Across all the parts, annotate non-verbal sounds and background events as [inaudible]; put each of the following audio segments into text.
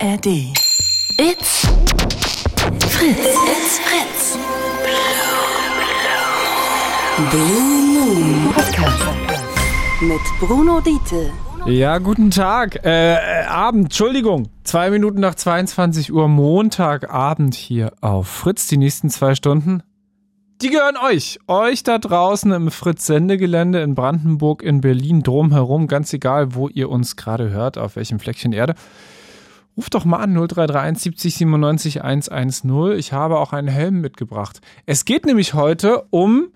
ARD. It's Fritz. It's Fritz. Blue Moon Podcast. Mit Bruno Diete. Ja, guten Tag. Äh, äh, Abend, Entschuldigung. Zwei Minuten nach 22 Uhr, Montagabend hier auf Fritz. Die nächsten zwei Stunden, die gehören euch. Euch da draußen im Fritz-Sendegelände in Brandenburg, in Berlin, drumherum. Ganz egal, wo ihr uns gerade hört, auf welchem Fleckchen Erde. Ruft doch mal an 0331 70 97 110. Ich habe auch einen Helm mitgebracht. Es geht nämlich heute um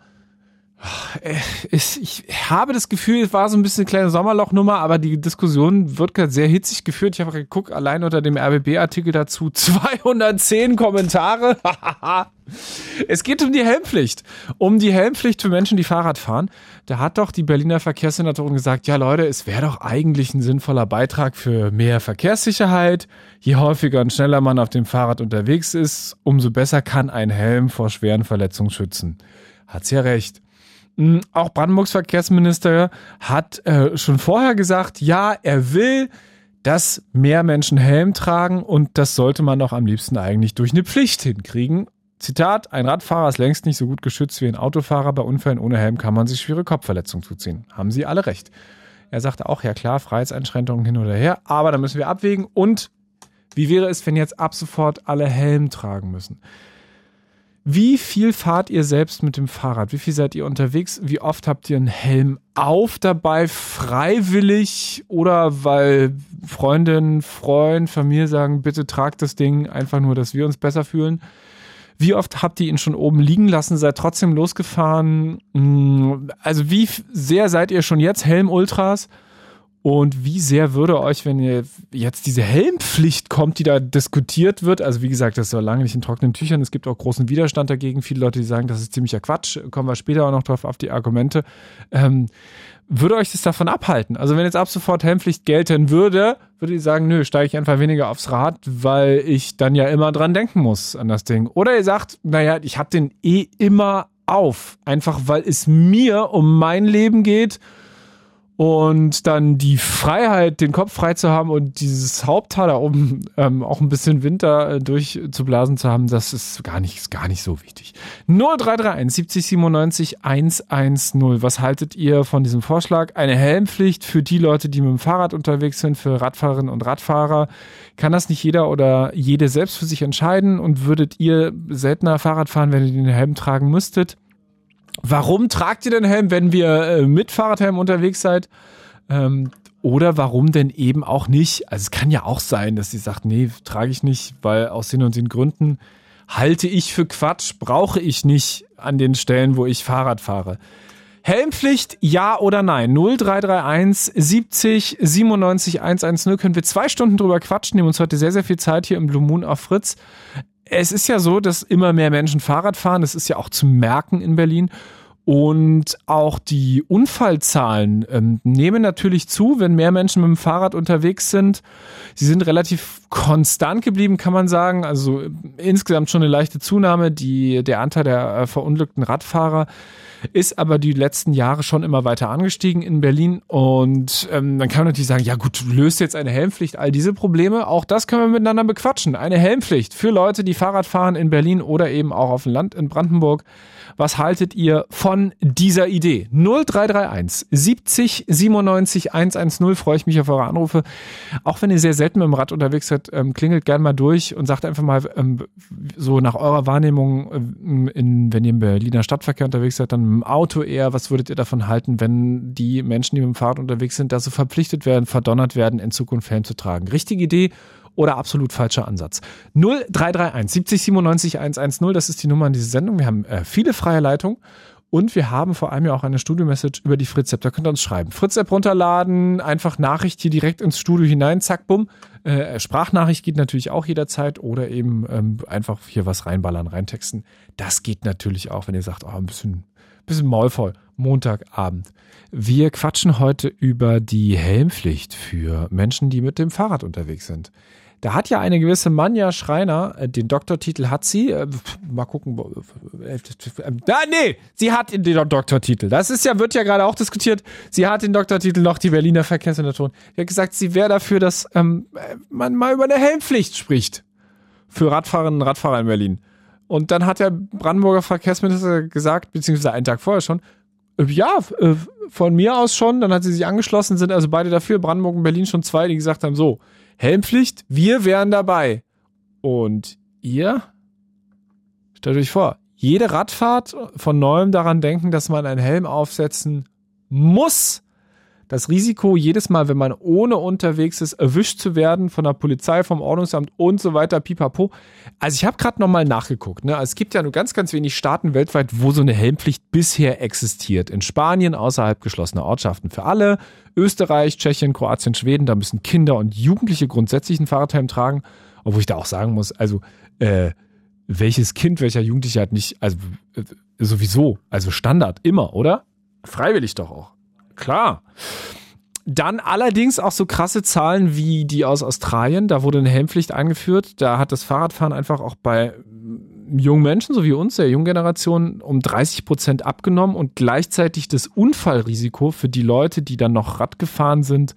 ich habe das Gefühl, es war so ein bisschen eine kleine Sommerlochnummer, aber die Diskussion wird gerade sehr hitzig geführt. Ich habe geguckt, allein unter dem RBB-Artikel dazu [laughs] 210 Kommentare. [laughs] es geht um die Helmpflicht. Um die Helmpflicht für Menschen, die Fahrrad fahren. Da hat doch die Berliner Verkehrssenatorin gesagt, ja Leute, es wäre doch eigentlich ein sinnvoller Beitrag für mehr Verkehrssicherheit. Je häufiger und schneller man auf dem Fahrrad unterwegs ist, umso besser kann ein Helm vor schweren Verletzungen schützen. Hat sie ja recht. Hm, auch Brandenburgs Verkehrsminister hat äh, schon vorher gesagt, ja, er will, dass mehr Menschen Helm tragen und das sollte man doch am liebsten eigentlich durch eine Pflicht hinkriegen. Zitat, ein Radfahrer ist längst nicht so gut geschützt wie ein Autofahrer. Bei Unfällen ohne Helm kann man sich schwere Kopfverletzungen zuziehen. Haben Sie alle recht. Er sagte auch, ja klar, Freiheitseinschränkungen hin oder her, aber da müssen wir abwägen. Und wie wäre es, wenn jetzt ab sofort alle Helm tragen müssen? Wie viel fahrt ihr selbst mit dem Fahrrad? Wie viel seid ihr unterwegs? Wie oft habt ihr einen Helm auf dabei, freiwillig oder weil Freundin, Freund, Familie sagen, bitte tragt das Ding, einfach nur, dass wir uns besser fühlen? Wie oft habt ihr ihn schon oben liegen lassen, seid trotzdem losgefahren? Hm, also wie sehr seid ihr schon jetzt Helm-Ultras? Und wie sehr würde euch, wenn ihr jetzt diese Helmpflicht kommt, die da diskutiert wird, also wie gesagt, das ist soll lange nicht in trockenen Tüchern, es gibt auch großen Widerstand dagegen, viele Leute, die sagen, das ist ziemlicher Quatsch, kommen wir später auch noch drauf auf die Argumente, ähm, würde euch das davon abhalten? Also wenn jetzt ab sofort Helmpflicht gelten würde, würde ich sagen, nö, steige ich einfach weniger aufs Rad, weil ich dann ja immer dran denken muss an das Ding. Oder ihr sagt, naja, ich habe den eh immer auf, einfach weil es mir um mein Leben geht und dann die Freiheit, den Kopf frei zu haben und dieses Haupthaar da oben ähm, auch ein bisschen Winter äh, durchzublasen zu haben, das ist gar nicht, ist gar nicht so wichtig. 0331 70 97 110. Was haltet ihr von diesem Vorschlag? Eine Helmpflicht für die Leute, die mit dem Fahrrad unterwegs sind, für Radfahrerinnen und Radfahrer. Kann das nicht jeder oder jede selbst für sich entscheiden? Und würdet ihr seltener Fahrrad fahren, wenn ihr den Helm tragen müsstet? Warum tragt ihr den Helm, wenn wir äh, mit Fahrradhelm unterwegs seid? Ähm, oder warum denn eben auch nicht? Also es kann ja auch sein, dass sie sagt, nee, trage ich nicht, weil aus den und den Gründen halte ich für Quatsch, brauche ich nicht an den Stellen, wo ich Fahrrad fahre. Helmpflicht, ja oder nein? 0331 70 97 110 können wir zwei Stunden drüber quatschen, nehmen uns heute sehr, sehr viel Zeit hier im Blue Moon auf Fritz es ist ja so, dass immer mehr Menschen Fahrrad fahren. Das ist ja auch zu merken in Berlin. Und auch die Unfallzahlen ähm, nehmen natürlich zu, wenn mehr Menschen mit dem Fahrrad unterwegs sind. Sie sind relativ konstant geblieben, kann man sagen. Also äh, insgesamt schon eine leichte Zunahme. Die, der Anteil der äh, verunglückten Radfahrer ist aber die letzten Jahre schon immer weiter angestiegen in Berlin. Und ähm, dann kann man natürlich sagen, ja gut, löst jetzt eine Helmpflicht all diese Probleme. Auch das können wir miteinander bequatschen. Eine Helmpflicht für Leute, die Fahrrad fahren in Berlin oder eben auch auf dem Land in Brandenburg. Was haltet ihr von dieser Idee? 0331 70 97 110 freue ich mich auf eure Anrufe. Auch wenn ihr sehr selten mit dem Rad unterwegs seid, ähm, klingelt gerne mal durch und sagt einfach mal ähm, so nach eurer Wahrnehmung, ähm, wenn ihr im Berliner Stadtverkehr unterwegs seid, dann im Auto eher, was würdet ihr davon halten, wenn die Menschen, die mit dem Fahrrad unterwegs sind, dazu verpflichtet werden, verdonnert werden, in Zukunft Helm zu tragen? Richtige Idee oder absolut falscher Ansatz. 0331 70 97 110, das ist die Nummer an diese Sendung. Wir haben äh, viele freie Leitungen und wir haben vor allem ja auch eine Studio-Message über die Fritz-App. Da könnt ihr uns schreiben. Fritz-App runterladen, einfach Nachricht hier direkt ins Studio hinein, zack, bumm. Äh, Sprachnachricht geht natürlich auch jederzeit oder eben ähm, einfach hier was reinballern, reintexten. Das geht natürlich auch, wenn ihr sagt, oh, ein bisschen, bisschen maulvoll. Montagabend. Wir quatschen heute über die Helmpflicht für Menschen, die mit dem Fahrrad unterwegs sind. Da hat ja eine gewisse Manja Schreiner, äh, den Doktortitel hat sie, äh, mal gucken, äh, ah, nee, sie hat den Doktortitel. Das ist ja, wird ja gerade auch diskutiert. Sie hat den Doktortitel noch, die Berliner Verkehrssenatorin. Sie hat gesagt, sie wäre dafür, dass ähm, man mal über eine Helmpflicht spricht. Für Radfahrerinnen und Radfahrer in Berlin. Und dann hat der Brandenburger Verkehrsminister gesagt, beziehungsweise einen Tag vorher schon, äh, ja, äh, von mir aus schon. Dann hat sie sich angeschlossen, sind also beide dafür. Brandenburg und Berlin schon zwei, die gesagt haben, so, Helmpflicht, wir wären dabei. Und ihr? Stellt euch vor, jede Radfahrt von neuem daran denken, dass man einen Helm aufsetzen muss das Risiko, jedes Mal, wenn man ohne unterwegs ist, erwischt zu werden von der Polizei, vom Ordnungsamt und so weiter, pipapo. Also ich habe gerade nochmal nachgeguckt. Ne? Es gibt ja nur ganz, ganz wenig Staaten weltweit, wo so eine Helmpflicht bisher existiert. In Spanien außerhalb geschlossener Ortschaften für alle. Österreich, Tschechien, Kroatien, Schweden, da müssen Kinder und Jugendliche grundsätzlich einen Fahrradhelm tragen. Obwohl ich da auch sagen muss, also äh, welches Kind, welcher Jugendliche hat nicht, also äh, sowieso, also Standard, immer, oder? Freiwillig doch auch. Klar. Dann allerdings auch so krasse Zahlen wie die aus Australien. Da wurde eine Helmpflicht eingeführt. Da hat das Fahrradfahren einfach auch bei jungen Menschen, so wie uns, der jungen Generation, um 30 Prozent abgenommen und gleichzeitig das Unfallrisiko für die Leute, die dann noch Rad gefahren sind,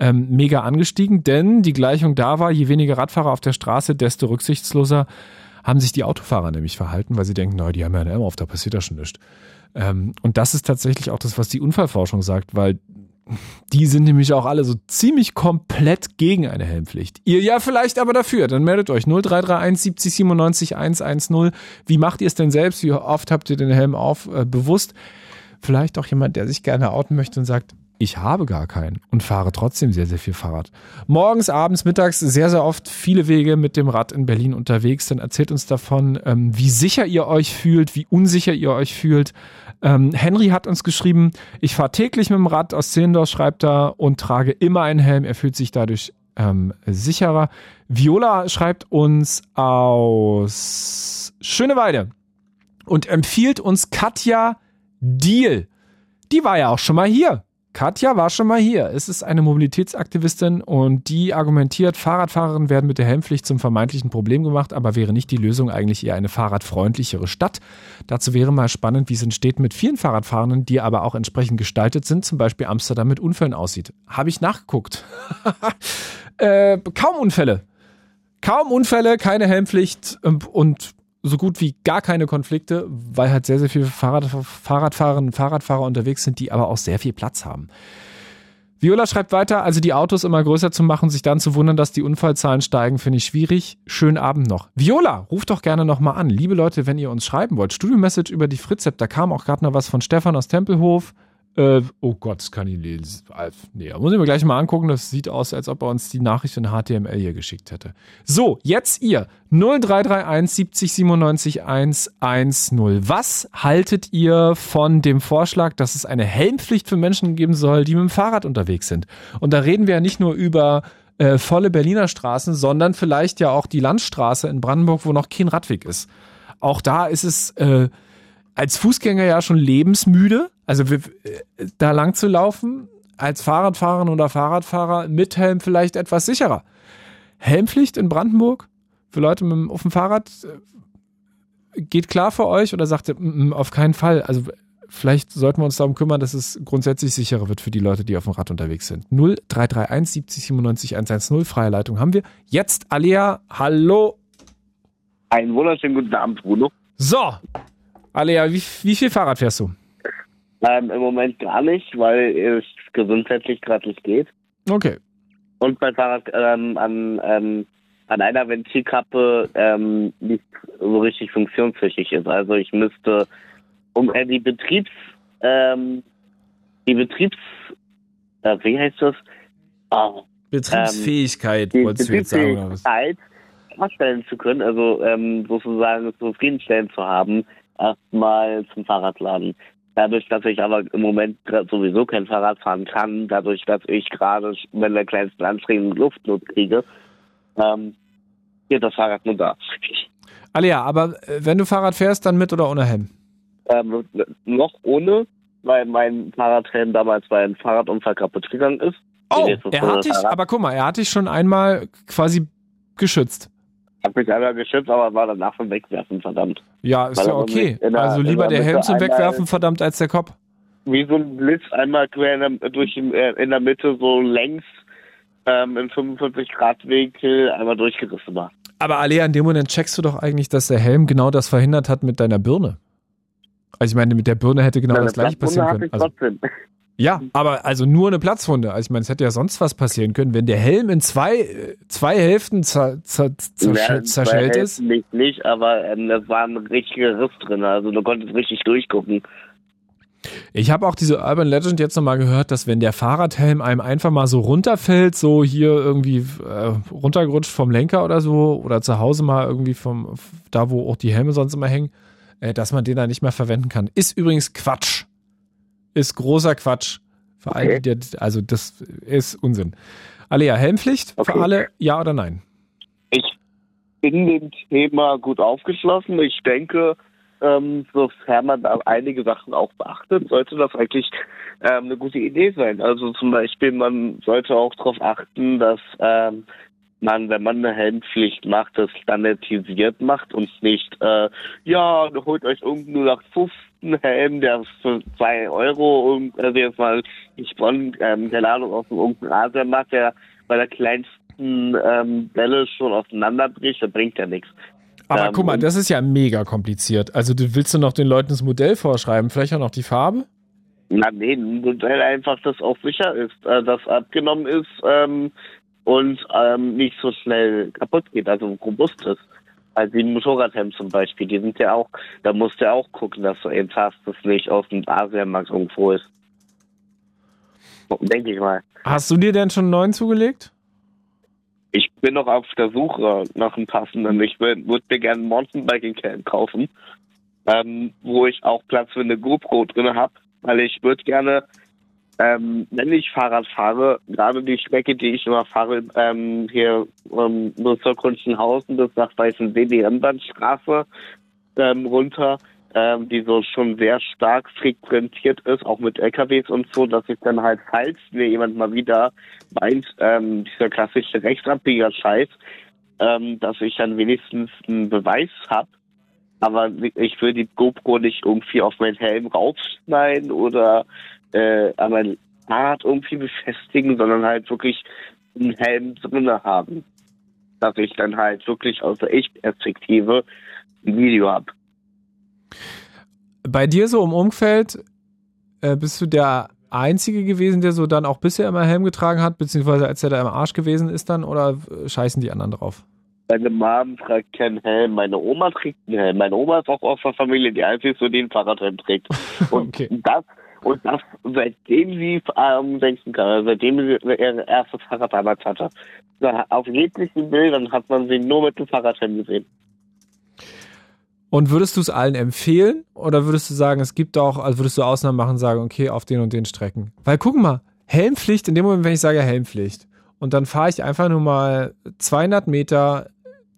ähm, mega angestiegen. Denn die Gleichung da war, je weniger Radfahrer auf der Straße, desto rücksichtsloser haben sich die Autofahrer nämlich verhalten, weil sie denken, na, die haben ja einen Helm auf, da passiert ja schon nichts. Ähm, und das ist tatsächlich auch das, was die Unfallforschung sagt, weil die sind nämlich auch alle so ziemlich komplett gegen eine Helmpflicht. Ihr ja vielleicht aber dafür. Dann meldet euch 0331 70 97 110. Wie macht ihr es denn selbst? Wie oft habt ihr den Helm auf äh, bewusst? Vielleicht auch jemand, der sich gerne outen möchte und sagt, ich habe gar keinen und fahre trotzdem sehr, sehr viel Fahrrad. Morgens, abends, mittags sehr, sehr oft viele Wege mit dem Rad in Berlin unterwegs. Dann erzählt uns davon, ähm, wie sicher ihr euch fühlt, wie unsicher ihr euch fühlt. Ähm, Henry hat uns geschrieben, ich fahre täglich mit dem Rad aus Zehlendorf, schreibt er, und trage immer einen Helm. Er fühlt sich dadurch ähm, sicherer. Viola schreibt uns aus Schöneweide und empfiehlt uns Katja Deal. Die war ja auch schon mal hier. Katja war schon mal hier. Es ist eine Mobilitätsaktivistin und die argumentiert, Fahrradfahrerinnen werden mit der Helmpflicht zum vermeintlichen Problem gemacht, aber wäre nicht die Lösung eigentlich eher eine fahrradfreundlichere Stadt? Dazu wäre mal spannend, wie es in Städten mit vielen Fahrradfahrenden, die aber auch entsprechend gestaltet sind, zum Beispiel Amsterdam mit Unfällen aussieht. Habe ich nachgeguckt. [laughs] äh, kaum Unfälle. Kaum Unfälle, keine Helmpflicht und so gut wie gar keine Konflikte, weil halt sehr, sehr viele Fahrrad, Fahrradfahrerinnen und Fahrradfahrer unterwegs sind, die aber auch sehr viel Platz haben. Viola schreibt weiter, also die Autos immer größer zu machen, sich dann zu wundern, dass die Unfallzahlen steigen, finde ich schwierig. Schönen Abend noch. Viola, ruft doch gerne nochmal an. Liebe Leute, wenn ihr uns schreiben wollt, Studio-Message über die Fritz-App, da kam auch gerade noch was von Stefan aus Tempelhof. Äh, oh Gott, das kann ich lesen. Nee, muss ich mir gleich mal angucken. Das sieht aus, als ob er uns die Nachricht in HTML hier geschickt hätte. So, jetzt ihr. 0331 70 97 110. Was haltet ihr von dem Vorschlag, dass es eine Helmpflicht für Menschen geben soll, die mit dem Fahrrad unterwegs sind? Und da reden wir ja nicht nur über äh, volle Berliner Straßen, sondern vielleicht ja auch die Landstraße in Brandenburg, wo noch kein Radweg ist. Auch da ist es äh, als Fußgänger ja schon lebensmüde, also wir, äh, da lang zu laufen, als Fahrradfahrerin oder Fahrradfahrer mit Helm vielleicht etwas sicherer. Helmpflicht in Brandenburg für Leute mit dem, auf dem Fahrrad äh, geht klar für euch oder sagt ihr, auf keinen Fall? Also vielleicht sollten wir uns darum kümmern, dass es grundsätzlich sicherer wird für die Leute, die auf dem Rad unterwegs sind. 0331 70 97 110, freie Leitung haben wir. Jetzt Alea, hallo. Einen wunderschönen guten Abend, Bruno. So, Alea, wie, wie viel Fahrrad fährst du? Ähm, Im Moment gar nicht, weil es gesundheitlich gerade nicht geht. Okay. Und mein Fahrrad ähm, an, ähm, an einer Ventilkappe ähm, nicht so richtig funktionsfähig ist. Also ich müsste, um äh, die Betriebs, ähm, die Betriebs, äh, wie heißt das? Oh, Betriebsfähigkeit, ähm, wolltest du jetzt sagen, was? Darstellen zu können, also ähm, sozusagen zufriedenstellend zu haben, erstmal zum Fahrradladen. Dadurch, dass ich aber im Moment sowieso kein Fahrrad fahren kann, dadurch, dass ich gerade mit der kleinsten Anstrengung Luftnot kriege, ähm, geht das Fahrrad nur da. Alia, aber äh, wenn du Fahrrad fährst, dann mit oder ohne Helm? Ähm, noch ohne, weil mein Fahrradhelm damals bei einem Fahrradunfall kaputt gegangen ist. Oh, er hat dich, aber guck mal, er hat dich schon einmal quasi geschützt. Hab mich einmal geschützt, aber war danach vom Wegwerfen, verdammt. Ja, ist ja okay. Also lieber der Helm zum Wegwerfen, verdammt, als der Kopf. Wie so ein Blitz einmal quer in der, durch äh, in der Mitte so längs ähm, im 45 Grad Winkel einmal durchgerissen war. Aber Alea, in dem Moment checkst du doch eigentlich, dass der Helm genau das verhindert hat mit deiner Birne. Also ich meine, mit der Birne hätte genau Eine das gleiche passieren können. Also, trotzdem. Ja, aber also nur eine Platzwunde. Also ich meine, es hätte ja sonst was passieren können, wenn der Helm in zwei, zwei Hälften zer, zer, Ja, zerschellt bei ist. Nicht, nicht, aber ähm, es war ein richtiger Riss drin. Also du konntest richtig durchgucken. Ich habe auch diese Urban Legend jetzt nochmal gehört, dass wenn der Fahrradhelm einem einfach mal so runterfällt, so hier irgendwie äh, runtergerutscht vom Lenker oder so, oder zu Hause mal irgendwie vom, da wo auch die Helme sonst immer hängen, äh, dass man den dann nicht mehr verwenden kann. Ist übrigens Quatsch. Ist großer Quatsch. Für alle, Okay. die, der- also das ist Unsinn. Alea, Helmpflicht für Okay. alle, ja oder nein? Ich bin dem Thema gut aufgeschlossen. Ich denke, ähm, sofern man einige Sachen auch beachtet, sollte das eigentlich ähm, eine gute Idee sein. Also zum Beispiel, man sollte auch darauf achten, dass ähm, man, wenn man eine Helmpflicht macht, das standardisiert macht und nicht, äh, ja, holt euch irgendeinen 0815 Helm, der ist für zwei Euro und also jetzt mal ich von, ähm, keine Ahnung, auf dem irgendeinen Asiamarkt, der bei der kleinsten ähm, Bälle schon auseinanderbricht, das bringt ja nichts. Aber Ähm, guck mal, das ist ja mega kompliziert. Also du willst du noch den Leuten das Modell vorschreiben, vielleicht auch noch die Farbe? Na nee, ein Modell einfach, das auch sicher ist, äh, das abgenommen ist ähm, und ähm, nicht so schnell kaputt geht, also robust ist. Also wie ein Motorradhelm zum Beispiel, die sind ja auch, da musst du ja auch gucken, dass du eben hast, das nicht aus dem Asienmarkt irgendwo ist. Denke ich mal. Hast du dir denn schon einen neuen zugelegt? Ich bin noch auf der Suche nach einem passenden. Ich würde mir gerne ein Mountainbiking-Camp kaufen, ähm, wo ich auch Platz für eine GoPro drin habe, weil ich würde gerne, ähm, wenn ich Fahrrad fahre, gerade die Strecke, die ich immer fahre, ähm, hier ähm, nur zur Kunstenhausen bis nach Weißensee, die Rennbahnstraße ähm, runter, ähm, die so schon sehr stark frequentiert ist, auch mit LKWs und so, dass ich dann halt, falls mir jemand mal wieder meint, ähm, dieser klassische Rechtsabbieger-Scheiß, ähm, dass ich dann wenigstens einen Beweis habe. Aber ich will die GoPro nicht irgendwie auf meinen Helm raufschneiden oder äh, an mein Fahrrad irgendwie befestigen, sondern halt wirklich einen Helm drinne haben. Dass ich dann halt wirklich aus der Ich-Perspektive ein Video habe. Bei dir so im Umfeld äh, bist du der Einzige gewesen, der so dann auch bisher immer Helm getragen hat, beziehungsweise als er da im Arsch gewesen ist dann, oder äh, scheißen die anderen drauf? Meine Mom trägt keinen Helm, meine Oma trägt einen Helm. Meine Oma ist auch aus der Familie die einzige, die den Fahrradhelm trägt. [laughs] Und Okay. das und das seitdem sie ähm, denken kann, also seitdem sie ihr erstes Fahrrad damals hatte. Auf jeglichen Bildern hat man sie nur mit dem Fahrradhelm gesehen. Und würdest du es allen empfehlen oder würdest du sagen, es gibt auch, also würdest du Ausnahmen machen und sagen, okay, auf den und den Strecken? Weil guck mal, Helmpflicht, in dem Moment, wenn ich sage Helmpflicht und dann fahre ich einfach nur mal 200 Meter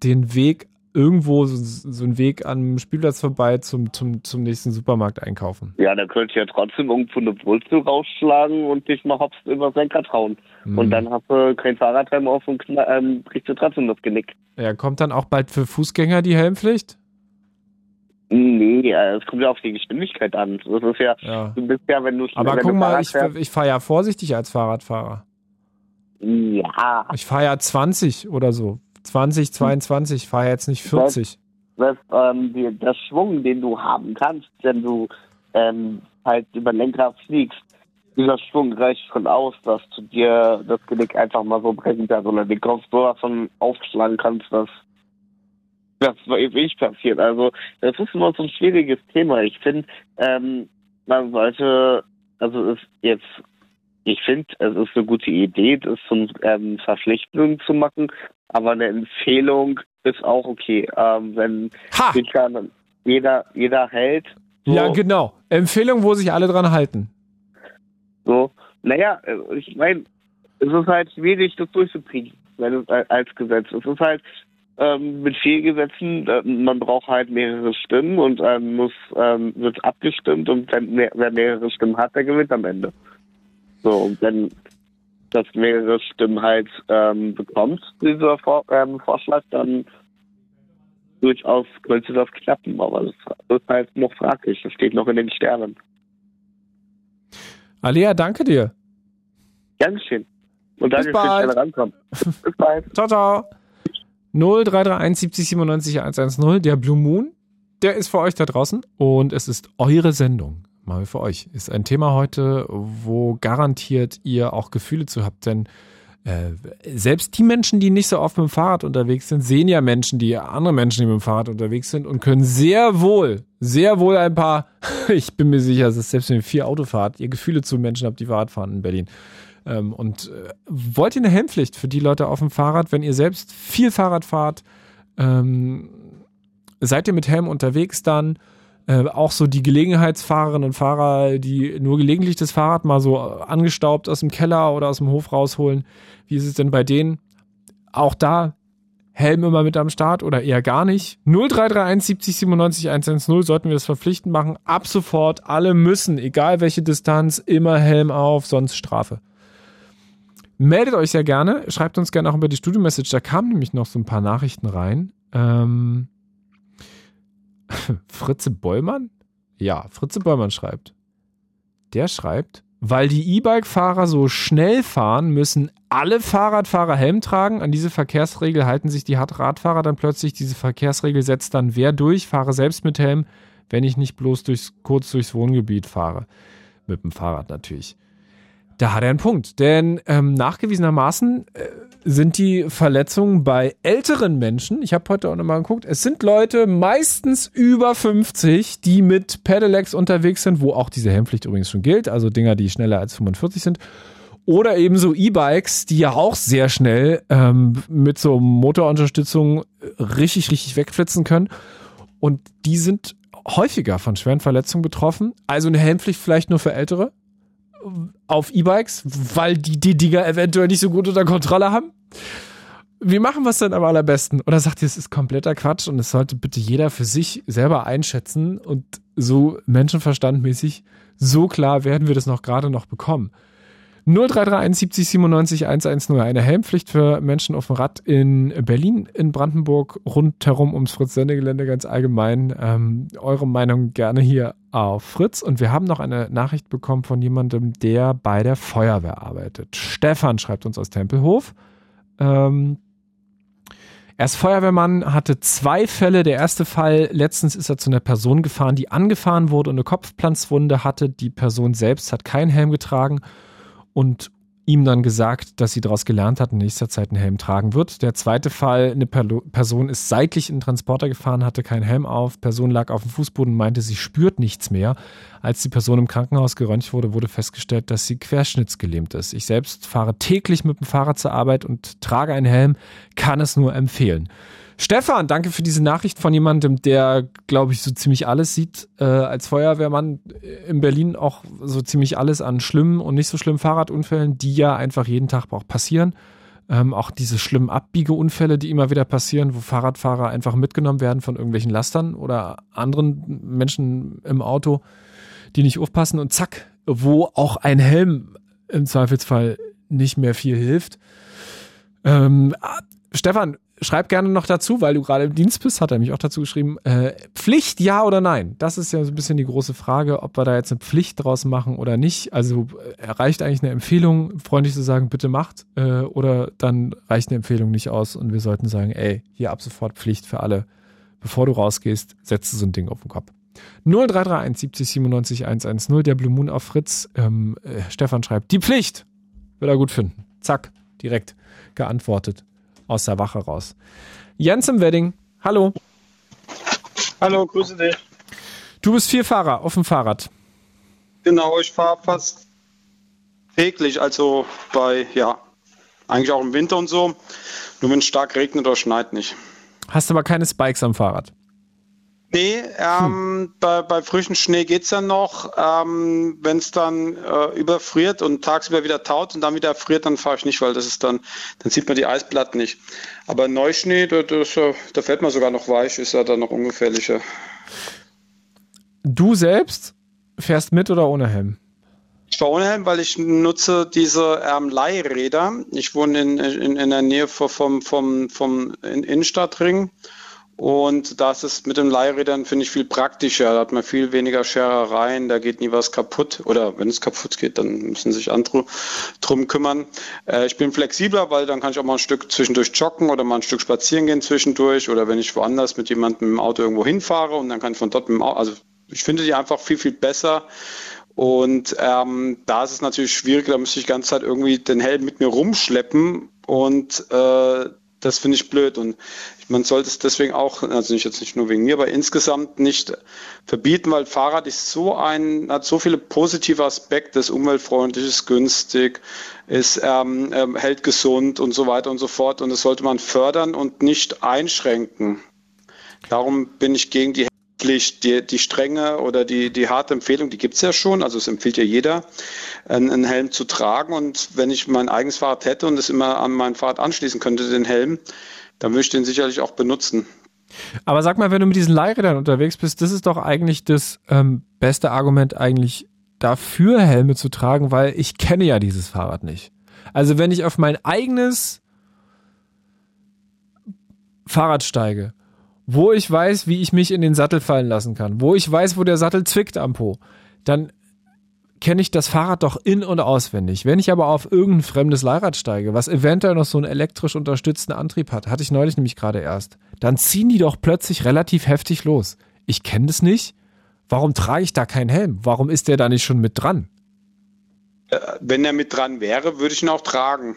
den Weg irgendwo, so, so einen Weg am Spielplatz vorbei zum, zum, zum nächsten Supermarkt einkaufen. Ja, da könnte ich ja trotzdem irgendwo eine Wurzel rausschlagen und dich mal hops über Lenker hauen. Mhm. Und dann hast du kein Fahrradhelm auf und ähm, kriegst du trotzdem das Genick. Ja, kommt dann auch bald für Fußgänger die Helmpflicht? Nee, äh, es kommt ja auf die Geschwindigkeit an. Das ist ja, Ja. du bist ja, wenn du Aber wenn guck du mal, ich, ich fahre ja vorsichtig als Fahrradfahrer. ja, Ich fahre ja 20 oder so. 20, 22, fahre jetzt nicht 40. das, ähm, die, der Schwung, den du haben kannst, wenn du ähm, halt über den Lenkrad fliegst, dieser Schwung reicht schon aus, dass du dir das Genick einfach mal so brechen kannst oder den Kopf sowas von aufschlagen kannst, dass das eben nicht passiert. Also das ist immer so ein schwieriges Thema. Ich finde, ähm, man sollte, also es ist jetzt, ich finde, es ist eine gute Idee, das zum ähm, Verpflichtung zu machen, aber eine Empfehlung ist auch okay. Ähm, wenn dann jeder, jeder hält, so, Ja, genau. Empfehlung, wo sich alle dran halten. so, naja, äh, ich meine, es ist halt schwierig, das durchzukriegen, wenn es als Gesetz. Es ist halt ähm, mit vielen Gesetzen, äh, man braucht halt mehrere Stimmen und ähm, muss ähm, wird abgestimmt und wenn mehr, wer mehrere Stimmen hat, der gewinnt am Ende. So, und wenn das mehrere Stimmen halt ähm, bekommt, dieser Vor ähm, Vorschlag, dann durchaus könnte das klappen, aber das ist halt noch fraglich. Das steht noch in den Sternen. Alea, danke dir. Dankeschön. Und danke fürs schnelle Rankommen. [laughs] Bis bald. Ciao, ciao. 0331 70 97 110, der Blue Moon, der ist für euch da draußen und es ist eure Sendung. Mal für euch. Ist ein Thema heute, wo garantiert ihr auch Gefühle zu habt, denn äh, selbst die Menschen, die nicht so oft mit dem Fahrrad unterwegs sind, sehen ja Menschen, die andere Menschen, die mit dem Fahrrad unterwegs sind und können sehr wohl, sehr wohl ein paar, [laughs] ich bin mir sicher, dass selbst wenn ihr vier Auto fahrt, ihr Gefühle zu Menschen habt, die Fahrrad fahren in Berlin. Ähm, und äh, wollt ihr eine Helmpflicht für die Leute auf dem Fahrrad, wenn ihr selbst viel Fahrrad fahrt? Ähm, seid ihr mit Helm unterwegs dann? Äh, auch so die Gelegenheitsfahrerinnen und Fahrer, die nur gelegentlich das Fahrrad mal so angestaubt aus dem Keller oder aus dem Hof rausholen. Wie ist es denn bei denen? Auch da Helm immer mit am Start oder eher gar nicht. 0331 70 97 110 sollten wir das verpflichtend machen. Ab sofort, alle müssen, egal welche Distanz, immer Helm auf, sonst Strafe. Meldet euch sehr gerne, schreibt uns gerne auch über die Studio-Message. Da kamen nämlich noch so ein paar Nachrichten rein. Ähm, [laughs] Fritze Bollmann? Ja, Fritze Bollmann schreibt. Der schreibt, weil die E-Bike-Fahrer so schnell fahren, müssen alle Fahrradfahrer Helm tragen. An diese Verkehrsregel halten sich die Radfahrer dann plötzlich. Diese Verkehrsregel setzt dann wer durch? Fahre selbst mit Helm, wenn ich nicht bloß durchs, kurz durchs Wohngebiet fahre. Mit dem Fahrrad natürlich. Da hat er einen Punkt, denn ähm, nachgewiesenermaßen äh, sind die Verletzungen bei älteren Menschen, ich habe heute auch nochmal geguckt, es sind Leute meistens über 50, die mit Pedelecs unterwegs sind, wo auch diese Helmpflicht übrigens schon gilt, also Dinger, die schneller als 45 sind. Oder eben so E-Bikes, die ja auch sehr schnell ähm, mit so Motorunterstützung richtig, richtig wegflitzen können. Und die sind häufiger von schweren Verletzungen betroffen. Also eine Helmpflicht vielleicht nur für Ältere auf E-Bikes, weil die die Dinger eventuell nicht so gut unter Kontrolle haben. Wie machen wir es denn am allerbesten? Oder sagt ihr, es ist kompletter Quatsch und es sollte bitte jeder für sich selber einschätzen und so menschenverstandmäßig, so klar werden wir das noch gerade noch bekommen. 0331 70 97 110. Eine Helmpflicht für Menschen auf dem Rad in Berlin, in Brandenburg, rundherum ums Fritz-Sendegelände ganz allgemein. Ähm, eure Meinung gerne hier auf Fritz. Und wir haben noch eine Nachricht bekommen von jemandem, der bei der Feuerwehr arbeitet. Stefan schreibt uns aus Tempelhof. Ähm, er ist Feuerwehrmann, hatte zwei Fälle. Der erste Fall, letztens ist er zu einer Person gefahren, die angefahren wurde und eine Kopfplanzwunde hatte. Die Person selbst hat keinen Helm getragen und ihm dann gesagt, dass sie daraus gelernt hat, in nächster Zeit einen Helm tragen wird. Der zweite Fall, eine Person ist seitlich in den Transporter gefahren, hatte keinen Helm auf, Person lag auf dem Fußboden und meinte, sie spürt nichts mehr. Als die Person im Krankenhaus geröntgt wurde, wurde festgestellt, dass sie querschnittsgelähmt ist. Ich selbst fahre täglich mit dem Fahrrad zur Arbeit und trage einen Helm, kann es nur empfehlen. Stefan, danke für diese Nachricht von jemandem, der, glaube ich, so ziemlich alles sieht, äh, als Feuerwehrmann in Berlin auch so ziemlich alles an schlimmen und nicht so schlimmen Fahrradunfällen, die ja einfach jeden Tag auch passieren. Ähm, auch diese schlimmen Abbiegeunfälle, die immer wieder passieren, wo Fahrradfahrer einfach mitgenommen werden von irgendwelchen Lastern oder anderen Menschen im Auto, die nicht aufpassen und zack, wo auch ein Helm im Zweifelsfall nicht mehr viel hilft. Ähm, Stefan, schreib gerne noch dazu, weil du gerade im Dienst bist, hat er mich auch dazu geschrieben. Äh, Pflicht, ja oder nein? Das ist ja so ein bisschen die große Frage, ob wir da jetzt eine Pflicht draus machen oder nicht. Also äh, reicht eigentlich eine Empfehlung, freundlich zu sagen, bitte macht, äh, oder dann reicht eine Empfehlung nicht aus und wir sollten sagen, ey, hier ab sofort Pflicht für alle. Bevor du rausgehst, setzt so ein Ding auf den Kopf. 0331 70 97 110, der Blue Moon auf Fritz. Ähm, äh, Stefan schreibt, die Pflicht. Will er gut finden. Zack, direkt geantwortet aus der Wache raus. Jens im Wedding, hallo. Hallo, grüße dich. Du bist Vierfahrer auf dem Fahrrad. Genau, ich fahre fast täglich, also bei, ja, eigentlich auch im Winter und so. Nur wenn es stark regnet oder schneit nicht. Hast aber keine Spikes am Fahrrad? Nee, ähm, hm. bei, bei frischem Schnee geht es ja noch. Ähm, Wenn es dann äh, überfriert und tagsüber wieder taut und dann wieder friert, dann fahre ich nicht, weil das ist dann, dann sieht man die Eisplatten nicht. Aber Neuschnee, da, das, da fällt man sogar noch weich, ist ja dann noch ungefährlicher. Du selbst fährst mit oder ohne Helm? Ich fahre ohne Helm, weil ich nutze diese ähm, Leihräder. Ich wohne in, in, in der Nähe vom, vom, vom Innenstadtring und das ist mit den Leihrädern, finde ich, viel praktischer. Da hat man viel weniger Scherereien, da geht nie was kaputt. Oder wenn es kaputt geht, dann müssen sich andere drum kümmern. Äh, ich bin flexibler, weil dann kann ich auch mal ein Stück zwischendurch joggen oder mal ein Stück spazieren gehen zwischendurch. Oder wenn ich woanders mit jemandem dem Auto irgendwo hinfahre und dann kann ich von dort mit dem Auto, also ich finde die einfach viel, viel besser. Und ähm, da ist es natürlich schwierig, da müsste ich die ganze Zeit irgendwie den Helm mit mir rumschleppen und äh, das finde ich blöd und man sollte es deswegen auch, also nicht jetzt nicht nur wegen mir, aber insgesamt nicht verbieten, weil Fahrrad ist so ein, hat so viele positive Aspekte, ist umweltfreundlich, ist günstig, ist, ähm, ähm, hält gesund und so weiter und so fort und das sollte man fördern und nicht einschränken. Darum bin ich gegen die Pflicht, die, die strenge oder die, die harte Empfehlung, die gibt es ja schon, also es empfiehlt ja jeder, einen, einen, Helm zu tragen. Und wenn ich mein eigenes Fahrrad hätte und es immer an mein Fahrrad anschließen könnte, den Helm, dann würde ich den sicherlich auch benutzen. Aber sag mal, wenn du mit diesen Leihrädern unterwegs bist, das ist doch eigentlich das ähm, beste Argument eigentlich dafür, Helme zu tragen, weil ich kenne ja dieses Fahrrad nicht. Also wenn ich auf mein eigenes Fahrrad steige wo ich weiß, wie ich mich in den Sattel fallen lassen kann, wo ich weiß, wo der Sattel zwickt am Po, dann kenne ich das Fahrrad doch in- und auswendig. Wenn ich aber auf irgendein fremdes Leihrad steige, was eventuell noch so einen elektrisch unterstützten Antrieb hat, hatte ich neulich nämlich gerade erst, dann ziehen die doch plötzlich relativ heftig los. Ich kenne das nicht. Warum trage ich da keinen Helm? Warum ist der da nicht schon mit dran? Äh, wenn er mit dran wäre, würde ich ihn auch tragen.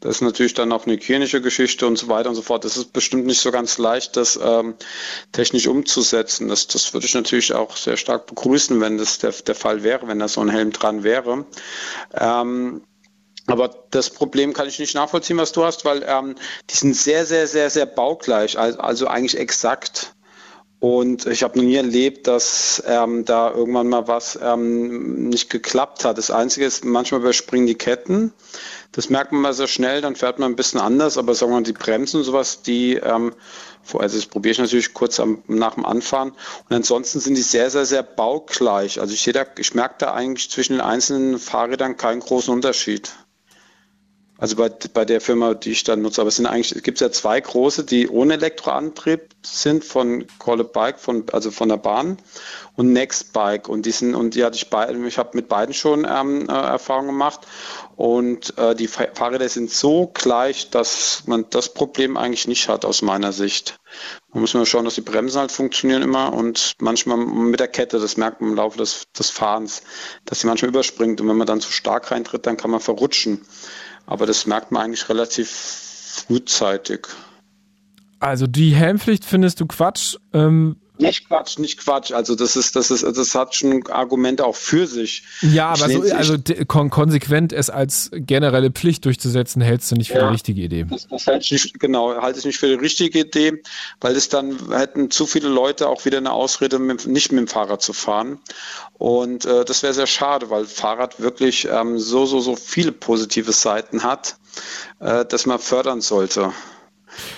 Das ist natürlich dann auch eine hygienische Geschichte und so weiter und so fort. Das ist bestimmt nicht so ganz leicht, das ähm, technisch umzusetzen. Das, das würde ich natürlich auch sehr stark begrüßen, wenn das der, der Fall wäre, wenn da so ein Helm dran wäre. Ähm, aber das Problem kann ich nicht nachvollziehen, was du hast, weil ähm, die sind sehr, sehr, sehr, sehr baugleich, also, also eigentlich exakt. Und ich habe noch nie erlebt, dass ähm, da irgendwann mal was ähm, nicht geklappt hat. Das Einzige ist, manchmal überspringen die Ketten. Das merkt man mal sehr schnell, dann fährt man ein bisschen anders. Aber sagen wir mal, die Bremsen und sowas, die, ähm, also das probiere ich natürlich kurz am, nach dem Anfahren. Und ansonsten sind die sehr, sehr, sehr baugleich. Also ich, ich merke da eigentlich zwischen den einzelnen Fahrrädern keinen großen Unterschied. Also bei, bei der Firma, die ich dann nutze. Aber es sind eigentlich, es gibt ja zwei große, die ohne Elektroantrieb sind von Call a Bike, von, also von der Bahn und Next Bike. Und die sind, und die hatte ich beide, ich habe mit beiden schon ähm, äh, Erfahrung gemacht. Und äh, die Fahrräder sind so gleich, dass man das Problem eigentlich nicht hat aus meiner Sicht. Man muss mal schauen, dass die Bremsen halt funktionieren immer und manchmal mit der Kette, das merkt man im Laufe des, des Fahrens, dass sie manchmal überspringt. Und wenn man dann zu stark reintritt, dann kann man verrutschen. Aber das merkt man eigentlich relativ frühzeitig. Also die Helmpflicht findest du Quatsch. Ähm, nicht Quatsch, nicht Quatsch. Also das ist, das ist, das hat schon Argumente auch für sich. Ja, aber so, also kon konsequent es als generelle Pflicht durchzusetzen, hältst du nicht für ja, die richtige Idee. Das, das halte ich nicht, genau, halte ich nicht für die richtige Idee, weil es dann hätten zu viele Leute auch wieder eine Ausrede, mit, nicht mit dem Fahrrad zu fahren. Und äh, das wäre sehr schade, weil Fahrrad wirklich ähm, so, so, so viele positive Seiten hat, äh, dass man fördern sollte.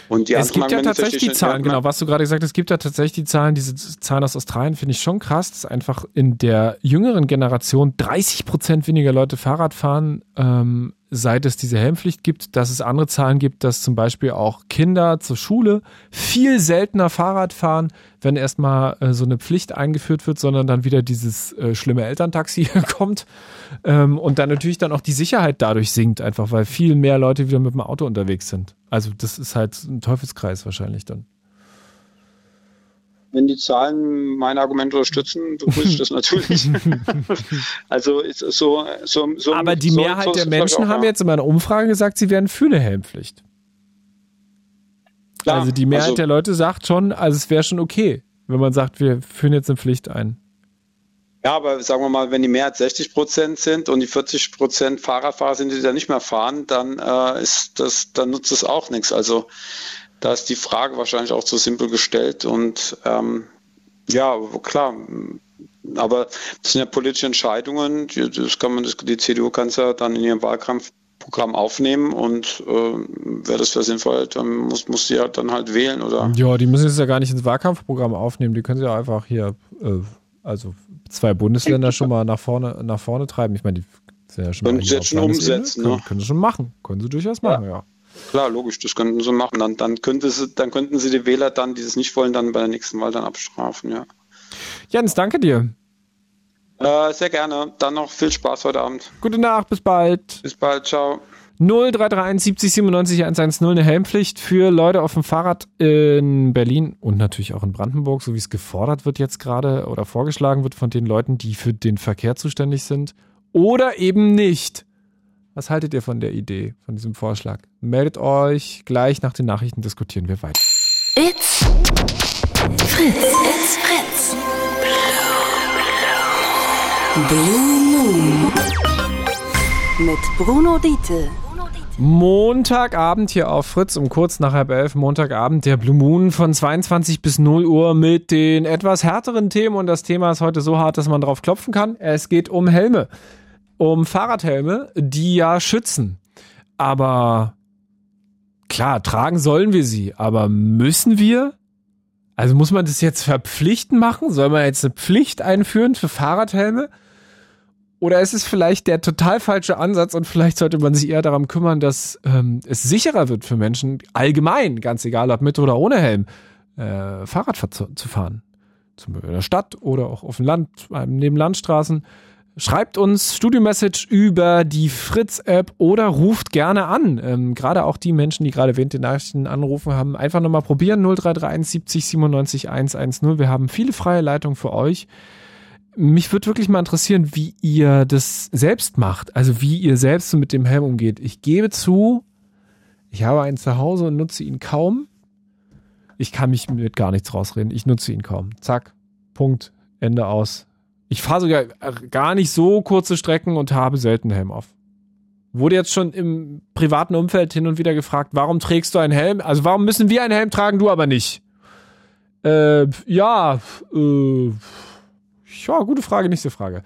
Und die es gibt ja tatsächlich die Zahlen, genau, was du gerade gesagt hast, es gibt ja tatsächlich die Zahlen, diese Zahlen aus Australien finde ich schon krass, dass einfach in der jüngeren Generation 30 Prozent weniger Leute Fahrrad fahren, ähm, seit es diese Helmpflicht gibt, dass es andere Zahlen gibt, dass zum Beispiel auch Kinder zur Schule viel seltener Fahrrad fahren, wenn erstmal äh, so eine Pflicht eingeführt wird, sondern dann wieder dieses äh, schlimme Elterntaxi [laughs] kommt ähm, und dann natürlich dann auch die Sicherheit dadurch sinkt, einfach weil viel mehr Leute wieder mit dem Auto unterwegs sind. Also das ist halt ein Teufelskreis wahrscheinlich dann wenn die Zahlen meine Argumente unterstützen, begrüße ich das [laughs] natürlich. also ist so, so, so. Aber die Mehrheit so, der Menschen haben jetzt in meiner Umfrage gesagt, sie wären für eine Helmpflicht. Klar, also die Mehrheit also, der Leute sagt schon, also es wäre schon okay, wenn man sagt, wir führen jetzt eine Pflicht ein. Ja, aber sagen wir mal, wenn die Mehrheit 60 Prozent sind und die 40 Prozent Fahrradfahrer sind, die da nicht mehr fahren, dann äh, ist das, dann nutzt es auch nichts. Also da ist die Frage wahrscheinlich auch zu simpel gestellt und ähm, ja, klar. Aber das sind ja politische Entscheidungen. Das kann man, das, die CDU kann es ja dann in ihrem Wahlkampfprogramm aufnehmen und äh, wer das für sinnvoll hält, dann muss, muss sie ja dann halt wählen, oder? Ja, die müssen es ja gar nicht ins Wahlkampfprogramm aufnehmen, die können sie ja einfach hier äh, Also zwei Bundesländer schon mal nach vorne, nach vorne treiben. Ich meine, die sind ja schon Können mal sie jetzt schon umsetzen, können, ne? können sie schon machen. Können sie durchaus machen, ja. Klar, logisch, das könnten sie machen. Dann, dann, könnte sie, dann könnten sie die Wähler dann, die es nicht wollen, dann bei der nächsten Wahl dann abstrafen, ja. Jens, danke dir. Äh, sehr gerne. Dann noch viel Spaß heute Abend. Gute Nacht, bis bald. Bis bald, ciao. 0331 70 97 110 eine Helmpflicht für Leute auf dem Fahrrad in Berlin und natürlich auch in Brandenburg, so wie es gefordert wird jetzt gerade oder vorgeschlagen wird von den Leuten, die für den Verkehr zuständig sind. Oder eben nicht. Was haltet ihr von der Idee, von diesem Vorschlag? Meldet euch, gleich nach den Nachrichten diskutieren wir weiter. It's Fritz. It's Fritz. Blue Moon. Mit Bruno Diete. Montagabend hier auf Fritz um kurz nach halb elf, Montagabend der Blue Moon von 22 bis 0 Uhr mit den etwas härteren Themen und das Thema ist heute so hart, dass man drauf klopfen kann. Es geht um Helme, um Fahrradhelme, die ja schützen. Aber klar, tragen sollen wir sie, aber müssen wir? Also muss man das jetzt verpflichtend machen? Soll man jetzt eine Pflicht einführen für Fahrradhelme? Oder ist es vielleicht der total falsche Ansatz und vielleicht sollte man sich eher darum kümmern, dass ähm, es sicherer wird für Menschen, allgemein, ganz egal ob mit oder ohne Helm, äh, Fahrrad zu, zu fahren. Zum Beispiel in der Stadt oder auch auf dem Land, neben Landstraßen. Schreibt uns Studio-Message über die Fritz-App oder ruft gerne an. Ähm, gerade auch die Menschen, die gerade während den Nachrichten anrufen haben, einfach nochmal probieren. 0331 70 97 110. Wir haben viele freie Leitungen für euch mich würde wirklich mal interessieren, wie ihr das selbst macht. Also wie ihr selbst mit dem Helm umgeht. Ich gebe zu, ich habe einen zu Hause und nutze ihn kaum. Ich kann mich mit gar nichts rausreden. Ich nutze ihn kaum. Zack. Punkt. Ende aus. Ich fahre sogar gar nicht so kurze Strecken und habe selten Helm auf. Wurde jetzt schon im privaten Umfeld hin und wieder gefragt, warum trägst du einen Helm? Also warum müssen wir einen Helm tragen, du aber nicht? Äh, ja, äh, ja, gute Frage, nächste Frage.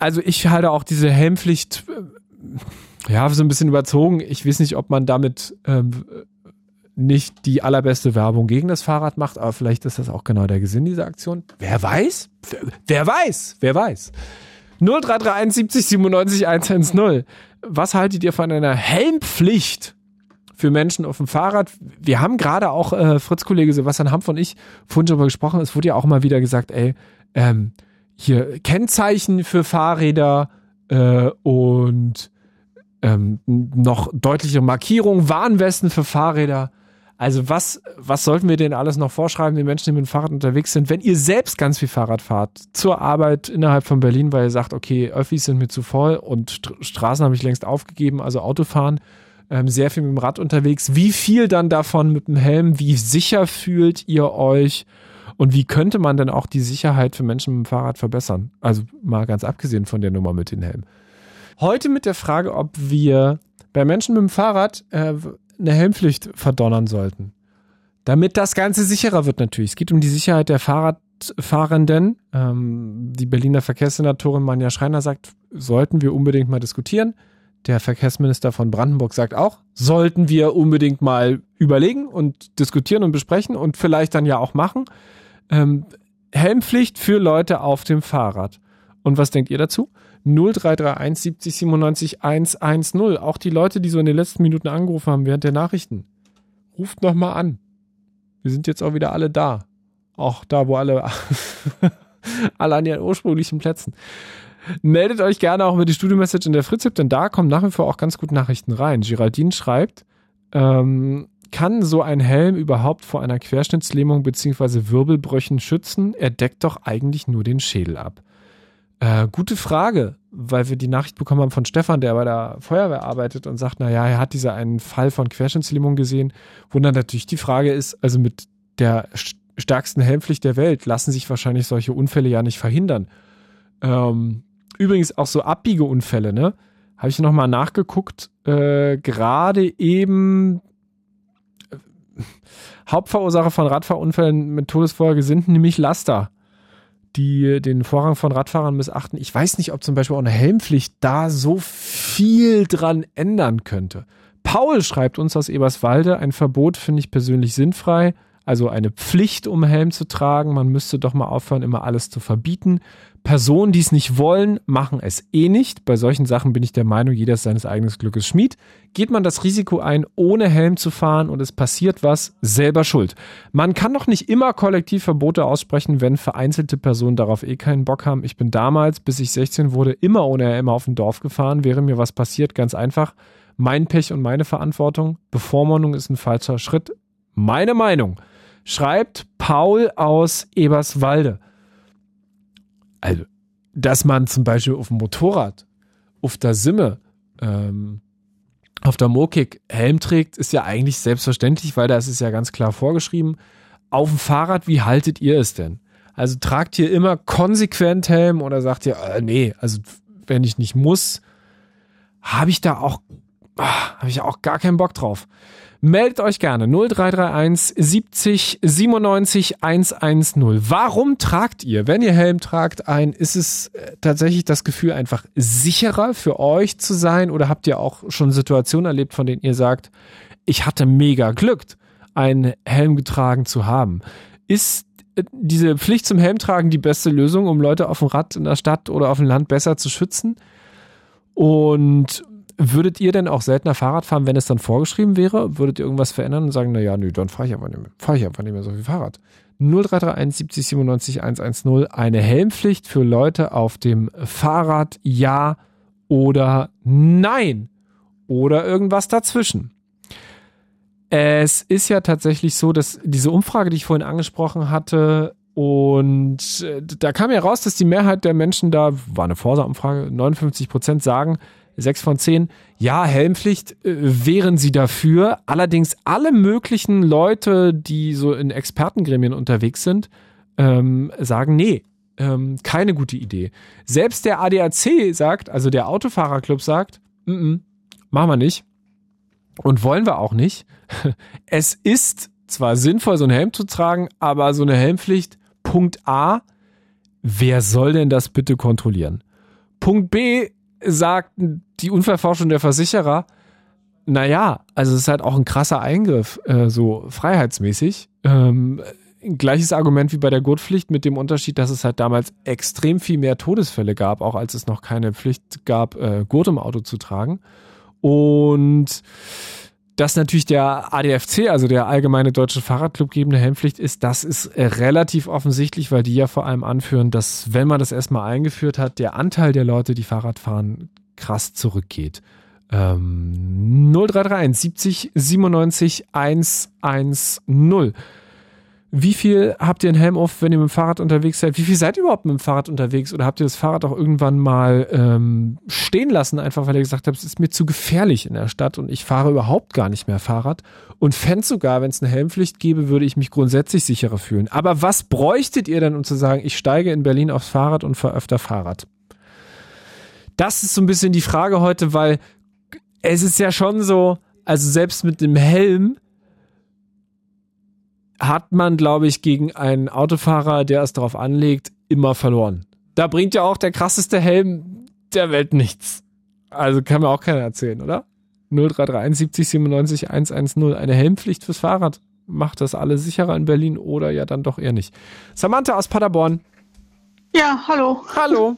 Also ich halte auch diese Helmpflicht äh, ja so ein bisschen überzogen. Ich weiß nicht, ob man damit ähm, nicht die allerbeste Werbung gegen das Fahrrad macht, aber vielleicht ist das auch genau der Gesinn dieser Aktion. Wer weiß? Wer, weiß? Wer weiß? 0331 70 97 110. Was haltet ihr von einer Helmpflicht für Menschen auf dem Fahrrad. Wir haben gerade auch äh, Fritz-Kollege Sebastian Hampf und ich vorhin darüber gesprochen. Es wurde ja auch mal wieder gesagt, ey, ähm, hier Kennzeichen für Fahrräder äh, und ähm, noch deutliche Markierungen, Warnwesten für Fahrräder. Also was, was sollten wir denn alles noch vorschreiben, den Menschen, die mit dem Fahrrad unterwegs sind, wenn ihr selbst ganz viel Fahrrad fahrt, zur Arbeit innerhalb von Berlin, weil ihr sagt, okay, Öffis sind mir zu voll und St Straßen habe ich längst aufgegeben, also Autofahren ähm, sehr viel mit dem Rad unterwegs. Wie viel dann davon mit dem Helm? Wie sicher fühlt ihr euch? Und wie könnte man denn auch die Sicherheit für Menschen mit dem Fahrrad verbessern? Also mal ganz abgesehen von der Nummer mit den Helmen. Heute mit der Frage, ob wir bei Menschen mit dem Fahrrad äh, eine Helmpflicht verdonnern sollten. Damit das Ganze sicherer wird natürlich. Es geht um die Sicherheit der Fahrradfahrenden. Ähm, die Berliner Verkehrssenatorin Manja Schreiner sagt, sollten wir unbedingt mal diskutieren. Der Verkehrsminister von Brandenburg sagt auch, sollten wir unbedingt mal überlegen und diskutieren und besprechen und vielleicht dann ja auch machen. Ähm, Helmpflicht für Leute auf dem Fahrrad. Und was denkt ihr dazu? 0331 70 97 110. Auch die Leute, die so in den letzten Minuten angerufen haben während der Nachrichten. Ruft nochmal an. Wir sind jetzt auch wieder alle da. Auch da, wo alle, [laughs] alle an ihren ursprünglichen Plätzen. Meldet euch gerne auch über die Studio-Message in der Fritz, denn da kommen nach wie vor auch ganz gut Nachrichten rein. Geraldine schreibt, ähm, kann so ein Helm überhaupt vor einer Querschnittslähmung bzw. Wirbelbrüchen schützen? Er deckt doch eigentlich nur den Schädel ab. Äh, gute Frage, weil wir die Nachricht bekommen haben von Stefan, der bei der Feuerwehr arbeitet und sagt, naja, er hat dieser einen Fall von Querschnittslähmung gesehen, wo dann natürlich die Frage ist, also mit der stärksten Helmpflicht der Welt lassen sich wahrscheinlich solche Unfälle ja nicht verhindern. Ähm, übrigens auch so Abbiegeunfälle, ne? Habe ich nochmal nachgeguckt. Äh, Gerade eben äh, Hauptverursacher von Radfahrunfällen mit Todesfolge sind nämlich Laster, die den Vorrang von Radfahrern missachten. Ich weiß nicht, ob zum Beispiel auch eine Helmpflicht da so viel dran ändern könnte. Paul schreibt uns aus Eberswalde, ein Verbot finde ich persönlich sinnfrei, also eine Pflicht, um Helm zu tragen. Man müsste doch mal aufhören, immer alles zu verbieten. Personen, die es nicht wollen, machen es eh nicht. Bei solchen Sachen bin ich der Meinung, jeder ist seines eigenen Glückes Schmied. Geht man das Risiko ein, ohne Helm zu fahren und es passiert was, selber schuld. Man kann doch nicht immer kollektiv Verbote aussprechen, wenn vereinzelte Personen darauf eh keinen Bock haben. Ich bin damals, bis ich 16 wurde, immer ohne Helm auf dem Dorf gefahren. Wäre mir was passiert, ganz einfach. Mein Pech und meine Verantwortung. Bevormundung ist ein falscher Schritt. Meine Meinung. Schreibt Paul aus Eberswalde also, dass man zum Beispiel auf dem Motorrad, auf der Simme, ähm, auf der Mokik Helm trägt, ist ja eigentlich selbstverständlich, weil da ist es ja ganz klar vorgeschrieben. Auf dem Fahrrad, wie haltet ihr es denn? Also tragt ihr immer konsequent Helm oder sagt ihr, äh, nee, also wenn ich nicht muss, habe ich da auch, habe ich auch gar keinen Bock drauf. Meldet euch gerne 0331 70 97 110. Warum tragt ihr, wenn ihr Helm tragt, ein? Ist es äh, tatsächlich das Gefühl, einfach sicherer für euch zu sein? Oder habt ihr auch schon Situationen erlebt, von denen ihr sagt, ich hatte mega Glück, einen Helm getragen zu haben? Ist äh, diese Pflicht zum Helmtragen die beste Lösung, um Leute auf dem Rad in der Stadt oder auf dem Land besser zu schützen? Und Würdet ihr denn auch seltener Fahrrad fahren, wenn es dann vorgeschrieben wäre? Würdet ihr irgendwas verändern und sagen, naja, nö, dann fahre ich einfach nicht mehr, fahre ich einfach nicht mehr so viel Fahrrad? 0331 70 97 110, eine Helmpflicht für Leute auf dem Fahrrad, ja oder nein? Oder irgendwas dazwischen? Es ist ja tatsächlich so, dass diese Umfrage, die ich vorhin angesprochen hatte, und äh, da kam ja raus, dass die Mehrheit der Menschen da, war eine Forsa-Umfrage, 59 Prozent sagen, sechs von zehn. Ja, Helmpflicht äh, wären sie dafür. Allerdings alle möglichen Leute, die so in Expertengremien unterwegs sind, ähm, sagen, nee, ähm, keine gute Idee. Selbst der ADAC sagt, also der Autofahrerclub sagt, m -m, machen wir nicht und wollen wir auch nicht. [laughs] Es ist zwar sinnvoll, so einen Helm zu tragen, aber so eine Helmpflicht, Punkt A, wer soll denn das bitte kontrollieren? Punkt B, sagt die Unfallforschung der Versicherer, naja, also es ist halt auch ein krasser Eingriff, äh, so freiheitsmäßig. Ähm, gleiches Argument wie bei der Gurtpflicht mit dem Unterschied, dass es halt damals extrem viel mehr Todesfälle gab, auch als es noch keine Pflicht gab, äh, Gurt im Auto zu tragen. Und dass natürlich der ADFC, also der Allgemeine Deutsche Fahrradclub gebende Helmpflicht ist, das ist äh, relativ offensichtlich, weil die ja vor allem anführen, dass wenn man das erstmal eingeführt hat, der Anteil der Leute, die Fahrrad fahren, krass zurückgeht. Ähm, 0331 70 97 110. Wie viel habt ihr einen Helm auf, wenn ihr mit dem Fahrrad unterwegs seid? Wie viel seid ihr überhaupt mit dem Fahrrad unterwegs? Oder habt ihr das Fahrrad auch irgendwann mal ähm, stehen lassen, einfach weil ihr gesagt habt, es ist mir zu gefährlich in der Stadt und ich fahre überhaupt gar nicht mehr Fahrrad? Und fände sogar, wenn es eine Helmpflicht gäbe, würde ich mich grundsätzlich sicherer fühlen. Aber was bräuchtet ihr denn, um zu sagen, ich steige in Berlin aufs Fahrrad und fahre öfter Fahrrad? Das ist so ein bisschen die Frage heute, weil es ist ja schon so, also selbst mit dem Helm hat man, glaube ich, gegen einen Autofahrer, der es darauf anlegt, immer verloren. Da bringt ja auch der krasseste Helm der Welt nichts. Also kann mir auch keiner erzählen, oder? 0331 70 97 110. Eine Helmpflicht fürs Fahrrad. Macht das alle sicherer in Berlin oder ja dann doch eher nicht. Samantha aus Paderborn. Ja, hallo. Hallo.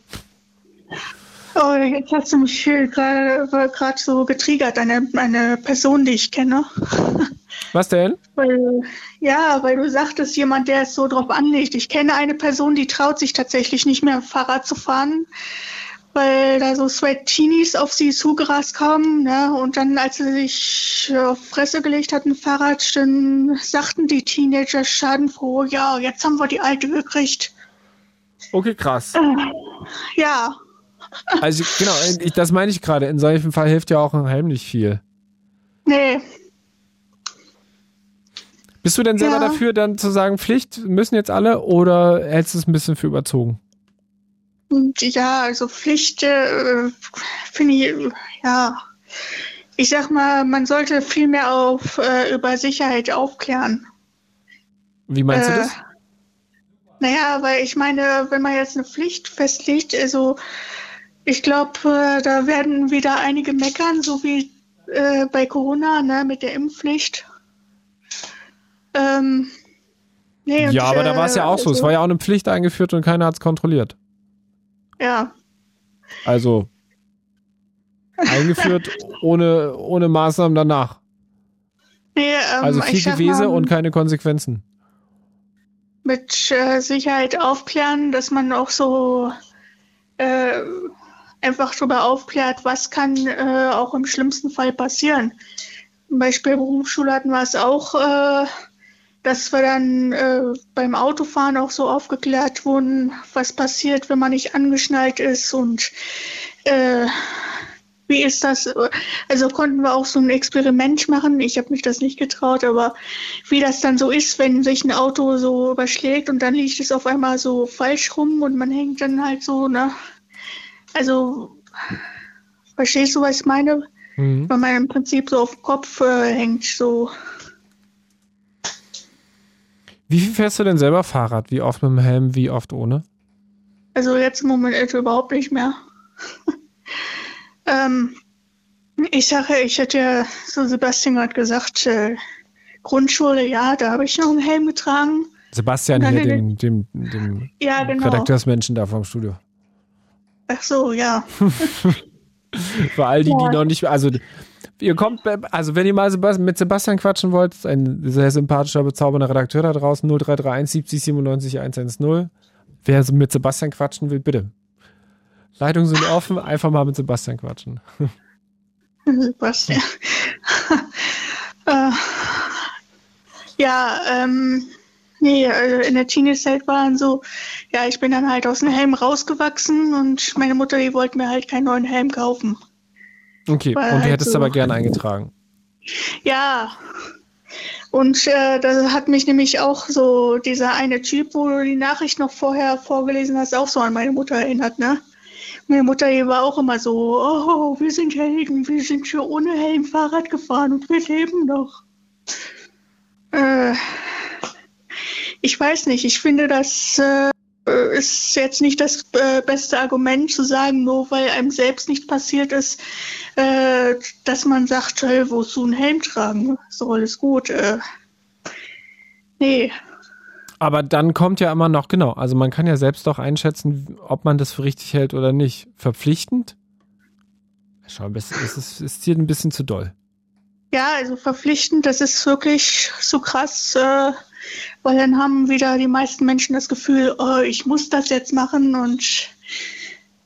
[laughs] Oh, jetzt hast du mich gerade so getriggert, eine, eine Person, die ich kenne. Was denn? Weil, ja, weil du sagtest, jemand, der es so drauf anlegt. Ich kenne eine Person, die traut sich tatsächlich nicht mehr Fahrrad zu fahren, weil da so Sweat Teenies auf sie zugerast kamen. Ne? Und dann, als sie sich auf Fresse gelegt hatten, Fahrrad, dann sagten die Teenager schadenfroh, ja, jetzt haben wir die Alte gekriegt. Okay, krass. Äh, ja. Also genau, das meine ich gerade. In solchen Fall hilft ja auch ein Helm nicht viel. Nee, bist du denn selber ja. dafür, dann zu sagen, Pflicht müssen jetzt alle oder hältst du es ein bisschen für überzogen? Ja, also Pflicht äh, finde ich, ja, ich sag mal, man sollte viel mehr auf, äh, über Sicherheit aufklären. Wie meinst äh, du das? Naja, weil ich meine, wenn man jetzt eine Pflicht festlegt, also ich glaube, äh, da werden wieder einige meckern, so wie äh, bei Corona, ne, mit der Impfpflicht. Ähm, Nee, und, ja, aber da war es ja auch so. Es also- war ja auch eine Pflicht eingeführt und keiner hat es kontrolliert. Ja, Also [laughs] eingeführt ohne, ohne Maßnahmen danach. nee, ähm, Also viel Gewese mal, und keine Konsequenzen. mit äh, Sicherheit aufklären, dass man auch so äh, einfach darüber aufklärt, was kann äh, auch im schlimmsten Fall passieren. Zum Beispiel Berufsschule hatten wir es auch, äh, dass wir dann äh, beim Autofahren auch so aufgeklärt wurden, was passiert, wenn man nicht angeschnallt ist und äh, wie ist das? Also konnten wir auch so ein Experiment machen. Ich habe mich das nicht getraut, aber wie das dann so ist, wenn sich ein Auto so überschlägt und dann liegt es auf einmal so falsch rum und man hängt dann halt so, ne? Also, verstehst du, was ich meine? Mhm. Wenn man im Prinzip so auf dem Kopf äh, hängt, so. Wie viel fährst du denn selber Fahrrad? Wie oft mit dem Helm, wie oft ohne? Also jetzt im Moment also überhaupt nicht mehr. [laughs] ähm, ich sage, ich hätte ja, so Sebastian gerade gesagt, äh, Grundschule, ja, da habe ich noch einen Helm getragen. Sebastian hier, nein, dem, dem, dem [laughs] Ja, genau. Redakteursmenschen da vom Studio. Ach so, ja. [laughs] Für all die, die noch nicht, also ihr kommt, also wenn ihr mal mit Sebastian quatschen wollt, ist ein sehr sympathischer, bezaubernder Redakteur da draußen, 0331 70 97 110. Wer mit Sebastian quatschen will, bitte. Leitungen sind offen, einfach mal mit Sebastian quatschen. Sebastian. äh, ja, ähm, nee, also in der Teenie-Zeit waren so, ja, ich bin dann halt aus dem Helm rausgewachsen und meine Mutter, die wollte mir halt keinen neuen Helm kaufen. Okay, Weil und du halt hättest so- aber gern eingetragen. Ja. Und äh, da hat mich nämlich auch so dieser eine Typ, wo du die Nachricht noch vorher vorgelesen hast, auch so an meine Mutter erinnert, ne? Meine Mutter, die war auch immer so, oh, wir sind Helden, wir sind hier ohne Helm Fahrrad gefahren und wir leben noch. Äh, ich weiß nicht, ich finde, das äh, ist jetzt nicht das äh, beste Argument zu sagen, nur weil einem selbst nicht passiert ist, äh, dass man sagt, hey, wozu einen Helm tragen? Doch alles gut. Äh, nee, Aber dann kommt ja immer noch, genau, also man kann ja selbst doch einschätzen, ob man das für richtig hält oder nicht. Verpflichtend? Schau, es ist, ist hier ein bisschen zu doll. ja, also verpflichtend, das ist wirklich so krass, äh, weil dann haben wieder die meisten Menschen das Gefühl, oh, ich muss das jetzt machen und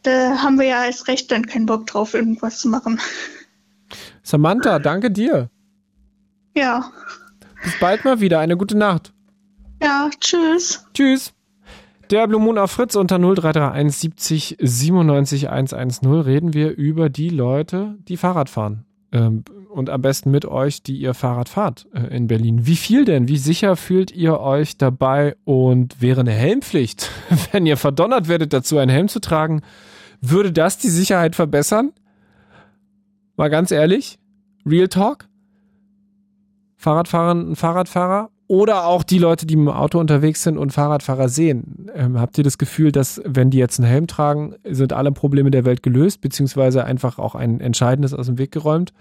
da haben wir ja erst recht dann keinen Bock drauf, irgendwas zu machen. Samantha, danke dir. Ja, Bis bald mal wieder. Eine gute Nacht. ja, tschüss. Tschüss. Der Blue Moon auf Fritz unter 0331 70 97 110 reden wir über die Leute, die Fahrrad fahren. Ähm, und am besten mit euch, die ihr Fahrrad fahrt äh, in Berlin. Wie viel denn? Wie sicher fühlt ihr euch dabei? Und wäre eine Helmpflicht, [laughs] wenn ihr verdonnert werdet, dazu einen Helm zu tragen, würde das die Sicherheit verbessern? Mal ganz ehrlich, Real Talk? Fahrradfahrer, ein Fahrradfahrer oder auch die Leute, die mit dem Auto unterwegs sind und Fahrradfahrer sehen. Ähm, habt ihr das Gefühl, dass wenn die jetzt einen Helm tragen, sind alle Probleme der Welt gelöst, beziehungsweise einfach auch ein entscheidendes aus dem Weg geräumt?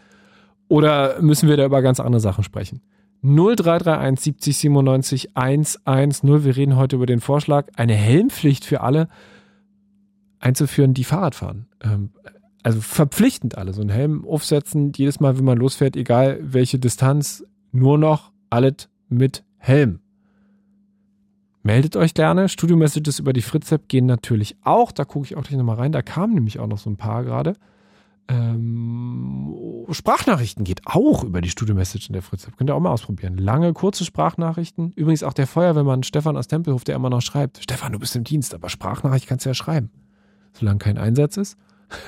Oder müssen wir da über ganz andere Sachen sprechen? 0331 70 97 110. Wir reden heute über den Vorschlag, eine Helmpflicht für alle einzuführen, die Fahrrad fahren. Ähm, also verpflichtend alle, so einen Helm aufsetzen, jedes Mal, wenn man losfährt, egal welche Distanz, nur noch alles mit Helm. Meldet euch gerne. Studio-Messages über die Fritz-App gehen natürlich auch. Da gucke ich auch gleich nochmal rein. Da kamen nämlich auch noch so ein paar gerade. Ähm, Sprachnachrichten geht auch über die Studio-Message in der Fritz-App. Könnt ihr auch mal ausprobieren. Lange, kurze Sprachnachrichten. Übrigens auch der Feuerwehrmann Stefan aus Tempelhof, der immer noch schreibt. Stefan, du bist im Dienst, aber Sprachnachricht kannst du ja schreiben. Solange kein Einsatz ist. [laughs]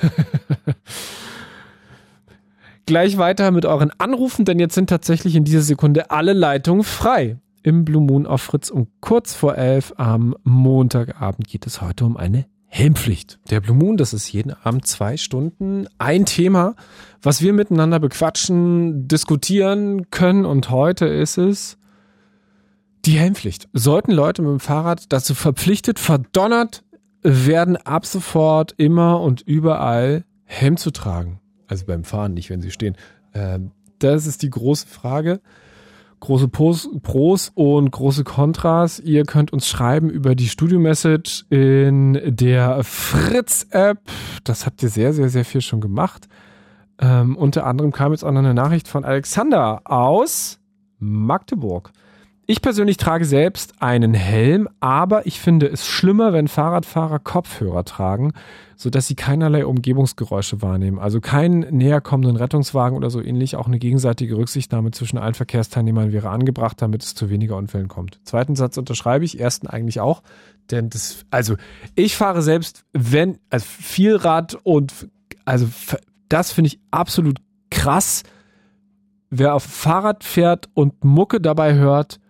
Gleich weiter mit euren Anrufen, denn jetzt sind tatsächlich in dieser Sekunde alle Leitungen frei. Im Blue Moon auf Fritz um kurz vor elf am Montagabend geht es heute um eine Helmpflicht. Der Blue Moon, das ist jeden Abend zwei Stunden ein Thema, was wir miteinander bequatschen, diskutieren können und heute ist es die Helmpflicht. Sollten Leute mit dem Fahrrad dazu verpflichtet, verdonnert werden, ab sofort immer und überall Helm zu tragen? Also beim Fahren, nicht wenn sie stehen. Ähm, das ist die große Frage. Große Pros, Pros und große Kontras. Ihr könnt uns schreiben über die Studio-Message in der Fritz-App. Das habt ihr sehr, sehr, sehr viel schon gemacht. Ähm, unter anderem kam jetzt auch noch eine Nachricht von Alexander aus Magdeburg. Ich persönlich trage selbst einen Helm, aber ich finde es schlimmer, wenn Fahrradfahrer Kopfhörer tragen, sodass sie keinerlei Umgebungsgeräusche wahrnehmen. Also keinen näher kommenden Rettungswagen oder so ähnlich. Auch eine gegenseitige Rücksichtnahme zwischen allen Verkehrsteilnehmern wäre angebracht, damit es zu weniger Unfällen kommt. Zweiten Satz unterschreibe ich, ersten eigentlich auch. Denn das, also ich fahre selbst, wenn, also viel Rad und, also das finde ich absolut krass. Wer auf Fahrrad fährt und Mucke dabei hört,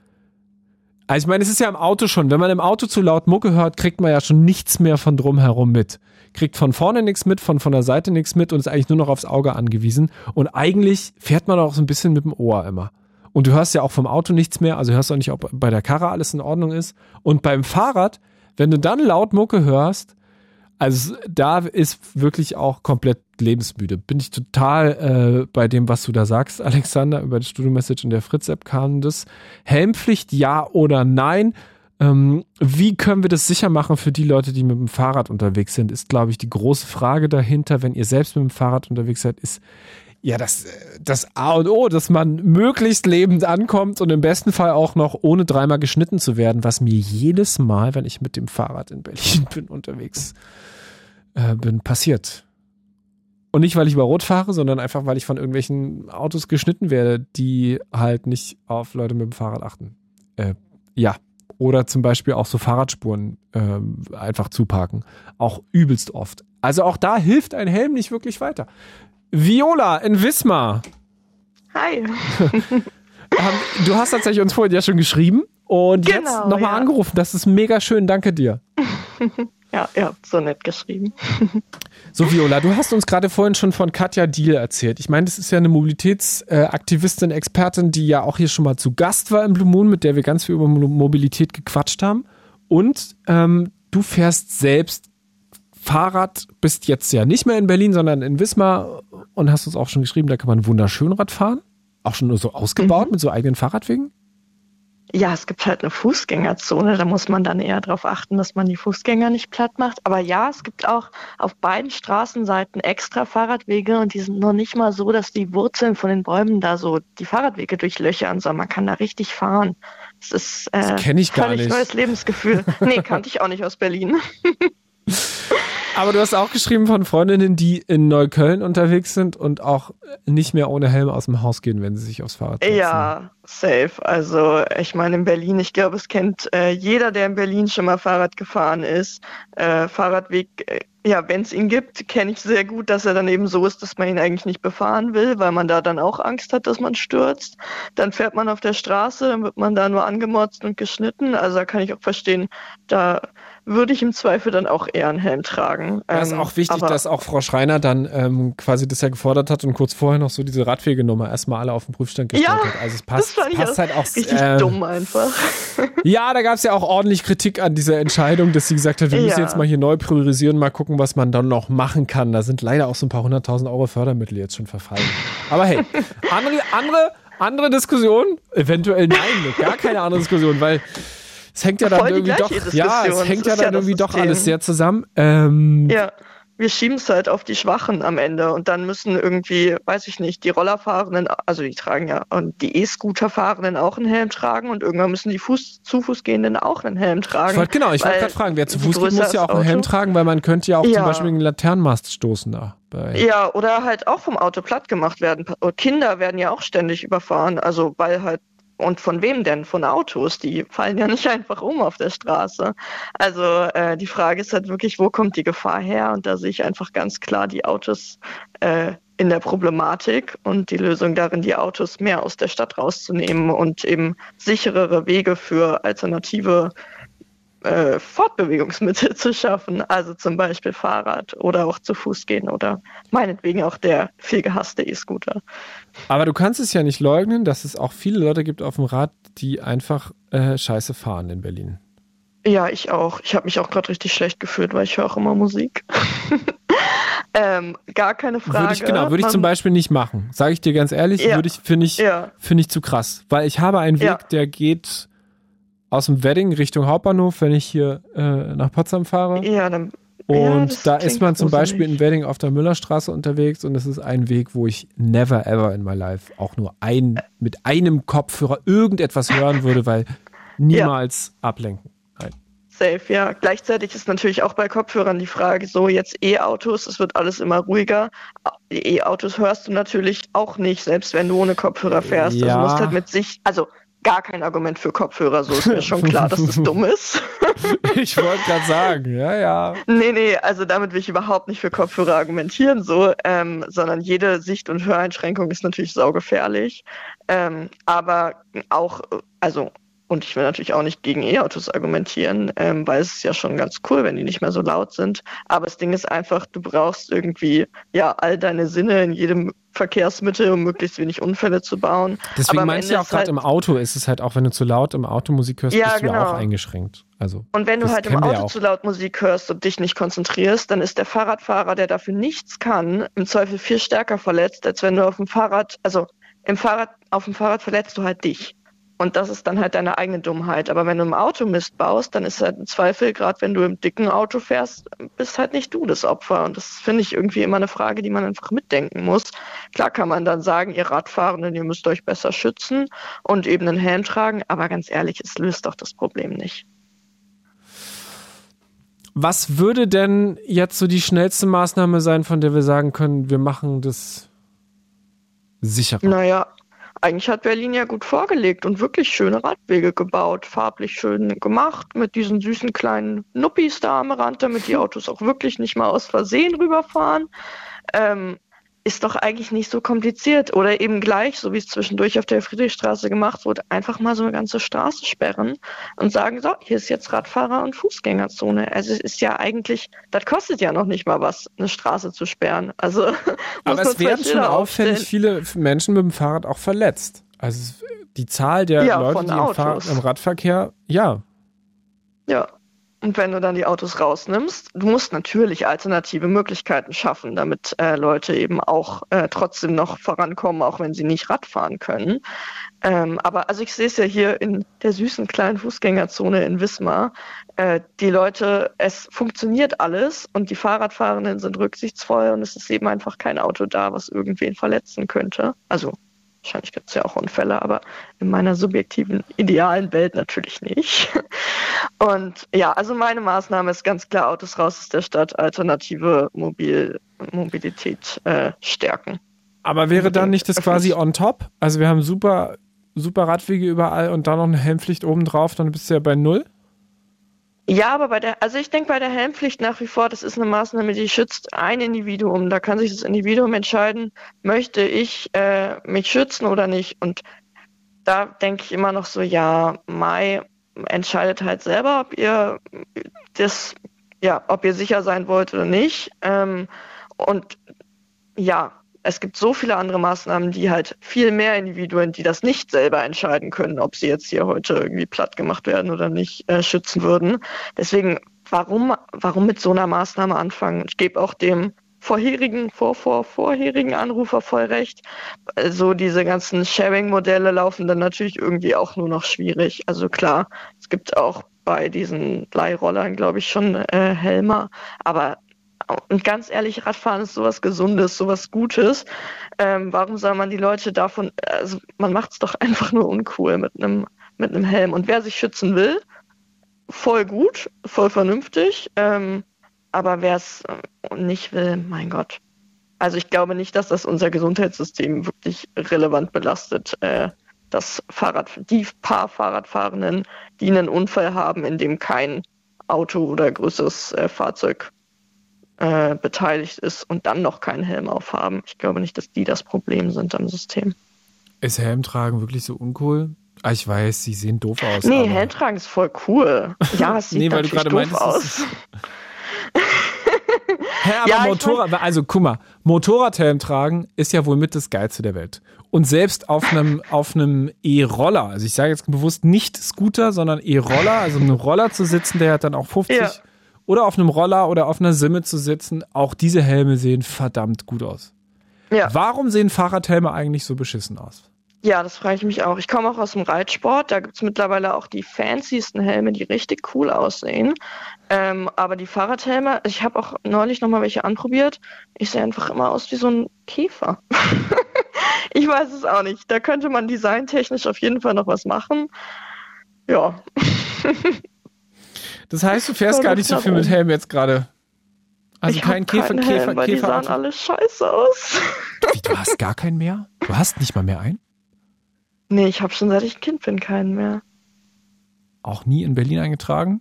also ich meine, es ist ja im Auto schon. Wenn man im Auto zu laut Mucke hört, kriegt man ja schon nichts mehr von drumherum mit. Kriegt von vorne nichts mit, von, von der Seite nichts mit und ist eigentlich nur noch aufs Auge angewiesen. Und eigentlich fährt man auch so ein bisschen mit dem Ohr immer. Und du hörst ja auch vom Auto nichts mehr, also hörst auch nicht, ob bei der Karre alles in Ordnung ist. Und beim Fahrrad, wenn du dann laut Mucke hörst, also da ist wirklich auch komplett lebensmüde. Bin ich total äh, bei dem, was du da sagst, Alexander, über die Studio-Message in der Fritz-App kam das. Helmpflicht, ja oder nein? Ähm, wie können wir das sicher machen für die Leute, die mit dem Fahrrad unterwegs sind, ist, glaube ich, die große Frage dahinter, wenn ihr selbst mit dem Fahrrad unterwegs seid, ist, ja, das, das A und O, dass man möglichst lebend ankommt und im besten Fall auch noch ohne dreimal geschnitten zu werden, was mir jedes Mal, wenn ich mit dem Fahrrad in Berlin [laughs] bin, unterwegs äh, bin, passiert. Und nicht, weil ich über Rot fahre, sondern einfach, weil ich von irgendwelchen Autos geschnitten werde, die halt nicht auf Leute mit dem Fahrrad achten. Äh, ja. Oder zum Beispiel auch so Fahrradspuren äh, einfach zuparken. Auch übelst oft. Also auch da hilft ein Helm nicht wirklich weiter. Viola in Wismar. Hi. [laughs] du hast tatsächlich uns vorhin ja schon geschrieben und genau, jetzt nochmal ja. angerufen. Das ist mega schön. Danke dir. [laughs] Ja, ihr habt so nett geschrieben. So, Viola, du hast uns gerade vorhin schon von Katja Diel erzählt. Ich meine, das ist ja eine Mobilitätsaktivistin, Expertin, die ja auch hier schon mal zu Gast war im Blue Moon, mit der wir ganz viel über Mobilität gequatscht haben. Und ähm, du fährst selbst Fahrrad, bist jetzt ja nicht mehr in Berlin, sondern in Wismar und hast uns auch schon geschrieben, da kann man wunderschön Rad fahren. Auch schon so ausgebaut mhm. mit so eigenen Fahrradwegen? Ja, es gibt halt eine Fußgängerzone, da muss man dann eher darauf achten, dass man die Fußgänger nicht platt macht. Aber ja, es gibt auch auf beiden Straßenseiten extra Fahrradwege und die sind noch nicht mal so, dass die Wurzeln von den Bäumen da so die Fahrradwege durchlöchern, sondern man kann da richtig fahren. Das ist äh, das ich gar völlig nicht. neues Lebensgefühl. nee, kannte ich auch nicht aus Berlin. [laughs] Aber du hast auch geschrieben von Freundinnen, die in Neukölln unterwegs sind und auch nicht mehr ohne Helm aus dem Haus gehen, wenn sie sich aufs Fahrrad setzen. Ja, safe. Also ich meine in Berlin, ich glaube, es kennt äh, jeder, der in Berlin schon mal Fahrrad gefahren ist. Äh, Fahrradweg, äh, ja, wenn es ihn gibt, kenne ich sehr gut, dass er dann eben so ist, dass man ihn eigentlich nicht befahren will, weil man da dann auch Angst hat, dass man stürzt. Dann fährt man auf der Straße, dann wird man da nur angemotzt und geschnitten. Also da kann ich auch verstehen, da würde ich im Zweifel dann auch eher einen Helm tragen. Ja, ist ähm, auch wichtig, dass auch Frau Schreiner dann ähm, quasi das ja gefordert hat und kurz vorher noch so diese Radwegenummer erstmal alle auf den Prüfstand gestellt ja, hat. Also es passt, das passt halt auch richtig äh, dumm einfach. [laughs] Ja, da gab es ja auch ordentlich Kritik an dieser Entscheidung, dass sie gesagt hat, wir müssen jetzt mal hier neu priorisieren, mal gucken, was man dann noch machen kann. Da sind leider auch so ein paar hunderttausend Euro Fördermittel jetzt schon verfallen. Aber hey, [laughs] andere, andere, andere Diskussion? Eventuell nein, gar keine andere Diskussion, weil es hängt ja dann irgendwie doch, ja, es hängt ja dann ja irgendwie doch alles sehr zusammen. Ähm, ja, wir schieben es halt auf die Schwachen am Ende und dann müssen irgendwie, weiß ich nicht, die Rollerfahrenden, also die tragen ja, und die E-Scooter-Fahrenden auch einen Helm tragen und irgendwann müssen die Fuß, zu Fuß gehenden auch einen Helm tragen. Ich genau, ich wollte gerade fragen, wer zu Fuß geht, muss ja auch einen Helm tragen, weil man könnte ja auch ja. zum Beispiel einen Laternenmast stoßen da. Ja, oder halt auch vom Auto platt gemacht werden. Kinder werden ja auch ständig überfahren, also weil halt und von wem denn? Von Autos? Die fallen ja [laughs] nicht einfach um auf der Straße. Also äh, die Frage ist halt wirklich, wo kommt die Gefahr her? Und da sehe ich einfach ganz klar die Autos äh, in der Problematik und die Lösung darin, die Autos mehr aus der Stadt rauszunehmen und eben sicherere Wege für alternative äh, Fortbewegungsmittel [laughs] zu schaffen, also zum Beispiel Fahrrad oder auch zu Fuß gehen oder meinetwegen auch der viel gehasste E-Scooter. Aber du kannst es ja nicht leugnen, dass es auch viele Leute gibt auf dem Rad, die einfach äh, scheiße fahren in Berlin. Ja, ich auch. Ich habe mich auch gerade richtig schlecht gefühlt, weil ich höre auch immer Musik. [laughs] Ähm, gar keine Frage. Würde ich, genau, würde ich zum Beispiel nicht machen. Sage ich dir ganz ehrlich, Ja. würde ich, finde ich, Ja. finde ich zu krass. Weil ich habe einen Weg, Ja. der geht aus dem Wedding Richtung Hauptbahnhof, wenn ich hier äh, nach Potsdam fahre. Ja, dann. Und ja, da ist man zum Beispiel in gruselig. Wedding auf der Müllerstraße unterwegs und das ist ein Weg, wo ich never ever in my life auch nur ein, mit einem Kopfhörer irgendetwas hören würde, weil niemals ablenken. Nein. Safe, ja. Gleichzeitig ist natürlich auch bei Kopfhörern die Frage, so jetzt E-Autos, es wird alles immer ruhiger. Die E-Autos hörst du natürlich auch nicht, selbst wenn du ohne Kopfhörer fährst. Also Ja. du musst halt mit sich, also gar kein Argument für Kopfhörer, so ist mir schon klar, dass das dumm ist. [laughs] Ich wollte gerade sagen, ja, ja. Nee, nee, also damit will ich überhaupt nicht für Kopfhörer argumentieren, so, ähm, sondern jede Sicht- und Höreinschränkung ist natürlich saugefährlich. Ähm, aber auch, also, und ich will natürlich auch nicht gegen E-Autos argumentieren, ähm, weil es ist ja schon ganz cool, wenn die nicht mehr so laut sind. Aber das Ding ist einfach, du brauchst irgendwie ja all deine Sinne in jedem Verkehrsmittel, um möglichst wenig Unfälle zu bauen. Deswegen meinst du ja auch gerade halt- im Auto ist es halt auch, wenn du zu laut im Auto Musik hörst, Ja, bist du ja genau. auch eingeschränkt. Also Und wenn du halt im Auto zu laut Musik hörst und dich nicht konzentrierst, dann ist der Fahrradfahrer, der dafür nichts kann, im Zweifel viel stärker verletzt, als wenn du auf dem Fahrrad, also im Fahrrad, auf dem Fahrrad verletzt du halt dich. Und das ist dann halt deine eigene Dummheit. Aber wenn du im Auto Mist baust, dann ist halt im Zweifel, gerade wenn du im dicken Auto fährst, bist halt nicht du das Opfer. Und das finde ich irgendwie immer eine Frage, die man einfach mitdenken muss. Klar kann man dann sagen, ihr Radfahrenden, ihr müsst euch besser schützen und eben einen Helm tragen. Aber ganz ehrlich, es löst doch das Problem nicht. Was würde denn jetzt so die schnellste Maßnahme sein, von der wir sagen können, wir machen das sicherer? Naja, eigentlich hat Berlin ja gut vorgelegt und wirklich schöne Radwege gebaut, farblich schön gemacht, mit diesen süßen kleinen Nuppis da am Rand, damit die [laughs] Autos auch wirklich nicht mal aus Versehen rüberfahren. Ähm, ist doch eigentlich nicht so kompliziert. Oder eben gleich, so wie es zwischendurch auf der Friedrichstraße gemacht wurde, einfach mal so eine ganze Straße sperren und sagen, so, hier ist jetzt Radfahrer- und Fußgängerzone. Also es ist ja eigentlich, das kostet ja noch nicht mal was, eine Straße zu sperren. Also [laughs] Aber es werden schon auffällig viele Menschen mit dem Fahrrad auch verletzt. Also die Zahl der Ja, Leute, die im, im Radverkehr, ja, Ja. Und wenn du dann die Autos rausnimmst, du musst natürlich alternative Möglichkeiten schaffen, damit äh, Leute eben auch äh, trotzdem noch vorankommen, auch wenn sie nicht Rad fahren können. Ähm, aber also ich sehe es ja hier in der süßen kleinen Fußgängerzone in Wismar. Äh, die Leute, es funktioniert alles und die Fahrradfahrenden sind rücksichtsvoll und es ist eben einfach kein Auto da, was irgendwen verletzen könnte. Also wahrscheinlich gibt es ja auch Unfälle, aber in meiner subjektiven, idealen Welt natürlich nicht. [laughs] Und ja, also meine Maßnahme ist ganz klar, Autos raus aus der Stadt, alternative Mobil Mobilität äh, stärken. Aber wäre dann nicht das quasi on top? Also wir haben super, super Radwege überall und dann noch eine Helmpflicht obendrauf, dann bist du ja bei null. Ja, aber bei der, also ich denke bei der Helmpflicht nach wie vor, das ist eine Maßnahme, die schützt ein Individuum. Da kann sich das Individuum entscheiden, möchte ich äh, mich schützen oder nicht. Und da denke ich immer noch so, ja, Mai entscheidet halt selber, ob ihr das, ja, ob ihr sicher sein wollt oder nicht. Ähm, und ja, es gibt so viele andere Maßnahmen, die halt viel mehr Individuen, die das nicht selber entscheiden können, ob sie jetzt hier heute irgendwie platt gemacht werden oder nicht, äh, schützen würden. Deswegen, warum, warum mit so einer Maßnahme anfangen? Ich gebe auch dem vorherigen, vor, Anrufer voll recht. So diese ganzen Sharing-Modelle laufen dann natürlich irgendwie auch nur noch schwierig. Also klar, es gibt auch bei diesen Leihrollern, glaube ich, schon äh, Helmer, aber und ganz ehrlich, Radfahren ist sowas Gesundes, sowas Gutes. Ähm, warum soll man die Leute davon, also man macht es doch einfach nur uncool mit einem mit Helm. Und wer sich schützen will, voll gut, voll vernünftig. Ähm, aber wer es nicht will, mein Gott. Also ich glaube nicht, dass das unser Gesundheitssystem wirklich relevant belastet. Äh, dass Fahrrad, die paar Fahrradfahrenden, die einen Unfall haben, in dem kein Auto oder größeres äh, Fahrzeug äh, beteiligt ist und dann noch keinen Helm aufhaben. Ich glaube nicht, dass die das Problem sind am System. Ist Helm tragen wirklich so uncool? Ah, ich weiß, sie sehen doof aus. Nee, aber- Helm tragen ist voll cool. Ja, es [laughs] sieht Nee, weil du gerade doof meintest, es aus. [laughs] Hä, aber Ja, Motorrad, also guck mal, Motorradhelm tragen ist ja wohl mit das Geilste der Welt. Und selbst auf einem [laughs] auf einem E-Roller, also ich sage jetzt bewusst nicht Scooter, sondern E-Roller, also einem Roller zu sitzen, der hat dann auch 50 Ja. Oder auf einem Roller oder auf einer Simme zu sitzen. Auch diese Helme sehen verdammt gut aus. Ja. Warum sehen Fahrradhelme eigentlich so beschissen aus? Ja, das frage ich mich auch. Ich komme auch aus dem Reitsport. Da gibt es mittlerweile auch die fancysten Helme, die richtig cool aussehen. Ähm, aber die Fahrradhelme, ich habe auch neulich nochmal welche anprobiert. Ich sehe einfach immer aus wie so ein Käfer. [laughs] ich weiß es auch nicht. Da könnte man designtechnisch auf jeden Fall noch was machen. Ja. [laughs] Das heißt, du fährst gar nicht so viel mit. Helm jetzt gerade. Also ich kein Käfer, Käfer, Helm, weil die sahen Käfer. alle scheiße aus. [laughs] Wie, du hast gar keinen mehr? Du hast nicht mal mehr einen? Nee, ich habe schon seit ich ein Kind bin keinen mehr. Auch nie in Berlin eingetragen?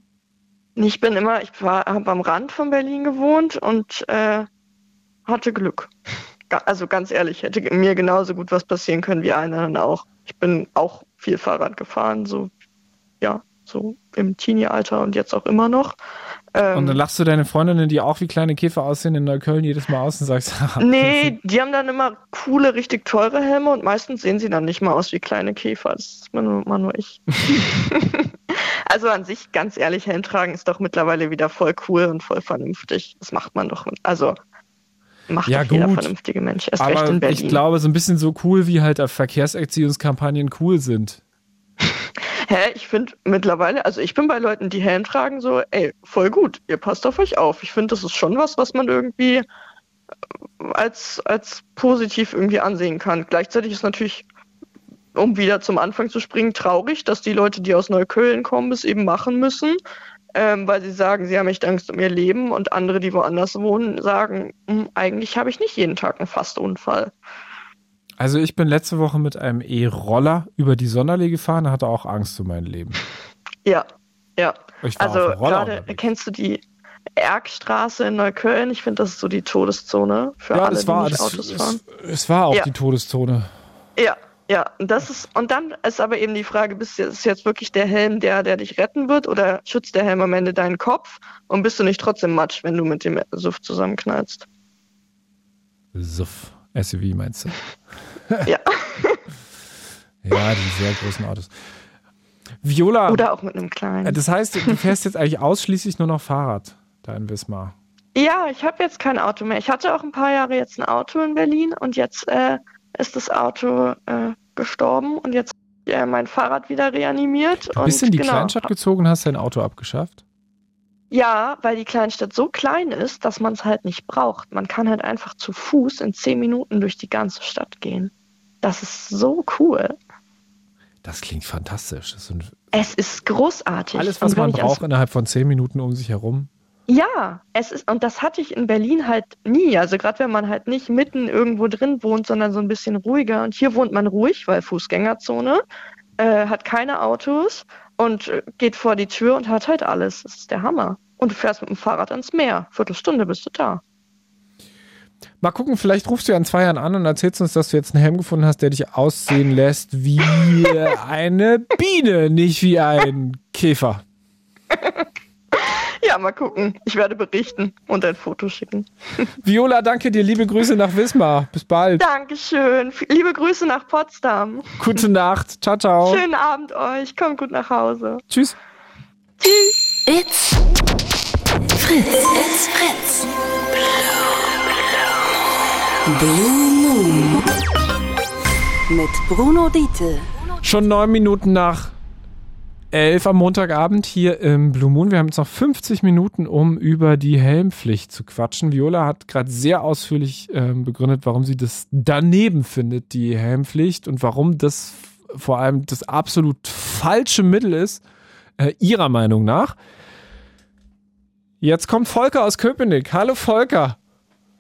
Nee, Ich bin immer, ich habe am Rand von Berlin gewohnt und äh, hatte Glück. [laughs] Also ganz ehrlich, hätte mir genauso gut was passieren können wie anderen auch. Ich bin auch viel Fahrrad gefahren, so ja, so im Teenie-Alter und jetzt auch immer noch. Ähm, Und dann lachst du deine Freundinnen, die auch wie kleine Käfer aussehen, in Neukölln jedes Mal aus und sagst, haha, [laughs] Nee, die haben dann immer coole, richtig teure Helme und meistens sehen sie dann nicht mal aus wie kleine Käfer. Das ist immer nur, immer nur ich. [laughs] [laughs] also an sich, ganz ehrlich, Helm tragen ist doch mittlerweile wieder voll cool und voll vernünftig. Das macht man doch. Also macht Ja, jeder vernünftige Mensch. Erst recht in aber Berlin. ich glaube, so ein bisschen so cool, wie halt Verkehrserziehungskampagnen cool sind. Hä, ich finde mittlerweile, also ich bin bei Leuten, die Helm tragen, so, ey, voll gut, ihr passt auf euch auf. Ich finde, das ist schon was, was man irgendwie äh, als, als positiv irgendwie ansehen kann. Gleichzeitig ist natürlich, um wieder zum Anfang zu springen, traurig, dass die Leute, die aus Neukölln kommen, es eben machen müssen, ähm, weil sie sagen, sie haben echt Angst um ihr Leben und andere, die woanders wohnen, sagen, "Hm, eigentlich habe ich nicht jeden Tag einen Fastunfall. Also ich bin letzte Woche mit einem E-Roller über die Sonderlee gefahren, hatte auch Angst um mein Leben. Ja, ja. Also gerade kennst du die Erkstraße in Neukölln? Ich finde, das ist so die Todeszone für ja, alle, das war, die das, Autos fahren. es, es war auch Ja. die Todeszone. Ja, ja. Und das ist und dann ist aber eben die Frage: Bist ist jetzt wirklich der Helm, der, der dich retten wird, oder schützt der Helm am Ende deinen Kopf und bist du nicht trotzdem Matsch, wenn du mit dem Suff zusammenknallst? Suff. SUV meinst du? Ja. [laughs] Ja, die sehr großen Autos. Viola, Oder auch mit einem kleinen. das heißt, du fährst jetzt eigentlich ausschließlich nur noch Fahrrad da in Wismar. Ja, ich habe jetzt kein Auto mehr. Ich hatte auch ein paar Jahre jetzt ein Auto in Berlin und jetzt äh, ist das Auto äh, gestorben und jetzt äh, mein Fahrrad wieder reanimiert. Du bist und in die genau, Kleinstadt gezogen, hast dein Auto abgeschafft? Ja, weil die Kleinstadt so klein ist, dass man es halt nicht braucht. Man kann halt einfach zu Fuß in zehn Minuten durch die ganze Stadt gehen. Das ist so cool. Das klingt fantastisch. Das ein, Es ist großartig. alles, was man braucht, innerhalb von zehn Minuten um sich herum. Ja, es ist, und das hatte ich in Berlin halt nie. Also gerade wenn man halt nicht mitten irgendwo drin wohnt, sondern so ein bisschen ruhiger. Und hier wohnt man ruhig, weil Fußgängerzone, äh, hat keine Autos und äh, geht vor die Tür und hat halt alles. Das ist der Hammer. Und du fährst mit dem Fahrrad ans Meer. Viertelstunde bist du da. Mal gucken, vielleicht rufst du ja in zwei Jahren an und erzählst uns, dass du jetzt einen Helm gefunden hast, der dich aussehen lässt wie [laughs] eine Biene, nicht wie ein Käfer. [laughs] Ja, mal gucken. Ich werde berichten und ein Foto schicken. [laughs] Viola, danke dir. Liebe Grüße nach Wismar. Bis bald. Dankeschön. Liebe Grüße nach Potsdam. Gute [laughs] Nacht. Ciao, ciao. Schönen Abend euch. Kommt gut nach Hause. Tschüss. Tschüss. It's Fritz. It's Fritz. Blue Moon. Mit Bruno Diete. Schon neun Minuten nach elf am Montagabend hier im Blue Moon. Wir haben jetzt noch 50 Minuten, um über die Helmpflicht zu quatschen. Viola hat gerade sehr ausführlich ähm, begründet, warum sie das daneben findet, die Helmpflicht, und warum das vor allem das absolut falsche Mittel ist, äh, ihrer Meinung nach. Jetzt kommt Volker aus Köpenick. Hallo Volker.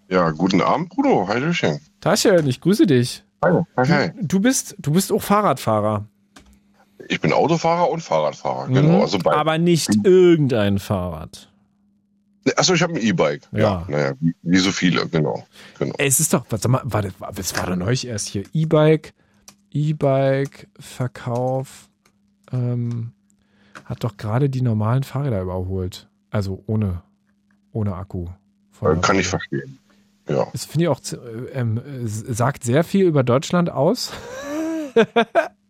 Ja, guten Abend, Bruno. Hallöchen. Taschen, ich grüße dich. Hi. Hi, hi. Du bist, du bist auch Fahrradfahrer. Ich bin Autofahrer und Fahrradfahrer, genau. Mhm. Also bei, Aber nicht irgendein Fahrrad. Achso, ich habe ein E-Bike. Ja. Ja, naja, wie, wie so viele, genau. genau. Es ist doch, warte mal, warte, das war doch neulich erst hier. E-Bike, E-Bike, Verkauf, ähm, hat doch gerade die normalen Fahrräder überholt. Also ohne, ohne Akku. Äh, Kann ich verstehen. Ja. Das finde ich auch, äh, ähm, äh, sagt sehr viel über Deutschland aus. [laughs]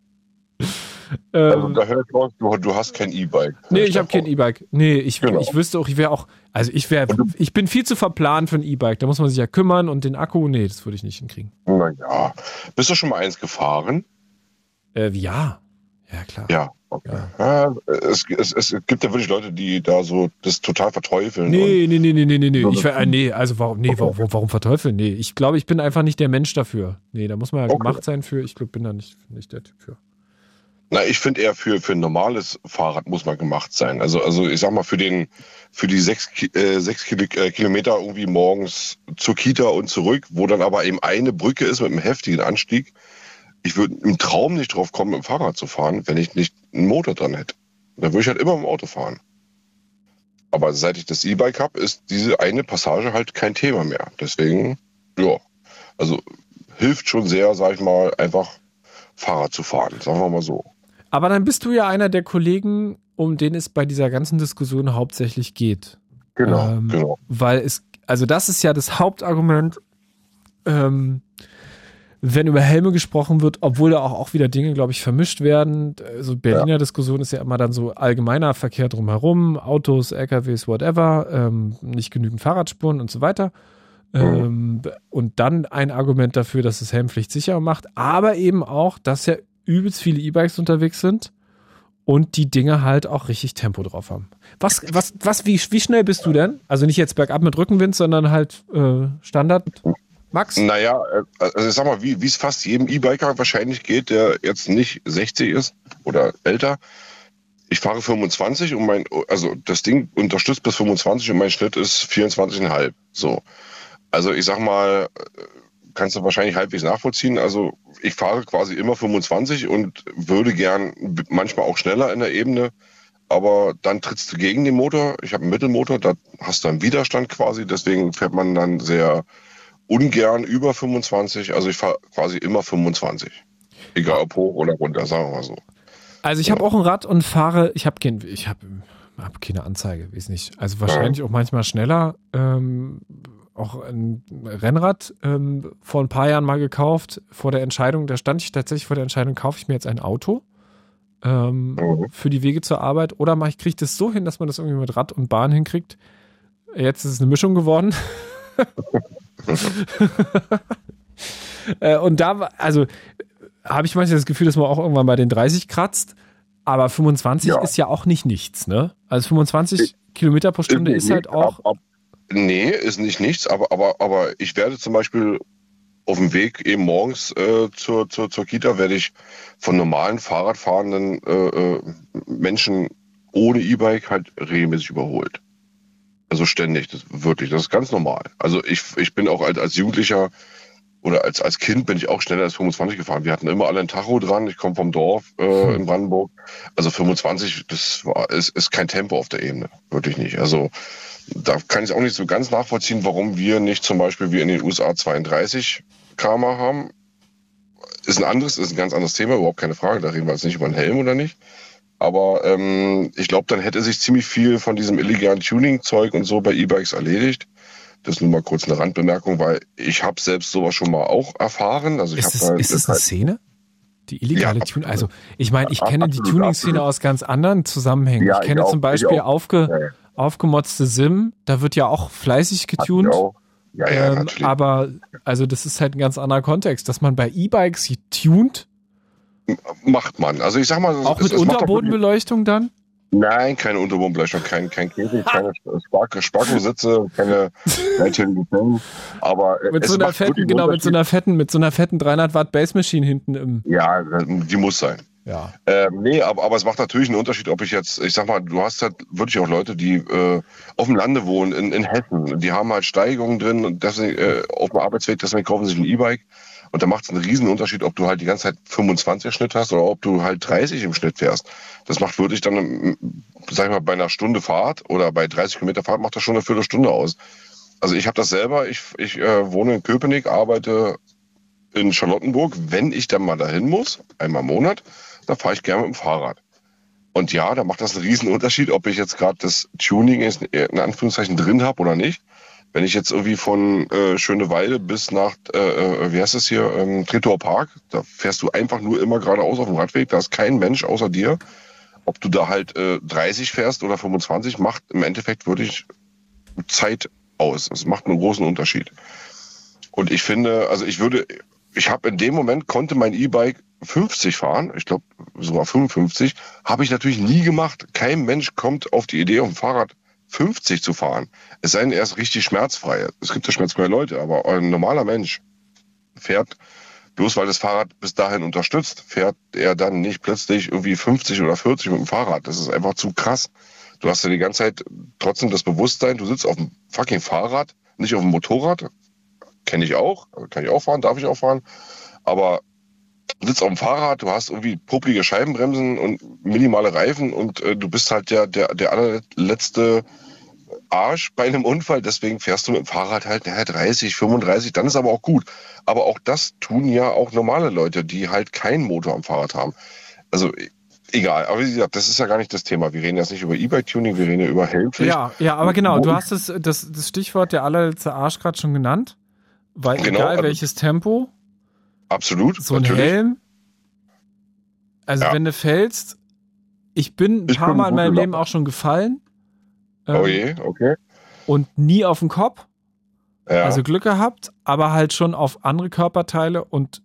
Also Ähm, da hört raus, du, du hast kein E-Bike. nee, ich habe kein E-Bike. Nee, ich, Genau. ich wüsste auch, ich wäre auch, also ich wäre, ich bin viel zu verplant für ein E-Bike. Da muss man sich ja kümmern und den Akku, nee, das würde ich nicht hinkriegen. Naja. Bist du schon mal eins gefahren? Äh, ja. Ja, klar. Ja. Okay. Ja, es, es, es gibt ja wirklich Leute, die da so das total verteufeln. Nee, nee, nee, nee, nee, nee, nee. Ich äh, nee, also warum, nee, warum, warum verteufeln? Nee, ich glaube, ich bin einfach nicht der Mensch dafür. Nee, da muss man ja Okay. gemacht sein für. Ich glaube, bin da nicht, nicht der Typ für. Na, ich finde eher für, für ein normales Fahrrad muss man gemacht sein. Also, also ich sag mal, für den, für die sechs, äh, sechs äh, Kilometer irgendwie morgens zur Kita und zurück, wo dann aber eben eine Brücke ist mit einem heftigen Anstieg. Ich würde im Traum nicht drauf kommen, mit dem Fahrrad zu fahren, wenn ich nicht einen Motor dran hätte. Dann würde ich halt immer im Auto fahren. Aber seit ich das E-Bike habe, ist diese eine Passage halt kein Thema mehr. Deswegen, ja, also hilft schon sehr, sag ich mal, einfach Fahrrad zu fahren. Sagen wir mal so. Aber dann bist du ja einer der Kollegen, um den es bei dieser ganzen Diskussion hauptsächlich geht. Genau, Ähm, genau. Weil es, also das ist ja das Hauptargument, ähm, wenn über Helme gesprochen wird, obwohl da auch, auch wieder Dinge, glaube ich, vermischt werden. Also Berliner Diskussion ist ja immer dann so allgemeiner Verkehr drumherum, Autos, LKWs, whatever, ähm, nicht genügend Fahrradspuren und so weiter. Ähm, und dann ein Argument dafür, dass es Helmpflicht sicher macht, aber eben auch, dass ja übelst viele E-Bikes unterwegs sind und die Dinge halt auch richtig Tempo drauf haben. Was, was, was, wie, wie schnell bist du denn? Also nicht jetzt bergab mit Rückenwind, sondern halt äh, Standard. Max? Naja, äh, also ich sag mal, wie es fast jedem E-Biker wahrscheinlich geht, der jetzt nicht 60 ist oder älter. Ich fahre 25 und mein, also das Ding unterstützt bis 25 und mein Schnitt ist 24,5. So. Also ich sag mal, äh, kannst du wahrscheinlich halbwegs nachvollziehen. Also ich fahre quasi immer 25 und würde gern manchmal auch schneller in der Ebene. Aber dann trittst du gegen den Motor. Ich habe einen Mittelmotor, da hast du einen Widerstand quasi. Deswegen fährt man dann sehr ungern über 25. Also ich fahre quasi immer 25. Egal ob hoch oder runter, sagen wir mal so. Also ich habe auch ein Rad und fahre, ich habe kein, ich habe hab keine Anzeige, weiß nicht. Also wahrscheinlich auch manchmal schneller. Ähm, auch ein Rennrad ähm, vor ein paar Jahren mal gekauft, vor der Entscheidung, da stand ich tatsächlich vor der Entscheidung, kaufe ich mir jetzt ein Auto ähm, Mhm. für die Wege zur Arbeit oder mache ich, kriege ich das so hin, dass man das irgendwie mit Rad und Bahn hinkriegt. Jetzt ist es eine Mischung geworden. [laughs] äh, und da, also habe ich manchmal das Gefühl, dass man auch irgendwann bei den 30 kratzt, aber 25 Ja. ist ja auch nicht nichts, ne? Also 25 Kilometer pro Stunde ist halt auch. Ab, ab, nee, ist nicht nichts, aber, aber, aber ich werde zum Beispiel auf dem Weg eben morgens äh, zur, zur, zur Kita werde ich von normalen Fahrradfahrenden äh, äh, Menschen ohne E-Bike halt regelmäßig überholt. Also ständig, das, wirklich, das ist ganz normal. Also ich, ich bin auch als, als Jugendlicher oder als, als Kind bin ich auch schneller als 25 gefahren. Wir hatten immer alle ein Tacho dran. Ich komme vom Dorf äh, in Brandenburg. Also 25, das war, ist, ist kein Tempo auf der Ebene. Wirklich nicht. Also da kann ich auch nicht so ganz nachvollziehen, warum wir nicht zum Beispiel wie in den USA 32 km haben. Ist ein anderes, ist ein ganz anderes Thema, überhaupt keine Frage. Da reden wir jetzt nicht über einen Helm oder nicht. Aber ähm, ich glaube, dann hätte sich ziemlich viel von diesem illegalen Tuning-Zeug und so bei E-Bikes erledigt. Das nur mal kurz eine Randbemerkung, weil ich habe selbst sowas schon mal auch erfahren. Also ich Ist das, ist das eine Szene? Die illegale Ja, Tuning? Also, ich meine, ich kenne die Absolut, Tuning-Szene absolut. aus ganz anderen Zusammenhängen. Ja, ich kenne ich auch, zum Beispiel aufge, ja. Aufgemotzte Sim, da wird ja auch fleißig getunt. auch. Ja, ja, ähm, aber, also, das ist halt ein ganz anderer Kontext, dass man bei E-Bikes sie tunt, macht man. Also ich sag mal, auch es- mit es Unterbodenbeleuchtung dann. Nein, keine Unterbodenbeleuchtung, kein, kein Käfig, [laughs] keine Spark Sparko-Sitze, keine Fällen. Aber Mit so einer fetten, genau, mit so einer fetten, mit so einer fetten 300 Watt Bass-Machine hinten im, Ja, die muss sein. Ja. Ähm, nee, aber, aber es macht natürlich einen Unterschied, ob ich jetzt, ich sag mal, du hast halt wirklich auch Leute, die äh, auf dem Lande wohnen, in, in Hessen, die haben halt Steigungen drin und deswegen äh, auf dem Arbeitsweg, deswegen kaufen sie sich ein E-Bike. Und da macht es einen riesen Unterschied, ob du halt die ganze Zeit 25 Schnitt hast oder ob du halt 30 im Schnitt fährst. Das macht wirklich dann, ähm, sag ich mal, bei einer Stunde Fahrt oder bei 30 Kilometer Fahrt macht das schon eine Viertelstunde aus. Also ich habe das selber, ich, ich äh, wohne in Köpenick, arbeite in Charlottenburg. Wenn ich dann mal dahin muss, einmal im Monat, da fahre ich gerne mit dem Fahrrad. Und ja, da macht das einen riesen Unterschied, ob ich jetzt gerade das Tuning in Anführungszeichen drin habe oder nicht. Wenn ich jetzt irgendwie von äh, Schöneweide bis nach, äh, äh, wie heißt das hier, ähm, Tretower Park, da fährst du einfach nur immer geradeaus auf dem Radweg, da ist kein Mensch außer dir. Ob du da halt äh, 30 fährst oder 25, macht im Endeffekt wirklich Zeit aus. Es macht einen großen Unterschied. Und ich finde, also ich würde, ich habe in dem Moment konnte mein E-Bike 50 fahren, ich glaube sogar 55, habe ich natürlich nie gemacht. Kein Mensch kommt auf die Idee, auf dem Fahrrad 50 zu fahren. Es sei denn, er ist richtig schmerzfrei. Es gibt ja schmerzfreie Leute, aber ein normaler Mensch fährt, bloß weil das Fahrrad bis dahin unterstützt, fährt er dann nicht plötzlich irgendwie 50 oder 40 mit dem Fahrrad. Das ist einfach zu krass. Du hast ja die ganze Zeit trotzdem das Bewusstsein, du sitzt auf dem fucking Fahrrad, nicht auf dem Motorrad. Kenne ich auch, kann ich auch fahren, darf ich auch fahren. Aber du sitzt auf dem Fahrrad, du hast irgendwie popelige Scheibenbremsen und minimale Reifen und äh, du bist halt der, der, der allerletzte Arsch bei einem Unfall. Deswegen fährst du mit dem Fahrrad halt naja, 30, 35, dann ist aber auch gut. Aber auch das tun ja auch normale Leute, die halt keinen Motor am Fahrrad haben. Also egal, aber wie gesagt, das ist ja gar nicht das Thema. Wir reden jetzt nicht über E-Bike-Tuning, wir reden ja über Helmpflicht. Ja, ja, aber genau, du hast das, das, das Stichwort der allerletzte Arsch gerade schon genannt. Weil Genau, egal also- welches Tempo, Absolut. so ein natürlich. Helm, also Ja. wenn du fällst, ich bin ein Ich paar bin Mal in meinem. Leben auch schon gefallen. ähm, Oh je, okay. Und nie auf den Kopf. Ja. Also Glück gehabt, aber halt schon auf andere Körperteile und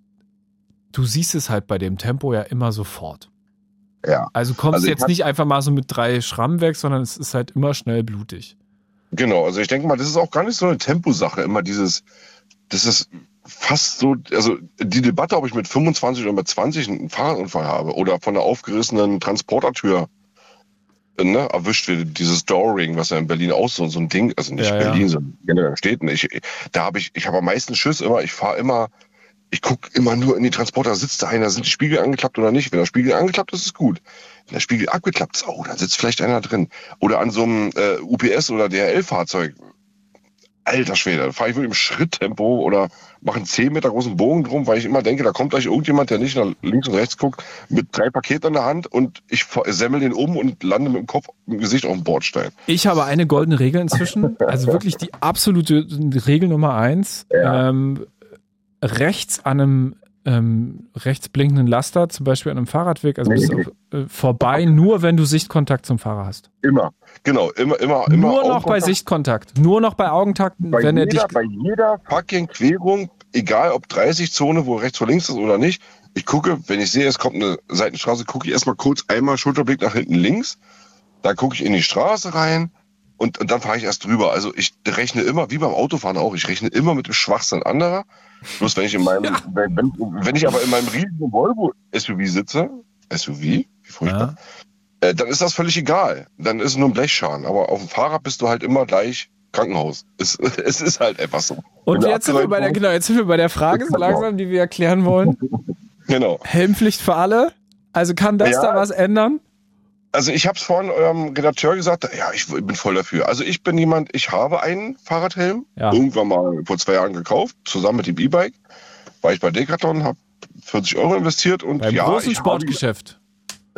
du siehst es halt bei dem Tempo ja immer sofort. Ja. Also kommst Also jetzt nicht einfach mal so mit drei Schrammen weg, sondern es ist halt immer schnell blutig. Genau, also ich denke mal, das ist auch gar nicht so eine Temposache, immer dieses, das ist fast so, also die Debatte, ob ich mit 25 oder mit 20 einen Fahrradunfall habe oder von einer aufgerissenen Transportertür ne, erwischt wird, dieses Dooring, was ja in Berlin auch so, so ein Ding, also nicht Ja, ja. Berlin, sondern generell in Städten. Ich, da habe ich, ich habe am meisten Schiss immer, ich fahre immer, ich gucke immer nur in die Transporter, sitzt da einer, sind die Spiegel angeklappt oder nicht? Wenn der Spiegel angeklappt ist, ist gut. Wenn der Spiegel abgeklappt ist, oh, dann sitzt vielleicht einer drin. Oder an so einem äh, UPS oder DHL-Fahrzeug. Alter Schwede, da fahre ich wirklich im Schritttempo oder mache einen 10 Meter großen Bogen drum, weil ich immer denke, da kommt gleich irgendjemand, der nicht nach links und rechts guckt, mit drei Paketen in der Hand und ich semmel den um und lande mit dem Kopf, mit dem Gesicht auf dem Bordstein. Ich habe eine goldene Regel inzwischen, also wirklich die absolute Regel Nummer eins. Ähm, rechts an einem ähm, rechts blinkenden Laster, zum Beispiel an einem Fahrradweg, also bist du auf, äh, vorbei, nur wenn du Sichtkontakt zum Fahrer hast. Immer. Genau, immer, immer, immer. nur noch bei. Sichtkontakt, nur noch bei Augentakten, bei wenn er dich jeder, bei jeder fucking Querung, egal ob 30 Zone, wo rechts vor links ist oder nicht, ich gucke, wenn ich sehe, es kommt eine Seitenstraße, gucke ich erstmal kurz einmal Schulterblick nach hinten links, dann gucke ich in die Straße rein und, und dann fahre ich erst drüber. Also ich rechne immer, wie beim Autofahren auch, ich rechne immer mit dem Schwachsinn anderer. Bloß wenn ich in meinem, [laughs] wenn, wenn, wenn ich aber in meinem riesigen Volvo SUV sitze, SUV, wie furchtbar, äh, dann ist das völlig egal. Dann ist es nur ein Blechschaden. Aber auf dem Fahrrad bist du halt immer gleich Krankenhaus. Es, [laughs] es ist halt einfach so. Und jetzt sind, wir bei der, genau, jetzt sind wir bei der Frage so [laughs] langsam, die wir erklären wollen. Genau. Helmpflicht für alle. Also kann das Ja. da was ändern? Also ich habe es vorhin eurem Redakteur gesagt, ja, ich bin voll dafür. Also ich bin jemand, ich habe einen Fahrradhelm, Ja. irgendwann mal vor zwei Jahren gekauft, zusammen mit dem E-Bike. War ich bei Decathlon, habe 40 Euro investiert und Beim ja, großen ich Sportgeschäft.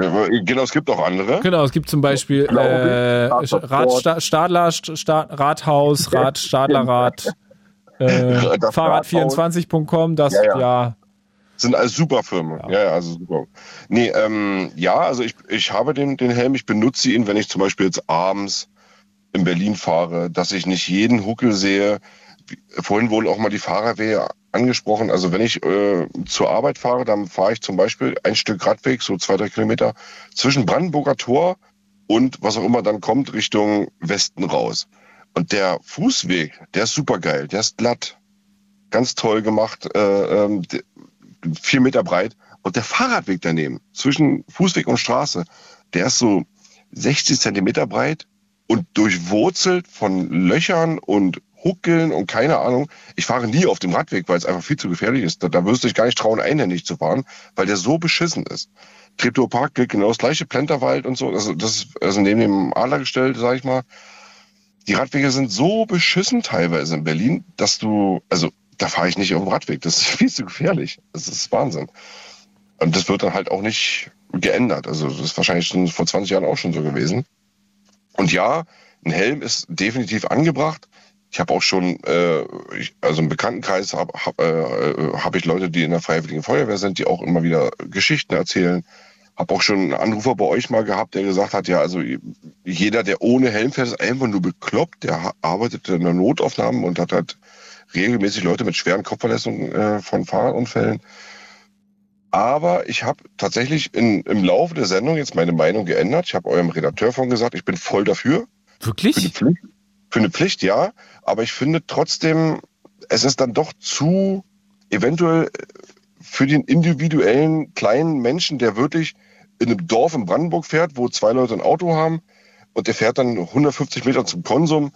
Habe, genau, es gibt auch andere. Genau, es gibt zum Beispiel Glaube äh. Rad, Sta- Stadler, St- Sta- Rathaus, Rad, Stadlerrad, [laughs] äh, Das Fahrrad24.com, das, Ja, ja, ja. Sind alles super Firmen. Ja, ja, also super. Nee, ähm, ja, also ich, ich habe den, den Helm, ich benutze ihn, wenn ich zum Beispiel jetzt abends in Berlin fahre, dass ich nicht jeden Huckel sehe. Vorhin wurden auch mal die Fahrerwehe angesprochen. Also wenn ich äh, zur Arbeit fahre, dann fahre ich zum Beispiel ein Stück Radweg, so zwei, drei Kilometer, zwischen Brandenburger Tor und was auch immer dann kommt, Richtung Westen raus. Und der Fußweg, der ist super geil, der ist glatt, ganz toll gemacht, äh, d- vier Meter breit. Und der Fahrradweg daneben, zwischen Fußweg und Straße, der ist so 60 Zentimeter breit und durchwurzelt von Löchern und Huckeln und keine Ahnung. Ich fahre nie auf dem Radweg, weil es einfach viel zu gefährlich ist. Da, da wirst du dich gar nicht trauen, einhändig zu fahren, weil der so beschissen ist. Treptower Park gilt genau das gleiche, Plenterwald und so. Also das ist also neben dem Adlergestell, sag ich mal. Die Radwege sind so beschissen teilweise in Berlin, dass du, also da fahre ich nicht auf dem Radweg. Das ist [laughs] viel zu gefährlich. Das ist Wahnsinn. Und das wird dann halt auch nicht geändert. Also das ist wahrscheinlich schon vor 20 Jahren auch schon so gewesen. Und ja, ein Helm ist definitiv angebracht. Ich habe auch schon, äh, ich, also im Bekanntenkreis habe hab, äh, hab ich Leute, die in der Freiwilligen Feuerwehr sind, die auch immer wieder Geschichten erzählen. Habe auch schon einen Anrufer bei euch mal gehabt, der gesagt hat, ja, also jeder, der ohne Helm fährt, ist einfach nur bekloppt. Der arbeitet in der Notaufnahme und hat halt regelmäßig Leute mit schweren Kopfverletzungen äh, von Fahrradunfällen. Aber ich habe tatsächlich in, im Laufe der Sendung jetzt meine Meinung geändert. Ich habe eurem Redakteur von gesagt, ich bin voll dafür. Wirklich? Für eine Pflicht, für eine Pflicht ja. Aber ich finde trotzdem, es ist dann doch zu eventuell für den individuellen kleinen Menschen, der wirklich in einem Dorf in Brandenburg fährt, wo zwei Leute ein Auto haben und der fährt dann 150 Meter zum Konsum,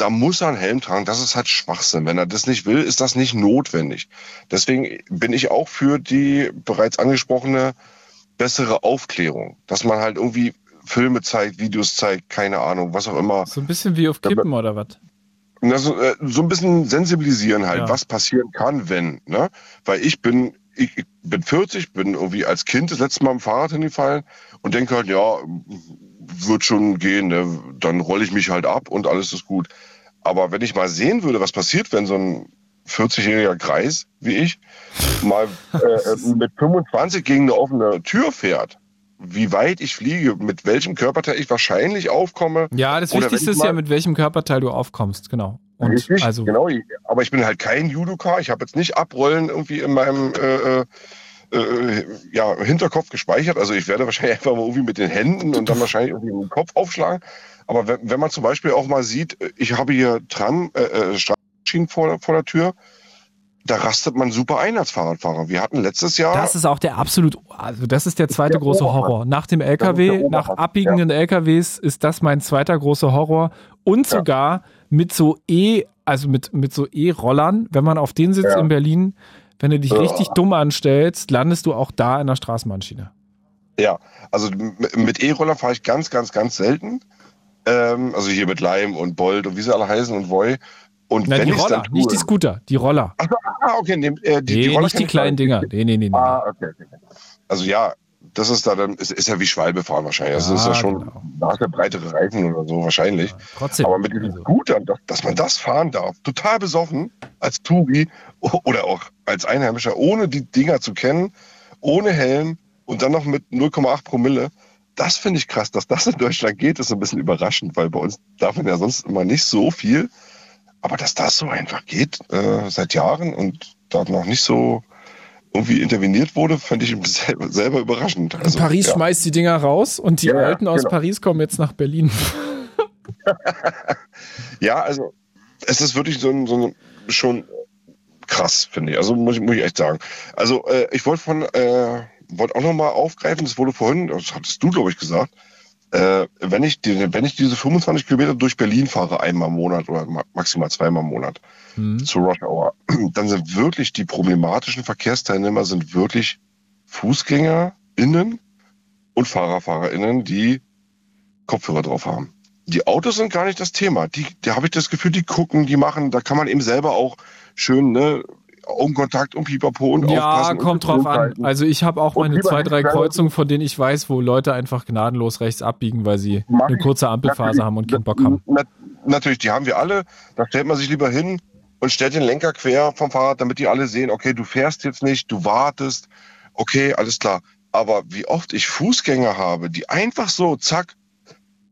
da muss er einen Helm tragen. Das ist halt Schwachsinn. Wenn er das nicht will, ist das nicht notwendig. Deswegen bin ich auch für die bereits angesprochene bessere Aufklärung, dass man halt irgendwie Filme zeigt, Videos zeigt, keine Ahnung, was auch immer. So ein bisschen wie auf Kippen oder was? Also, äh, so ein bisschen sensibilisieren halt, ja. was passieren kann, wenn. Ne? Weil ich bin, ich, ich bin 40, bin irgendwie als Kind das letzte Mal am Fahrrad hingefallen und denke halt, ja, wird schon gehen, ne? dann rolle ich mich halt ab und alles ist gut. Aber wenn ich mal sehen würde, was passiert, wenn so ein 40-jähriger Kreis wie ich mal [laughs] äh, mit 25 gegen eine offene Tür fährt, wie weit ich fliege, mit welchem Körperteil ich wahrscheinlich aufkomme. Ja, das Wichtigste ist ja, mit welchem Körperteil du aufkommst, genau. Und richtig, also genau. Aber ich bin halt kein Judoka. Ich habe jetzt nicht Abrollen irgendwie in meinem äh, äh ja, Hinterkopf gespeichert. Also ich werde wahrscheinlich einfach mal irgendwie mit den Händen und dann wahrscheinlich irgendwie den Kopf aufschlagen. Aber wenn, wenn man zum Beispiel auch mal sieht, ich habe hier Tram, äh, äh Straßenschienen vor, vor der Tür, da rastet man super ein als Fahrradfahrer. Wir hatten letztes Jahr. Das ist auch der absolut, also das ist der zweite der große Horror. Nach dem LKW, nach abbiegenden ja. LKWs ist das mein zweiter großer Horror. Und sogar ja. mit so E, also mit, mit so E-Rollern, wenn man auf den sitzt ja. in Berlin, wenn du dich ja. richtig dumm anstellst, landest du auch da in der Straßenbahnschiene. Ja, also mit E-Roller fahre ich ganz, ganz, ganz selten. Ähm, also hier mit Leim und Bolt und wie sie alle heißen und Voy. Und Nein, wenn die Roller, tue, nicht die Scooter, die Roller. [laughs] Ah, okay, nee, äh, die, nee, die Roller nicht die kleinen Dinger. Nee, nee, nee, nee. Ah, okay, okay. Also ja, das ist da dann, ist, ist ja wie Schwalbe fahren wahrscheinlich. Also ja, das ist ja schon genau. nach der breitere Reifen oder so wahrscheinlich. Ja, trotzdem. Aber mit diesen also. Scootern, dass man das fahren darf, total besoffen, als Touri [laughs] oder auch als Einheimischer, ohne die Dinger zu kennen, ohne Helm und dann noch mit 0,8 Promille, das finde ich krass, dass das in Deutschland geht, ist ein bisschen überraschend, weil bei uns darf man ja sonst immer nicht so viel. Aber dass das so einfach geht äh, seit Jahren und da noch nicht so irgendwie interveniert wurde, fand ich [laughs] selber, selber überraschend. Also, Paris ja. schmeißt die Dinger raus und die ja, Alten aus genau. Paris kommen jetzt nach Berlin. [laughs] ja, also es ist wirklich so ein, so ein schon krass, finde ich. Also muss ich, muss ich echt sagen. Also äh, ich wollte von äh, wollte auch nochmal aufgreifen, das wurde vorhin, das hattest du, glaube ich, gesagt, äh, wenn, ich die, wenn ich diese 25 Kilometer durch Berlin fahre, einmal im Monat oder maximal zweimal im Monat mhm. zu Rush Hour, [clears throat] dann sind wirklich die problematischen Verkehrsteilnehmer sind wirklich FußgängerInnen und FahrerfahrerInnen, die Kopfhörer drauf haben. Die Autos sind gar nicht das Thema. Die, da habe ich das Gefühl, die gucken, die machen, da kann man eben selber auch schön, ne, Augenkontakt und Pipapo und Ja, kommt drauf an. Also ich habe auch meine zwei, drei Kreuzungen, von denen ich weiß, wo Leute einfach gnadenlos rechts abbiegen, weil sie eine kurze Ampelphase haben und keinen Bock haben. natürlich, die haben wir alle. Da stellt man sich lieber hin und stellt den Lenker quer vom Fahrrad, damit die alle sehen, okay, du fährst jetzt nicht, du wartest, okay, alles klar. Aber wie oft ich Fußgänger habe, die einfach so, zack,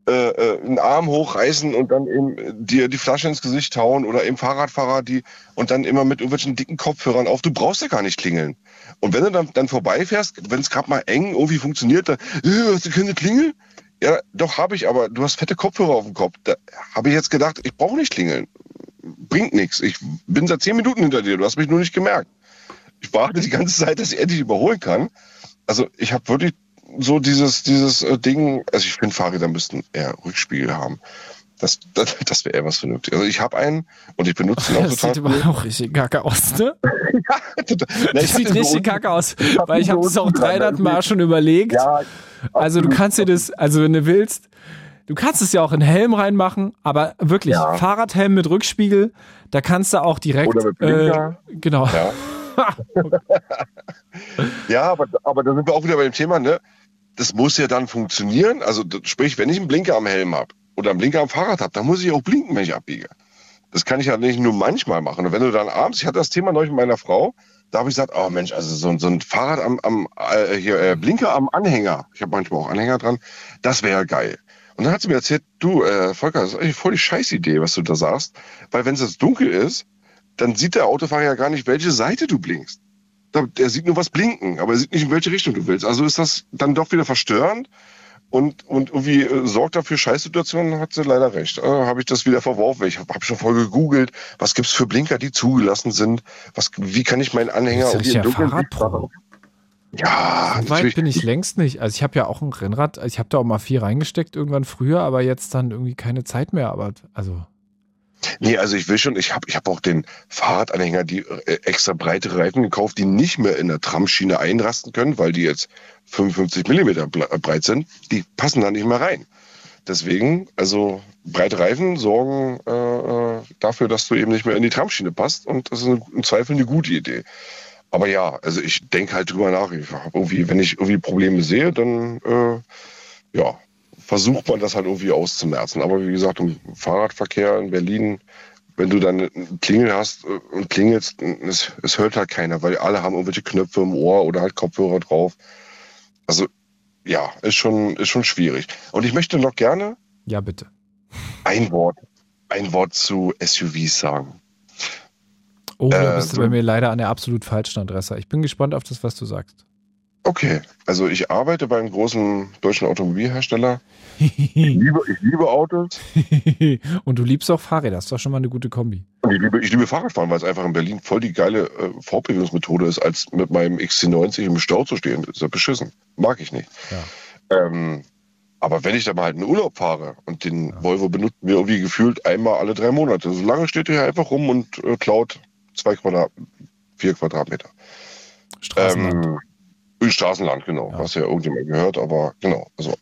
äh, äh, einen Arm hochreißen und dann eben dir die Flasche ins Gesicht hauen oder eben Fahrradfahrer, die und dann immer mit irgendwelchen dicken Kopfhörern auf. Du brauchst ja gar nicht klingeln. Und wenn du dann, dann vorbeifährst, wenn es gerade mal eng irgendwie funktioniert, dann äh, hast du keine Klingel? Ja, doch habe ich, aber du hast fette Kopfhörer auf dem Kopf. Da habe ich jetzt gedacht, ich brauche nicht klingeln. Bringt nichts. Ich bin seit zehn Minuten hinter dir. Du hast mich nur nicht gemerkt. Ich warte die ganze Zeit, dass ich endlich überholen kann. Also ich habe wirklich so dieses, dieses äh, Ding, also ich finde, Fahrräder müssten eher Rückspiegel haben. Das, [laughs] das, das wäre eher was vernünftig. Also ich habe einen und ich benutze ihn auch das total. Das sieht aber auch richtig kacke aus, ne? [laughs] ja, total. Das sieht richtig kacke aus, weil ich habe es auch 300 Mal schon überlegt. Ja, also du kannst dir das, also wenn du willst, du kannst es ja auch in Helm reinmachen, aber wirklich, ja. Fahrradhelm mit Rückspiegel, da kannst du auch direkt. Oder mit Blinker. Äh, genau. Ja. [laughs] ja, aber, aber da sind wir auch wieder bei dem Thema, ne? Das muss ja dann funktionieren. Also sprich, wenn ich einen Blinker am Helm habe oder einen Blinker am Fahrrad habe, dann muss ich auch blinken, wenn ich abbiege. Das kann ich ja nicht nur manchmal machen. Und wenn du dann abends, ich hatte das Thema neulich mit meiner Frau, da habe ich gesagt, oh Mensch, also so, so ein Fahrrad am, am äh, hier, äh, Blinker am Anhänger, ich habe manchmal auch Anhänger dran, das wäre geil. Und dann hat sie mir erzählt, du, äh, Volker, das ist eigentlich voll die Scheißidee, was du da sagst. Weil wenn es jetzt dunkel ist, dann sieht der Autofahrer ja gar nicht, welche Seite du blinkst. Der sieht nur was blinken, aber er sieht nicht, in welche Richtung du willst. Also ist das dann doch wieder verstörend und, und irgendwie äh, sorgt dafür Scheißsituationen, hat sie leider recht. Äh, habe ich das wieder verworfen. Ich habe hab schon voll gegoogelt, was gibt's für Blinker, die zugelassen sind. Was, wie kann ich meinen Anhänger Das ist ja Fahrradpro. Ja, So weit bin ich längst nicht. Also ich habe ja auch ein Rennrad, ich habe da auch mal viel reingesteckt irgendwann früher, aber jetzt dann irgendwie keine Zeit mehr. Aber also Nee, also ich will schon, ich habe ich hab auch den Fahrradanhänger, die äh, extra breite Reifen gekauft, die nicht mehr in der Tramschiene einrasten können, weil die jetzt 55 Millimeter äh, breit sind. Die passen da nicht mehr rein. Deswegen, also breite Reifen sorgen äh, äh, dafür, dass du eben nicht mehr in die Tramschiene passt und das ist im Zweifel eine gute Idee. Aber ja, also ich denke halt drüber nach. Ich irgendwie, wenn ich irgendwie Probleme sehe, dann äh, ja, versucht man das halt irgendwie auszumerzen. Aber wie gesagt, im Fahrradverkehr in Berlin, wenn du dann einen Klingel hast äh, und klingelst, es, es hört halt keiner, weil alle haben irgendwelche Knöpfe im Ohr oder halt Kopfhörer drauf. Also ja, ist schon, ist schon schwierig. Und ich möchte noch gerne ja bitte. ein Wort, ein Wort zu SUVs sagen. Oh, da Äh, bist du so- bei mir leider an der absolut falschen Adresse. Ich bin gespannt auf das, was du sagst. Okay, also ich arbeite beim großen deutschen Automobilhersteller. Ich [laughs] liebe, ich liebe Autos [laughs] Und du liebst auch Fahrräder, das ist doch schon mal eine gute Kombi. ich liebe, ich liebe Fahrradfahren, weil es einfach in Berlin voll die geile äh, Fortbewegungsmethode ist, als mit meinem XC90 im Stau zu stehen. Das ist ja beschissen. Mag ich nicht. Ja. Ähm, aber wenn ich da mal halt in Urlaub fahre und den Volvo benutzen wir irgendwie gefühlt einmal alle drei Monate. So lange steht er hier einfach rum und äh, klaut zwei Quadrat, vier Quadratmeter. Straßenland. Ähm, Straßenland, genau. Ja. Was ja irgendjemand gehört, aber genau. Also,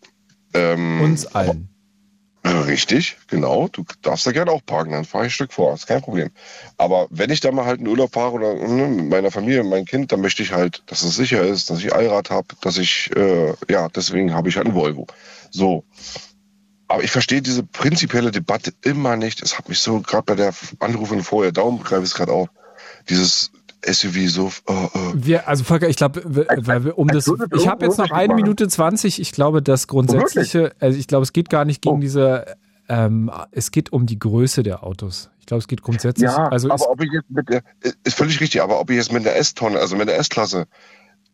ähm, Uns allen. Richtig, genau. Du darfst da gerne auch parken, dann fahre ich ein Stück vor, ist kein Problem. Aber wenn ich da mal halt in Urlaub fahre oder ne, mit meiner Familie, mit meinem Kind, dann möchte ich halt, dass es sicher ist, dass ich Allrad habe, dass ich, äh, ja, deswegen habe ich halt einen Volvo. So. Aber ich verstehe diese prinzipielle Debatte immer nicht. Es hat mich so, gerade bei der Anrufung vorher, darum greife ich es gerade auf, dieses SUV so, äh, äh, Wir, also Volker, ich glaube, weil wir um das, ich habe jetzt noch eine. Minute zwanzig. Ich glaube, das grundsätzliche, also ich glaube, es geht gar nicht gegen Oh. diese, ähm, es geht um die Größe der Autos. Ich glaube, es geht grundsätzlich, Ja, also ist, aber ob ich jetzt mit der, ist völlig richtig, aber ob ich jetzt mit der S-Tonne, also mit der S-Klasse,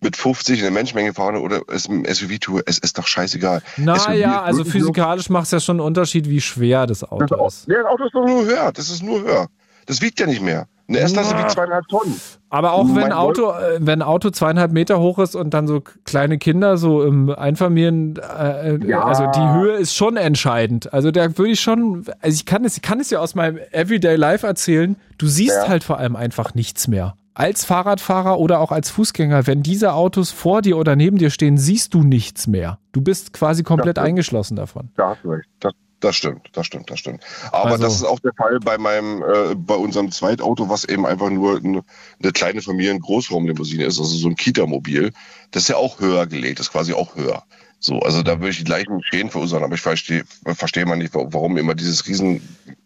mit 50 in der Menschenmenge fahre oder es im SUV tue, es ist doch scheißegal. Naja, also physikalisch macht es ja schon einen Unterschied, wie schwer das Das, Auto Au- ist. nee, das Auto ist doch nur höher, das ist nur höher. Das wiegt ja nicht mehr. Eine S-Klasse Na. wiegt zweieinhalb Tonnen. Aber auch wenn Mein ein Auto, äh, wenn ein Auto zweieinhalb Meter hoch ist und dann so kleine Kinder so im Einfamilien, äh, äh, Ja. also die Höhe ist schon entscheidend. Also da würde ich schon, also ich kann es, ich kann es ja aus meinem Everyday Life erzählen. Du siehst Ja. halt vor allem einfach nichts mehr. Als Fahrradfahrer oder auch als Fußgänger, wenn diese Autos vor dir oder neben dir stehen, siehst du nichts mehr. Du bist quasi komplett Ja. eingeschlossen davon. Da hast du recht. Das, das stimmt, das stimmt, das stimmt. Aber Also- das ist auch der Fall bei meinem, äh, bei unserem Zweitauto, was eben einfach nur eine, eine kleine Familien-Großraumlimousine ist, also so ein Kita-Mobil. Das ist ja auch höher gelegt, das ist quasi auch höher. So, also da würde ich die gleichen Schäden verursachen, aber ich verstehe, verstehe mal nicht, warum immer dieses riesen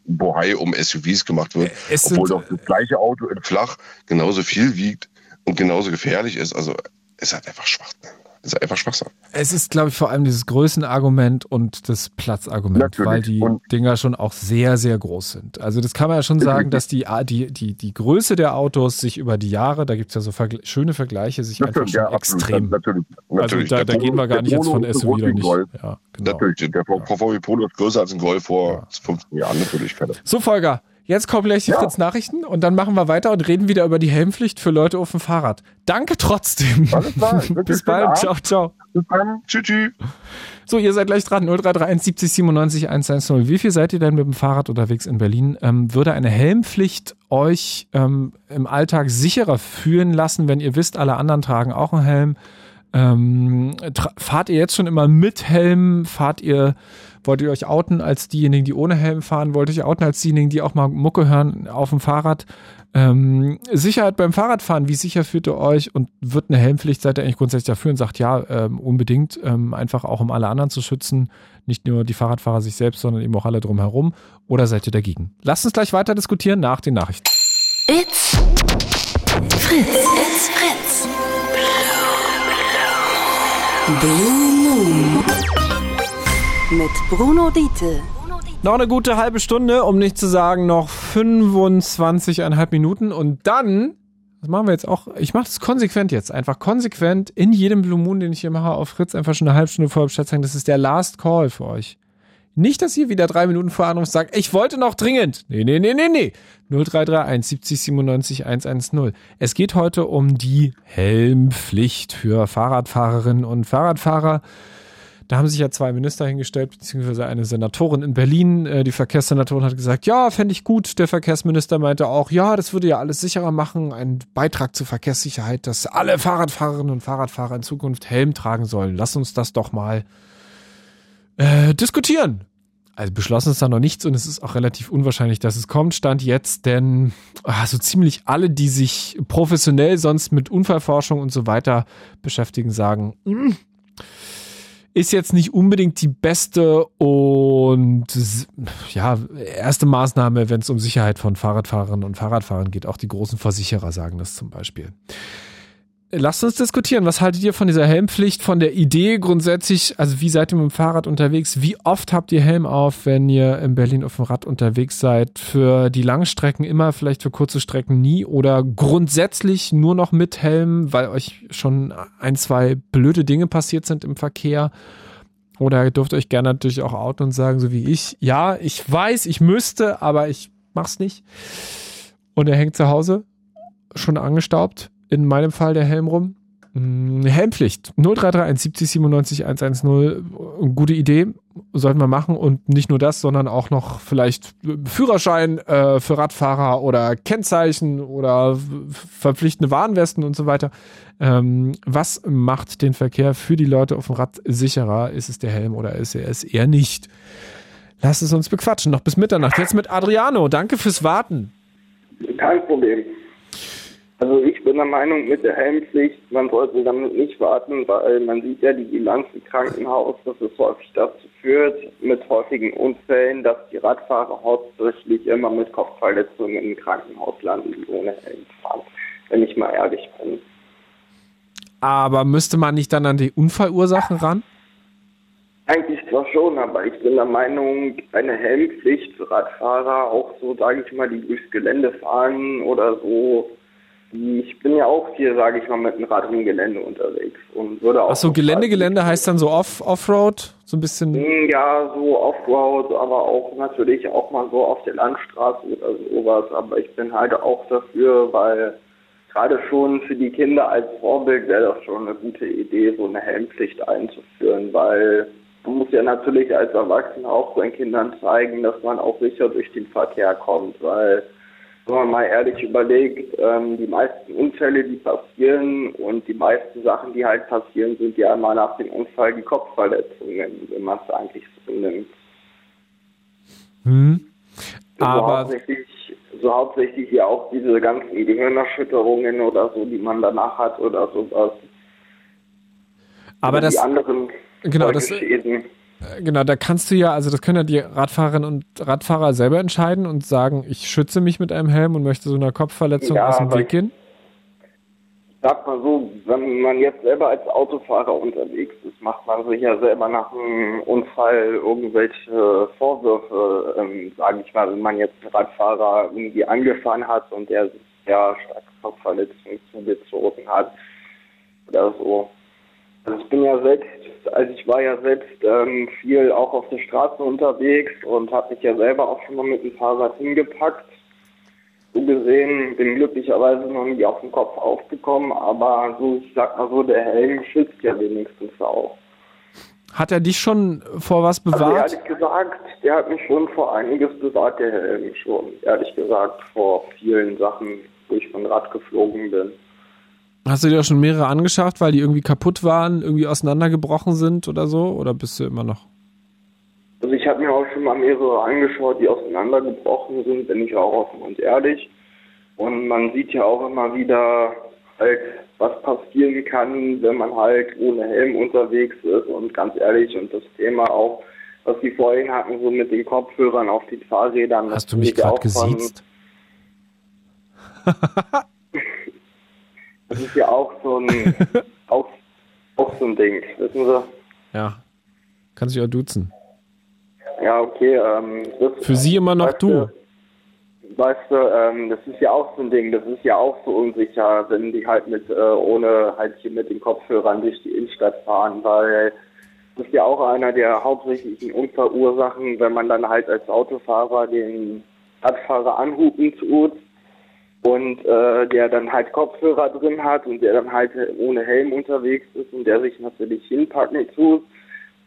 Bohai um SUVs gemacht wird, Es obwohl sind- doch das gleiche Auto in flach genauso viel wiegt und genauso gefährlich ist. Also es hat einfach Schwachsinn. Es ist einfach Schwachsinn. Es ist, glaube ich, vor allem dieses Größenargument und das Platzargument, Natürlich. weil die Und- Dinger schon auch sehr, sehr groß sind. Also das kann man ja schon sagen, dass die, die, die, die Größe der Autos sich über die Jahre, da gibt es ja so vergle schöne Vergleiche, sich einfach schon absolut. extrem. Natürlich, Also natürlich. da, Der da Polo- gehen wir gar nicht jetzt von SUV oder nicht. Ja, genau. Natürlich, der VW Polo ist größer als ein Golf vor 15 Jahren, natürlich. Keine. So, Volker, jetzt kommen gleich die Ja. Fritz Nachrichten und dann machen wir weiter und reden wieder über die Helmpflicht für Leute auf dem Fahrrad. Danke trotzdem. Alles klar, [laughs] Bis bald. Ciao, ciao. Bis dann. Tschüss, tschüss. So, ihr seid gleich dran. 0331 70 97 110. Wie viel seid ihr denn mit dem Fahrrad unterwegs in Berlin? Ähm, würde eine Helmpflicht euch ähm, im Alltag sicherer fühlen lassen, wenn ihr wisst, alle anderen tragen auch einen Helm? Ähm, fahrt ihr jetzt schon immer mit Helm? Fahrt ihr, wollt ihr euch outen als diejenigen, die ohne Helm fahren? Wollt ihr euch outen als diejenigen, die auch mal Mucke hören auf dem Fahrrad? Ähm, Sicherheit beim Fahrradfahren, wie sicher fühlt ihr euch und wird eine Helmpflicht, seid ihr eigentlich grundsätzlich dafür und sagt ja, ähm, unbedingt, ähm, einfach auch um alle anderen zu schützen, nicht nur die Fahrradfahrer sich selbst, sondern eben auch alle drumherum oder seid ihr dagegen? Lasst uns gleich weiter diskutieren nach den Nachrichten. It's Fritz. It's Fritz. Blue Moon. Mit Bruno Diete. Noch eine gute halbe Stunde, um nicht zu sagen noch 25,5 Minuten und dann, das machen wir jetzt auch, ich mache das konsequent jetzt, einfach konsequent in jedem Blue Moon, den ich hier mache auf Fritz, einfach schon eine halbe Stunde vor Bescheid sagen, das ist der Last Call für euch. Nicht, dass ihr wieder drei Minuten vor Anruf sagt, ich wollte noch dringend. Nee, nee, nee, nee, nee. 0331 70 97 110. Es geht heute um die Helmpflicht für Fahrradfahrerinnen und Fahrradfahrer. Da haben sich ja zwei Minister hingestellt, beziehungsweise eine Senatorin in Berlin. Äh, Die Verkehrssenatorin hat gesagt, ja, fände ich gut. Der Verkehrsminister meinte auch, ja, das würde ja alles sicherer machen. Ein Beitrag zur Verkehrssicherheit, dass alle Fahrradfahrerinnen und Fahrradfahrer in Zukunft Helm tragen sollen. Lass uns das doch mal äh, diskutieren. Also beschlossen ist da noch nichts und es ist auch relativ unwahrscheinlich, dass es kommt. Stand jetzt, denn ah, so ziemlich alle, die sich professionell sonst mit Unfallforschung und so weiter beschäftigen, sagen, "Mm, ist jetzt nicht unbedingt die beste und ja, erste Maßnahme, wenn es um Sicherheit von Fahrradfahrerinnen und Fahrradfahrern geht. Auch die großen Versicherer sagen das zum Beispiel. Lasst uns diskutieren. Was haltet ihr von dieser Helmpflicht, von der Idee grundsätzlich? Also wie seid ihr mit dem Fahrrad unterwegs? Wie oft habt ihr Helm auf, wenn ihr in Berlin auf dem Rad unterwegs seid? Für die Langstrecken immer, vielleicht für kurze Strecken nie oder grundsätzlich nur noch mit Helm, weil euch schon ein, zwei blöde Dinge passiert sind im Verkehr? Oder ihr dürft euch gerne natürlich auch outen und sagen, so wie ich, ja, ich weiß, ich müsste, aber ich mach's nicht. Und er hängt zu Hause, schon angestaubt. In meinem Fall der Helm rum. Mm, Helmpflicht. 0331 70 97 110. Gute Idee. Sollten wir machen. Und nicht nur das, sondern auch noch vielleicht Führerschein äh, für Radfahrer oder Kennzeichen oder verpflichtende Warnwesten und so weiter. Ähm, was macht den Verkehr für die Leute auf dem Rad sicherer? Ist es der Helm oder ist er es eher nicht? Lasst es uns bequatschen. Noch bis Mitternacht. Jetzt mit Adriano. Danke fürs Warten. Kein Problem. Also ich bin der Meinung, mit der Helmpflicht, man sollte damit nicht warten, weil man sieht ja die Bilanz im Krankenhaus, dass es häufig dazu führt, mit häufigen Unfällen, dass die Radfahrer hauptsächlich immer mit Kopfverletzungen im Krankenhaus landen, die ohne Helm fahren, wenn ich mal ehrlich bin. Aber müsste man nicht dann an die Unfallursachen ran? Eigentlich zwar schon, aber ich bin der Meinung, eine Helmpflicht für Radfahrer, auch so, sage ich mal, die durchs Gelände fahren oder so. Ich bin ja auch hier, sage ich mal, mit dem Rad im Gelände unterwegs und würde auch. Achso, Gelände, Gelände heißt dann so Off, Offroad? So ein bisschen. Hm, Ja, so Offroad, aber auch natürlich auch mal so auf der Landstraße oder sowas. Aber ich bin halt auch dafür, weil gerade schon für die Kinder als Vorbild wäre das schon eine gute Idee, so eine Helmpflicht einzuführen, weil man muss ja natürlich als Erwachsener auch seinen Kindern zeigen, dass man auch sicher durch den Verkehr kommt, weil wenn man mal ehrlich überlegt, ähm, die meisten Unfälle, die passieren und die meisten Sachen, die halt passieren, sind ja immer nach dem Unfall die Kopfverletzungen, wenn man es eigentlich so nimmt. Hm. So Aber hauptsächlich, so hauptsächlich ja auch diese ganzen Gehirnerschütterungen oder so, die man danach hat oder sowas. Aber Oder das- die anderen genau, das-. Genau, da kannst du ja, also das können ja die Radfahrerinnen und Radfahrer selber entscheiden und sagen, ich schütze mich mit einem Helm und möchte so einer Kopfverletzung Ja, aus dem Weg gehen. Sag mal so, wenn man jetzt selber als Autofahrer unterwegs ist, macht man sich ja selber nach einem Unfall irgendwelche Vorwürfe, ähm, sage ich mal, wenn man jetzt einen Radfahrer irgendwie angefahren hat und der sich ja starke Kopfverletzungen zugezogen hat oder so. Also ich bin ja selbst, also ich war ja selbst ähm, viel auch auf der Straße unterwegs und habe mich ja selber auch schon mal mit dem Fahrrad hingepackt. So gesehen bin glücklicherweise noch nie auf den Kopf aufgekommen, aber so, ich sag mal so, der Helm schützt ja wenigstens auch. Hat er dich schon vor was Also bewahrt? ehrlich gesagt, der hat mich schon vor einiges bewahrt, der Helm schon. Ehrlich gesagt, vor vielen Sachen, wo ich von Rad geflogen bin. Hast du dir auch schon mehrere angeschafft, weil die irgendwie kaputt waren, irgendwie auseinandergebrochen sind oder so? Oder bist du immer noch? Also ich habe mir auch schon mal mehrere angeschaut, die auseinandergebrochen sind, bin ich auch offen und ehrlich. Und man sieht ja auch immer wieder halt, was passieren kann, wenn man halt ohne Helm unterwegs ist. Und ganz ehrlich, und das Thema auch, was die vorhin hatten, so mit den Kopfhörern auf den Fahrrädern. Hast du mich gerade gesiezt? [laughs] das ist ja auch so ein, [laughs] auch, auch so ein Ding, wissen Sie? Ja. Kannst dich auch duzen. Ja, okay. Ähm, Für sie immer noch weißt du. Weißt du, ähm, das ist ja auch so ein Ding, das ist ja auch so unsicher, wenn die halt mit, äh, ohne halt hier mit den Kopfhörern durch die Innenstadt fahren, weil das ist ja auch einer der hauptsächlichen Unfallursachen, wenn man dann halt als Autofahrer den Radfahrer anhupen tut und äh, der dann halt Kopfhörer drin hat und der dann halt ohne Helm unterwegs ist und der sich natürlich hinpacken tut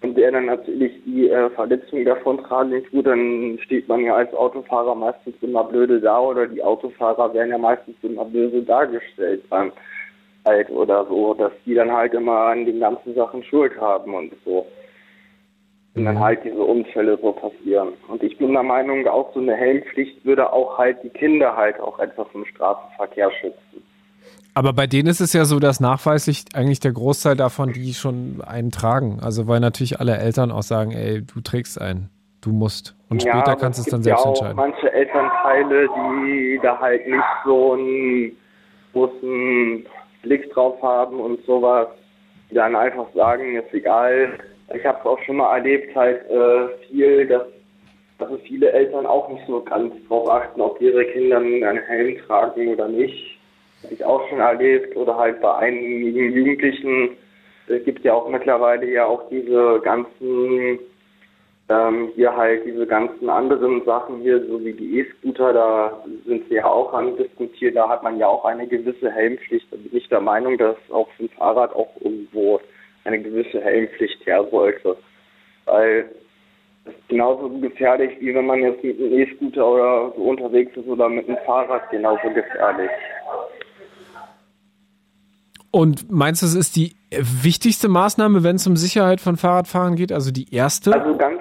und der dann natürlich die äh, Verletzung davontragen tut, dann steht man ja als Autofahrer meistens immer blöde da oder die Autofahrer werden ja meistens immer böse dargestellt beim halt oder so, dass die dann halt immer an den ganzen Sachen Schuld haben und so. Und dann halt diese Unfälle so passieren. Und ich bin der Meinung, auch so eine Helmpflicht würde auch halt die Kinder halt auch etwas im Straßenverkehr schützen. Aber bei denen ist es ja so, dass nachweislich eigentlich der Großteil davon, die schon einen tragen. Also weil natürlich alle Eltern auch sagen, ey, du trägst einen, du musst. Und Ja, später kannst du es dann selbst ja auch entscheiden. manche Elternteile, die da halt nicht so einen großen Blick drauf haben und sowas, die dann einfach sagen, ist egal. Ich habe auch schon mal erlebt, halt äh, viel, dass, dass viele Eltern auch nicht so ganz drauf achten, ob ihre Kinder einen Helm tragen oder nicht. Habe ich auch schon erlebt. Oder halt bei einigen Jugendlichen, es gibt ja auch mittlerweile ja auch diese ganzen ähm, hier halt diese ganzen anderen Sachen hier, so wie die E-Scooter, da sind sie ja auch an diskutiert, da hat man ja auch eine gewisse Helmpflicht. Da bin ich der Meinung, dass auch für ein Fahrrad auch irgendwo eine gewisse Helmpflicht her sollte. Weil das ist genauso gefährlich, wie wenn man jetzt mit einem E-Scooter oder so unterwegs ist oder mit einem Fahrrad genauso gefährlich. Und meinst du, es ist die wichtigste Maßnahme, wenn es um Sicherheit von Fahrradfahrern geht? Also die erste? Also ganz,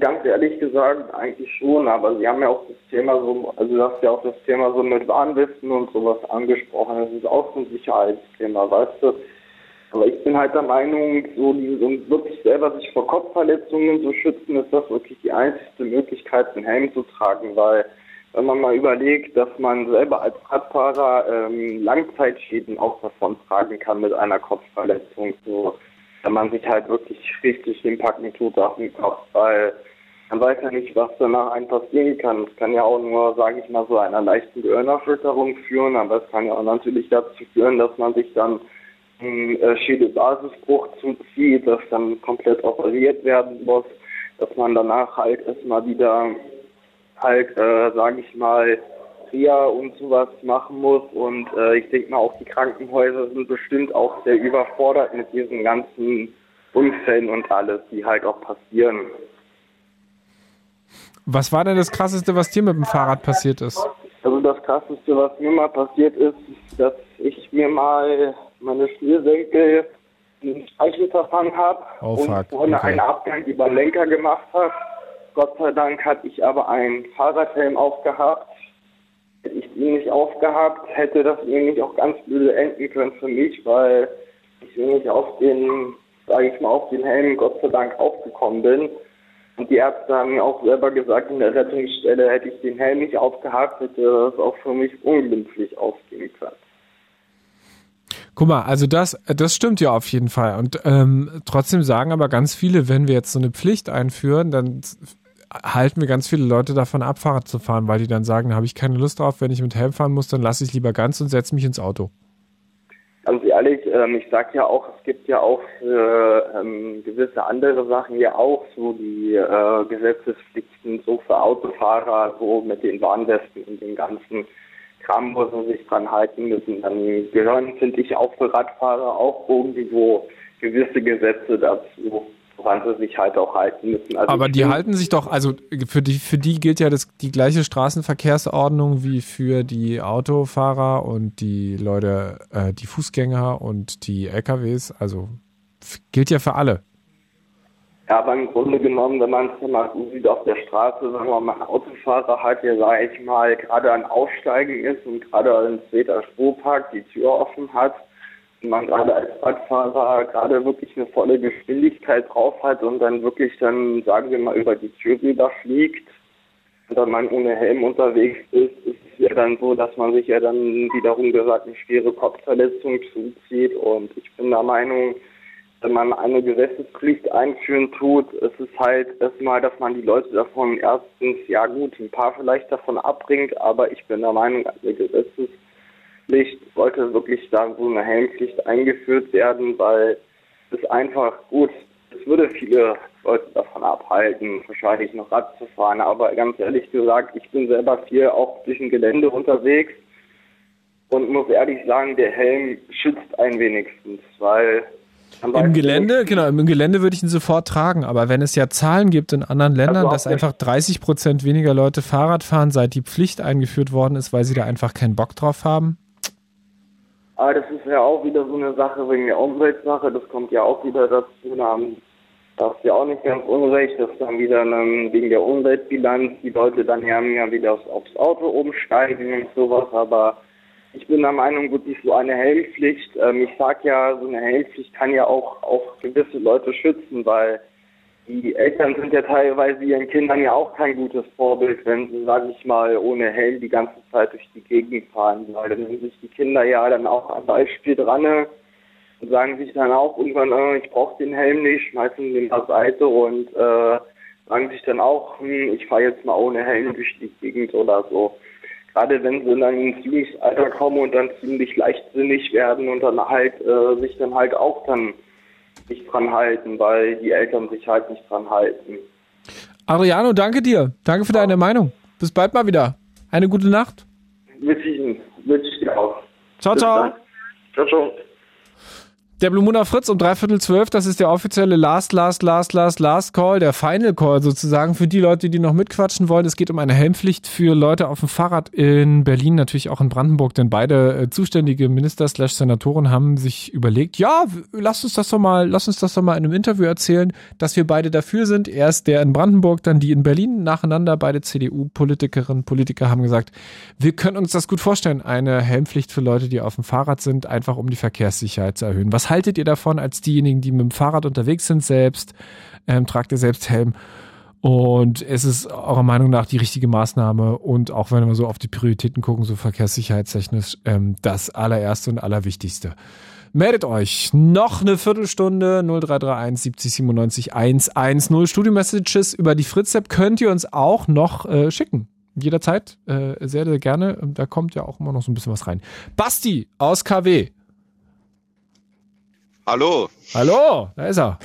ganz ehrlich gesagt, eigentlich schon, aber Sie haben ja auch das Thema so, also du hast ja auch das Thema so mit Warnwesten und sowas angesprochen. Das ist auch so ein Sicherheitsthema, weißt du. Aber ich bin halt der Meinung, so, die, so wirklich selber sich vor Kopfverletzungen zu schützen, ist das wirklich die einzige Möglichkeit, einen Helm zu tragen, weil wenn man mal überlegt, dass man selber als Radfahrer ähm, Langzeitschäden auch davon tragen kann mit einer Kopfverletzung, so, wenn man sich halt wirklich richtig hinpacken tut auf den Kopf, weil man weiß ja nicht, was danach einem passieren kann. Es kann ja auch nur, sage ich mal, so einer leichten Gehirnerschütterung führen, aber es kann ja auch natürlich dazu führen, dass man sich dann einen äh, Schädelbasisbruch zuzieht, das dann komplett operiert werden muss, dass man danach halt erstmal wieder halt, äh, sage ich mal, Reha und sowas machen muss. Und äh, ich denke mal, auch die Krankenhäuser sind bestimmt auch sehr überfordert mit diesen ganzen Unfällen und alles, die halt auch passieren. Was war denn das Krasseste, was dir mit dem Fahrrad passiert ist? Also das Krasseste, was mir mal passiert ist, dass ich mir mal meine Schnürsenkel in Speichel verfangen habe Oh, und fuck. vorne Okay. einen Abgang über Lenker gemacht habe. Gott sei Dank hatte ich aber einen Fahrradhelm aufgehabt. Hätte ich ihn nicht aufgehabt, hätte das nämlich auch ganz blöde enden können für mich, weil ich nämlich auf den, sage ich mal, auf den Helm Gott sei Dank aufgekommen bin. Und die Ärzte haben mir auch selber gesagt, in der Rettungsstelle hätte ich den Helm nicht aufgehabt, hätte das auch für mich unglimpflich ausgehen können. Guck mal, also das, das stimmt ja auf jeden Fall. Und ähm, trotzdem sagen aber ganz viele, wenn wir jetzt so eine Pflicht einführen, dann halten wir ganz viele Leute davon ab, Fahrrad zu fahren, weil die dann sagen, da habe ich keine Lust drauf, wenn ich mit Helm fahren muss, dann lasse ich lieber ganz und setze mich ins Auto. Ganz ehrlich, ähm, ich sag ja auch, es gibt ja auch für ähm, gewisse andere Sachen ja auch so die äh, Gesetzespflichten so für Autofahrer, so mit den Warnwesten und den ganzen Kram, wo sie sich dran halten müssen. Dann gehören, finde ich, auch für Radfahrer auch irgendwo gewisse Gesetze dazu, woran sie sich halt auch halten müssen. Also Aber die halten sich doch, also für die, für die gilt ja das, die gleiche Straßenverkehrsordnung wie für die Autofahrer und die Leute, äh, die Fußgänger und die LKWs. Also gilt ja für alle. Ja, aber im Grunde genommen, wenn man es mal so sieht auf der Straße, wenn man mal Autofahrer hat, der, sag ich mal, gerade an Aussteigen ist und gerade in Zweter Spurpark die Tür offen hat, und man gerade als Radfahrer gerade wirklich eine volle Geschwindigkeit drauf hat und dann wirklich dann, sagen wir mal, über die Tür rüber fliegt und dann man ohne Helm unterwegs ist, ist es ja dann so, dass man sich ja dann wiederum gesagt eine schwere Kopfverletzung zuzieht und ich bin der Meinung, wenn man eine Gesetzespflicht einführen tut, ist es halt erstmal, dass man die Leute davon erstens, ja gut, ein paar vielleicht davon abbringt, aber ich bin der Meinung, eine Gesetzespflicht sollte wirklich da so eine Helmpflicht eingeführt werden, weil es einfach gut, es würde viele Leute davon abhalten, wahrscheinlich noch Rad zu fahren, aber ganz ehrlich gesagt, ich bin selber viel auch durch ein Gelände unterwegs und muss ehrlich sagen, der Helm schützt ein wenigstens, weil im Gelände, genau, im Gelände würde ich ihn sofort tragen, aber wenn es ja Zahlen gibt in anderen Ländern, also dass einfach 30 Prozent weniger Leute Fahrrad fahren, seit die Pflicht eingeführt worden ist, weil sie da einfach keinen Bock drauf haben. Aber das ist ja auch wieder so eine Sache wegen der Umweltsache, das kommt ja auch wieder dazu, da darfst du ja auch nicht ganz unrecht, dass dann wieder dann wegen der Umweltbilanz die Leute dann ja wieder aufs Auto umsteigen und sowas, aber ich bin der Meinung, gut, ist so eine Helmpflicht. Ähm, ich sag ja, so eine Helmpflicht kann ja auch, auch gewisse Leute schützen, weil die Eltern sind ja teilweise ihren Kindern ja auch kein gutes Vorbild, wenn sie, sag ich mal, ohne Helm die ganze Zeit durch die Gegend fahren, weil dann sind sich die Kinder ja dann auch am Beispiel dran ne, und sagen sich dann auch irgendwann, äh, ich brauche den Helm nicht, schmeißen den beiseite und äh, sagen sich dann auch, hm, ich fahre jetzt mal ohne Helm durch die Gegend oder so gerade wenn sie dann ins Jugendalter kommen und dann ziemlich leichtsinnig werden und dann halt äh, sich dann halt auch dann nicht dran halten, weil die Eltern sich halt nicht dran halten. Adriano, danke dir. Danke für deine Meinung. Bis bald mal wieder. Eine gute Nacht. Wünsche ich, wünsche ich dir auch. Ciao, Bis ciao. dann. Ciao, ciao. Der auf Fritz um dreiviertel zwölf, das ist der offizielle Last, Last, Last, Last, Last Call, der Final Call sozusagen für die Leute, die noch mitquatschen wollen. Es geht um eine Helmpflicht für Leute auf dem Fahrrad in Berlin, natürlich auch in Brandenburg, denn beide äh, zuständige Minister slash Senatoren haben sich überlegt, ja, lass uns das doch mal, lass uns das doch mal in einem Interview erzählen, dass wir beide dafür sind. Erst der in Brandenburg, dann die in Berlin, nacheinander, beide CDU-Politikerinnen, Politiker haben gesagt, wir können uns das gut vorstellen, eine Helmpflicht für Leute, die auf dem Fahrrad sind, einfach um die Verkehrssicherheit zu erhöhen. Was haltet ihr davon als diejenigen, die mit dem Fahrrad unterwegs sind selbst? Ähm, tragt ihr selbst Helm? Und es ist eurer Meinung nach die richtige Maßnahme und auch wenn wir so auf die Prioritäten gucken, so verkehrssicherheitstechnisch, ähm, das allererste und allerwichtigste. Meldet euch. Noch eine Viertelstunde 0331 70 97 110. Studio-Messages über die Fritz-App könnt ihr uns auch noch äh, schicken. Jederzeit. Äh, sehr, sehr gerne. Da kommt ja auch immer noch so ein bisschen was rein. Basti aus KW. Hallo. Hallo, da ist er.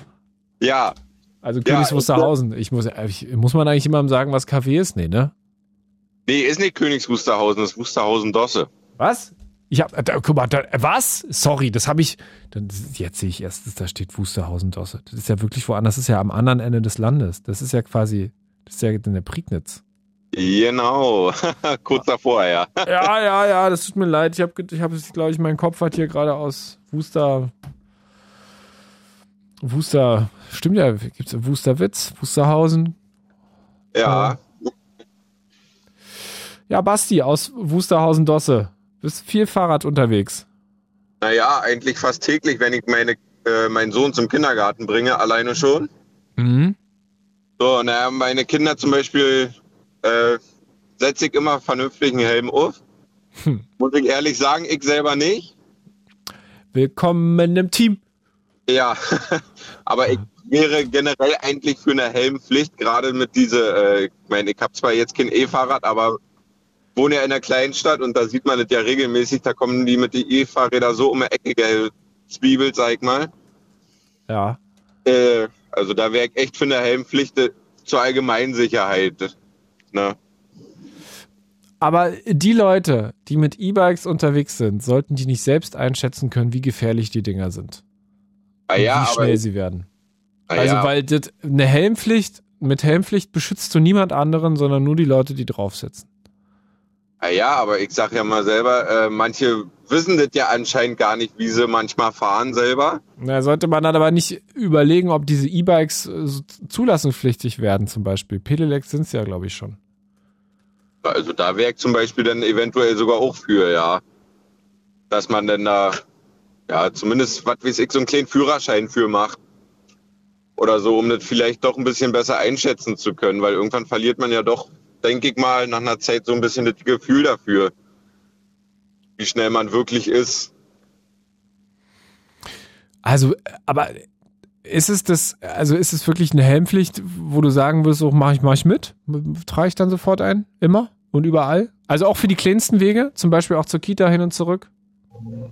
Ja. Also Königs Wusterhausen. Ich muss, ich, muss man eigentlich jemandem sagen, was KW ist? Nee, ne? Nee, ist nicht Königs Wusterhausen, das ist Wusterhausen-Dosse. Was? Ich hab, da, guck mal, da, was? Sorry, das habe ich. Dann, jetzt sehe ich erst, da steht Wusterhausen-Dosse. Das ist ja wirklich woanders. Das ist ja am anderen Ende des Landes. Das ist ja quasi, das ist ja in der Prignitz. Genau, [laughs] kurz davor, ja. Ja, ja, ja, das tut mir leid. Ich habe, ich hab, glaube ich, mein Kopf hat hier gerade aus Wuster. Wuster, stimmt ja, gibt's Wusterwitz, Wusterhausen. Ja. Ja, Basti aus Wusterhausen-Dosse. Bist viel Fahrrad unterwegs. Naja, eigentlich fast täglich, wenn ich meine, äh, meinen Sohn zum Kindergarten bringe, alleine schon. Mhm. So, naja, meine Kinder zum Beispiel äh, setze ich immer vernünftig einen Helm auf. Hm. Muss ich ehrlich sagen, ich selber nicht. Willkommen im Team. Ja, [laughs] aber ich wäre generell eigentlich für eine Helmpflicht, gerade mit diese, äh, ich meine, ich habe zwar jetzt kein E-Fahrrad, aber wohne ja in einer kleinen Stadt und da sieht man das ja regelmäßig, da kommen die mit den E-Fahrrädern so um die Ecke gezwiebelt, sag ich mal. Ja. Äh, also da wäre ich echt für eine Helmpflicht äh, zur Allgemeinsicherheit. Ne? Aber die Leute, die mit E-Bikes unterwegs sind, sollten die nicht selbst einschätzen können, wie gefährlich die Dinger sind. Ah, ja, wie aber- schnell sie werden. Ah, also, ja. weil das, eine Helmpflicht, mit Helmpflicht beschützt du niemand anderen, sondern nur die Leute, die drauf sitzen. Ah Ja, aber ich sag ja mal selber, äh, manche wissen das ja anscheinend gar nicht, wie sie manchmal fahren selber. Na, sollte man dann aber nicht überlegen, ob diese E-Bikes äh, zulassungspflichtig werden, zum Beispiel. Pedelecs sind es ja, glaube ich, schon. Also da wäre ich zum Beispiel dann eventuell sogar auch für, ja. Dass man dann da, ja, zumindest, was weiß ich, so einen kleinen Führerschein für macht. Oder so, um das vielleicht doch ein bisschen besser einschätzen zu können, weil irgendwann verliert man ja doch, denke ich mal, nach einer Zeit so ein bisschen das Gefühl dafür, wie schnell man wirklich ist. Also, aber ist es das, also ist es wirklich eine Helmpflicht, wo du sagen wirst, so mach ich, mach ich mit? Trage ich dann sofort ein? Immer und überall? Also auch für die kleinsten Wege, zum Beispiel auch zur Kita hin und zurück?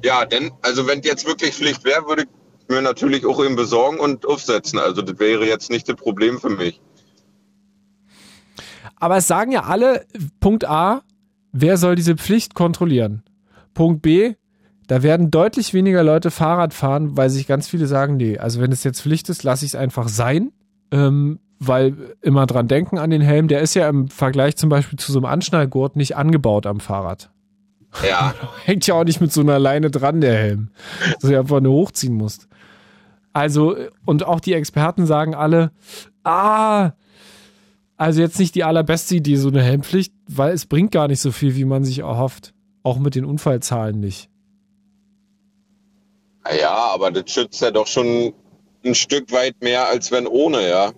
Ja, denn, also wenn jetzt wirklich Pflicht wäre, würde ich mir natürlich auch eben besorgen und aufsetzen. Also das wäre jetzt nicht das Problem für mich. Aber es sagen ja alle, Punkt A, wer soll diese Pflicht kontrollieren? Punkt B, da werden deutlich weniger Leute Fahrrad fahren, weil sich ganz viele sagen, nee, also wenn es jetzt Pflicht ist, lasse ich es einfach sein, ähm, weil immer dran denken an den Helm, der ist ja im Vergleich zum Beispiel zu so einem Anschnallgurt nicht angebaut am Fahrrad. Ja. [laughs] Hängt ja auch nicht mit so einer Leine dran, der Helm. Dass du einfach nur hochziehen musst. Also, und auch die Experten sagen alle, ah, also jetzt nicht die allerbeste Idee, so eine Helmpflicht, weil es bringt gar nicht so viel, wie man sich erhofft. Auch mit den Unfallzahlen nicht. Ja, aber das schützt ja doch schon ein Stück weit mehr, als wenn ohne, ja.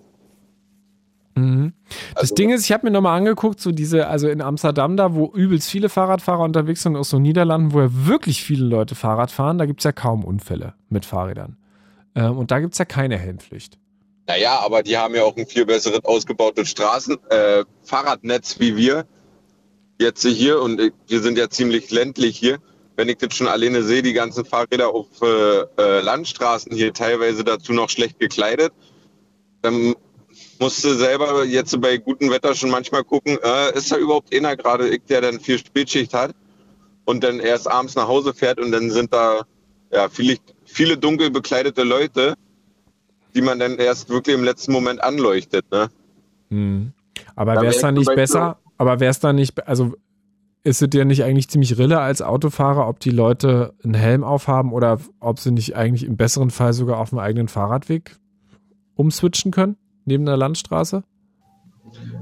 Mhm. Das Also- Ding ist, ich habe mir nochmal angeguckt, so diese, also in Amsterdam da, wo übelst viele Fahrradfahrer unterwegs sind, aus so Niederlanden, wo ja wirklich viele Leute Fahrrad fahren, da gibt's ja kaum Unfälle mit Fahrrädern. Ähm, und da gibt's ja keine Helmpflicht. Naja, aber die haben ja auch ein viel besseres ausgebautes Straßen, äh, Fahrradnetz wie wir. Jetzt hier und äh, wir sind ja ziemlich ländlich hier. Wenn ich das schon alleine sehe, die ganzen Fahrräder auf äh, äh, Landstraßen hier teilweise dazu noch schlecht gekleidet, dann musst du selber jetzt bei gutem Wetter schon manchmal gucken, äh, ist da überhaupt einer gerade, ich, der dann viel Spätschicht hat und dann erst abends nach Hause fährt und dann sind da ja viele, viele dunkel bekleidete Leute, die man dann erst wirklich im letzten Moment anleuchtet. Ne? Aber Da wäre es dann ich nicht besser, aber wäre es dann nicht, also ist es dir nicht eigentlich ziemlich rille als Autofahrer, ob die Leute einen Helm aufhaben oder ob sie nicht eigentlich im besseren Fall sogar auf dem eigenen Fahrradweg umswitchen können, neben der Landstraße?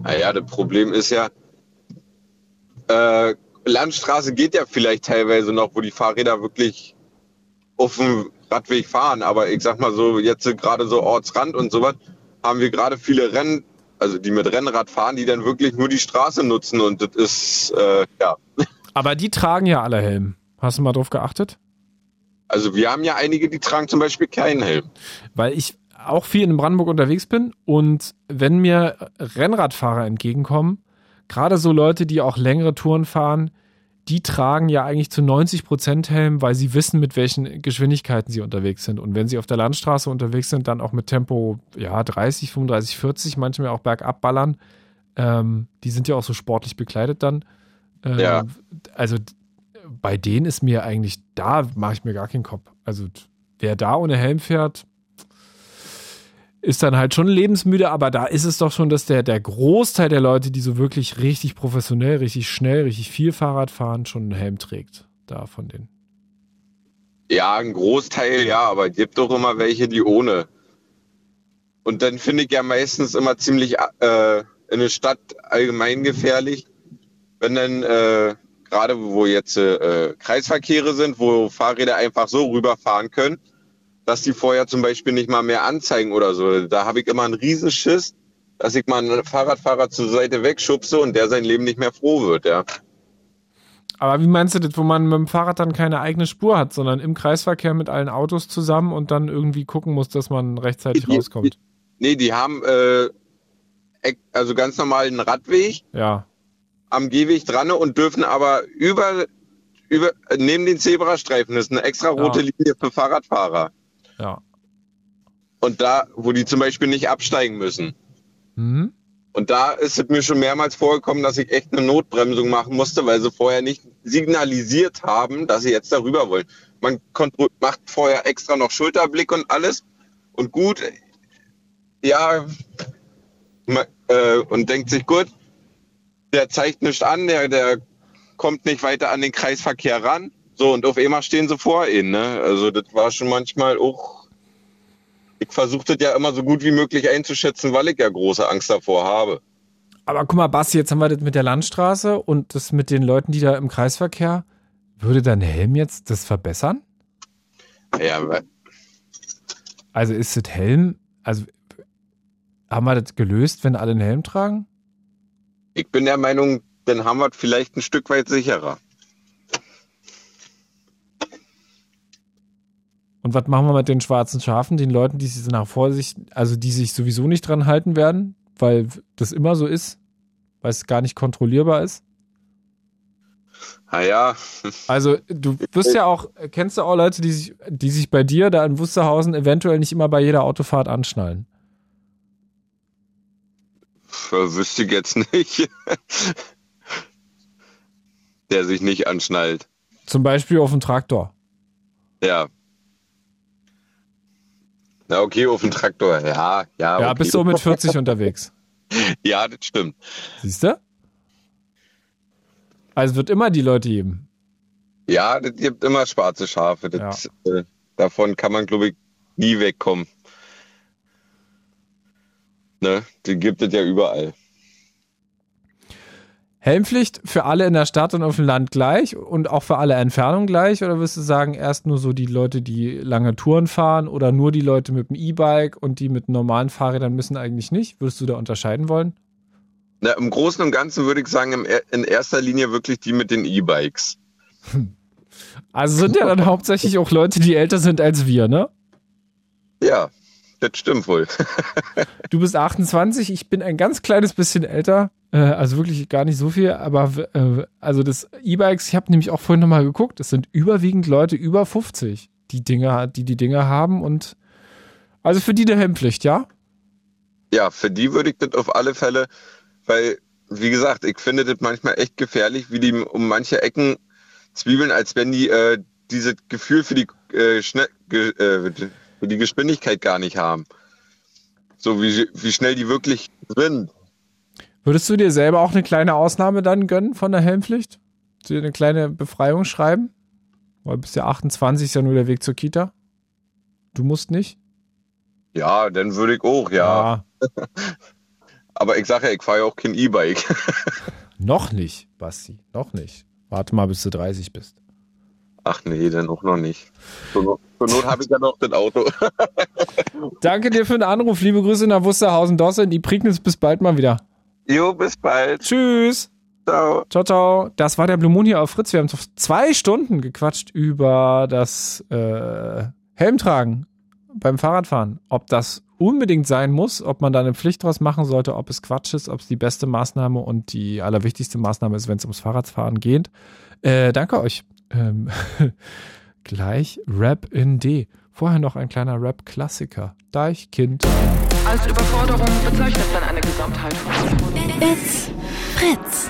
Naja, das Problem ist ja, äh, Landstraße geht ja vielleicht teilweise noch, wo die Fahrräder wirklich auf dem Radweg fahren. Aber ich sag mal so, jetzt gerade so Ortsrand und sowas, haben wir gerade viele Rennen, also die mit Rennrad fahren, die dann wirklich nur die Straße nutzen. Und das ist, äh, ja. [laughs] Aber die tragen ja alle Helm. Hast du mal drauf geachtet? Also wir haben ja einige, die tragen zum Beispiel keinen Helm. Weil ich auch viel in Brandenburg unterwegs bin und wenn mir Rennradfahrer entgegenkommen, gerade so Leute, die auch längere Touren fahren, die tragen ja eigentlich zu 90 Prozent Helm, weil sie wissen, mit welchen Geschwindigkeiten sie unterwegs sind. Und wenn sie auf der Landstraße unterwegs sind, dann auch mit Tempo ja, 30, 35, 40, manchmal auch bergab ballern. Ähm, die sind ja auch so sportlich bekleidet dann. Ähm, Ja. Also bei denen ist mir eigentlich, da mache ich mir gar keinen Kopf. Also wer da ohne Helm fährt, ist dann halt schon lebensmüde, aber da ist es doch schon, dass der, der Großteil der Leute, die so wirklich richtig professionell, richtig schnell, richtig viel Fahrrad fahren, schon einen Helm trägt. Da von denen. Ja, ein Großteil ja, aber es gibt doch immer welche, die ohne. Und dann finde ich ja meistens immer ziemlich äh, in der Stadt allgemein gefährlich, wenn dann äh, gerade wo jetzt äh, Kreisverkehre sind, wo Fahrräder einfach so rüberfahren können, dass die vorher zum Beispiel nicht mal mehr anzeigen oder so. Da habe ich immer einen Riesenschiss, dass ich mal einen Fahrradfahrer zur Seite wegschubse und der sein Leben nicht mehr froh wird, ja. Aber wie meinst du das, wo man mit dem Fahrrad dann keine eigene Spur hat, sondern im Kreisverkehr mit allen Autos zusammen und dann irgendwie gucken muss, dass man rechtzeitig rauskommt? Nee, die haben äh, also ganz normal einen Radweg Ja. am Gehweg dran und dürfen aber über, über neben den Zebrastreifen, das ist eine extra rote Ja. Linie für Fahrradfahrer. Ja. Und da, wo die zum Beispiel nicht absteigen müssen. Mhm. Und da ist es mir schon mehrmals vorgekommen, dass ich echt eine Notbremsung machen musste, weil sie vorher nicht signalisiert haben, dass sie jetzt darüber wollen. Man macht vorher extra noch Schulterblick und alles und gut, ja, äh, und denkt sich gut, der zeigt nichts an, der, der kommt nicht weiter an den Kreisverkehr ran. So, und auf einmal stehen sie vor ihnen, ne? Also das war schon manchmal auch. Ich versuche das ja immer so gut wie möglich einzuschätzen, weil ich ja große Angst davor habe. Aber guck mal, Basti, jetzt haben wir das mit der Landstraße und das mit den Leuten, die da im Kreisverkehr. Würde dein Helm jetzt das verbessern? Ja, Also ist das Helm, also haben wir das gelöst, wenn alle einen Helm tragen? ich bin der Meinung, dann haben wir es vielleicht ein Stück weit sicherer. Und was machen wir mit den schwarzen Schafen, den Leuten, die sich nach Vorsicht, also die sich sowieso nicht dran halten werden, weil das immer so ist, weil es gar nicht kontrollierbar ist? Naja, Also du wirst ja auch, kennst du auch Leute, die sich, die sich bei dir da in Wusterhausen eventuell nicht immer bei jeder Autofahrt anschnallen? wüsste ich jetzt nicht. [laughs] der sich nicht anschnallt. Zum Beispiel auf dem Traktor. Ja. Na okay, auf dem Traktor. Ja, ja. Ja, okay. bist du mit 40 [laughs] unterwegs. Ja, das stimmt. Siehst du? Also wird immer die Leute geben. Ja, das gibt immer schwarze Schafe. Das, äh, davon kann man, glaube ich, nie wegkommen. Ne? Die gibt es ja überall. Helmpflicht für alle in der Stadt und auf dem Land gleich und auch für alle Entfernungen gleich? Oder wirst du sagen, erst nur so die Leute, die lange Touren fahren oder nur die Leute mit dem E-Bike und die mit normalen Fahrrädern müssen eigentlich nicht? Würdest du da unterscheiden wollen? Na, Im Großen und Ganzen würde ich sagen, in erster Linie wirklich die mit den E-Bikes. [laughs] Also sind ja dann hauptsächlich auch Leute, die älter sind als wir, ne? Ja, das stimmt wohl. [laughs] Du bist 28, ich bin ein ganz kleines bisschen älter, äh, also wirklich gar nicht so viel, aber äh, also das E-Bikes, ich habe nämlich auch vorhin nochmal geguckt, es sind überwiegend Leute über 50, die Dinge, die die Dinge haben und also für die der Helmpflicht, ja? Ja, für die würde ich das auf alle Fälle, weil, wie gesagt, ich finde das manchmal echt gefährlich, wie die um manche Ecken zwiebeln, als wenn die äh, dieses Gefühl für die, äh, schnell, ge, äh, für die Geschwindigkeit gar nicht haben. So wie, wie schnell die wirklich sind. Würdest du dir selber auch eine kleine Ausnahme dann gönnen von der Helmpflicht? Dir eine kleine Befreiung schreiben? Weil bis ja 28 ist ja nur der Weg zur Kita. Du musst nicht? Ja, dann würde ich auch, ja. [laughs] Aber ich sage ja, ich fahre ja auch kein E-Bike. [laughs] Noch nicht, Basti, noch nicht. Warte mal, bis du 30 bist. Ach nee, dann auch noch nicht. Zur Not, Not habe ich ja noch das Auto. [laughs] Danke dir für den Anruf. Liebe Grüße nach Wusterhausen-Dosse in die Prignitz. Bis bald mal wieder. Jo, bis bald. Tschüss. Ciao. Ciao, ciao. Das war der Blue Moon hier auf Fritz. Wir haben zwei Stunden gequatscht über das äh, Helmtragen beim Fahrradfahren. Ob das unbedingt sein muss, ob man da eine Pflicht draus machen sollte, ob es Quatsch ist, ob es die beste Maßnahme und die allerwichtigste Maßnahme ist, wenn es ums Fahrradfahren geht. Äh, danke euch. Ähm, [laughs] gleich Rap in D. Vorher noch ein kleiner Rap-Klassiker. Deichkind. Als Überforderung bezeichnet man eine Gesamtheit von It's Fritz.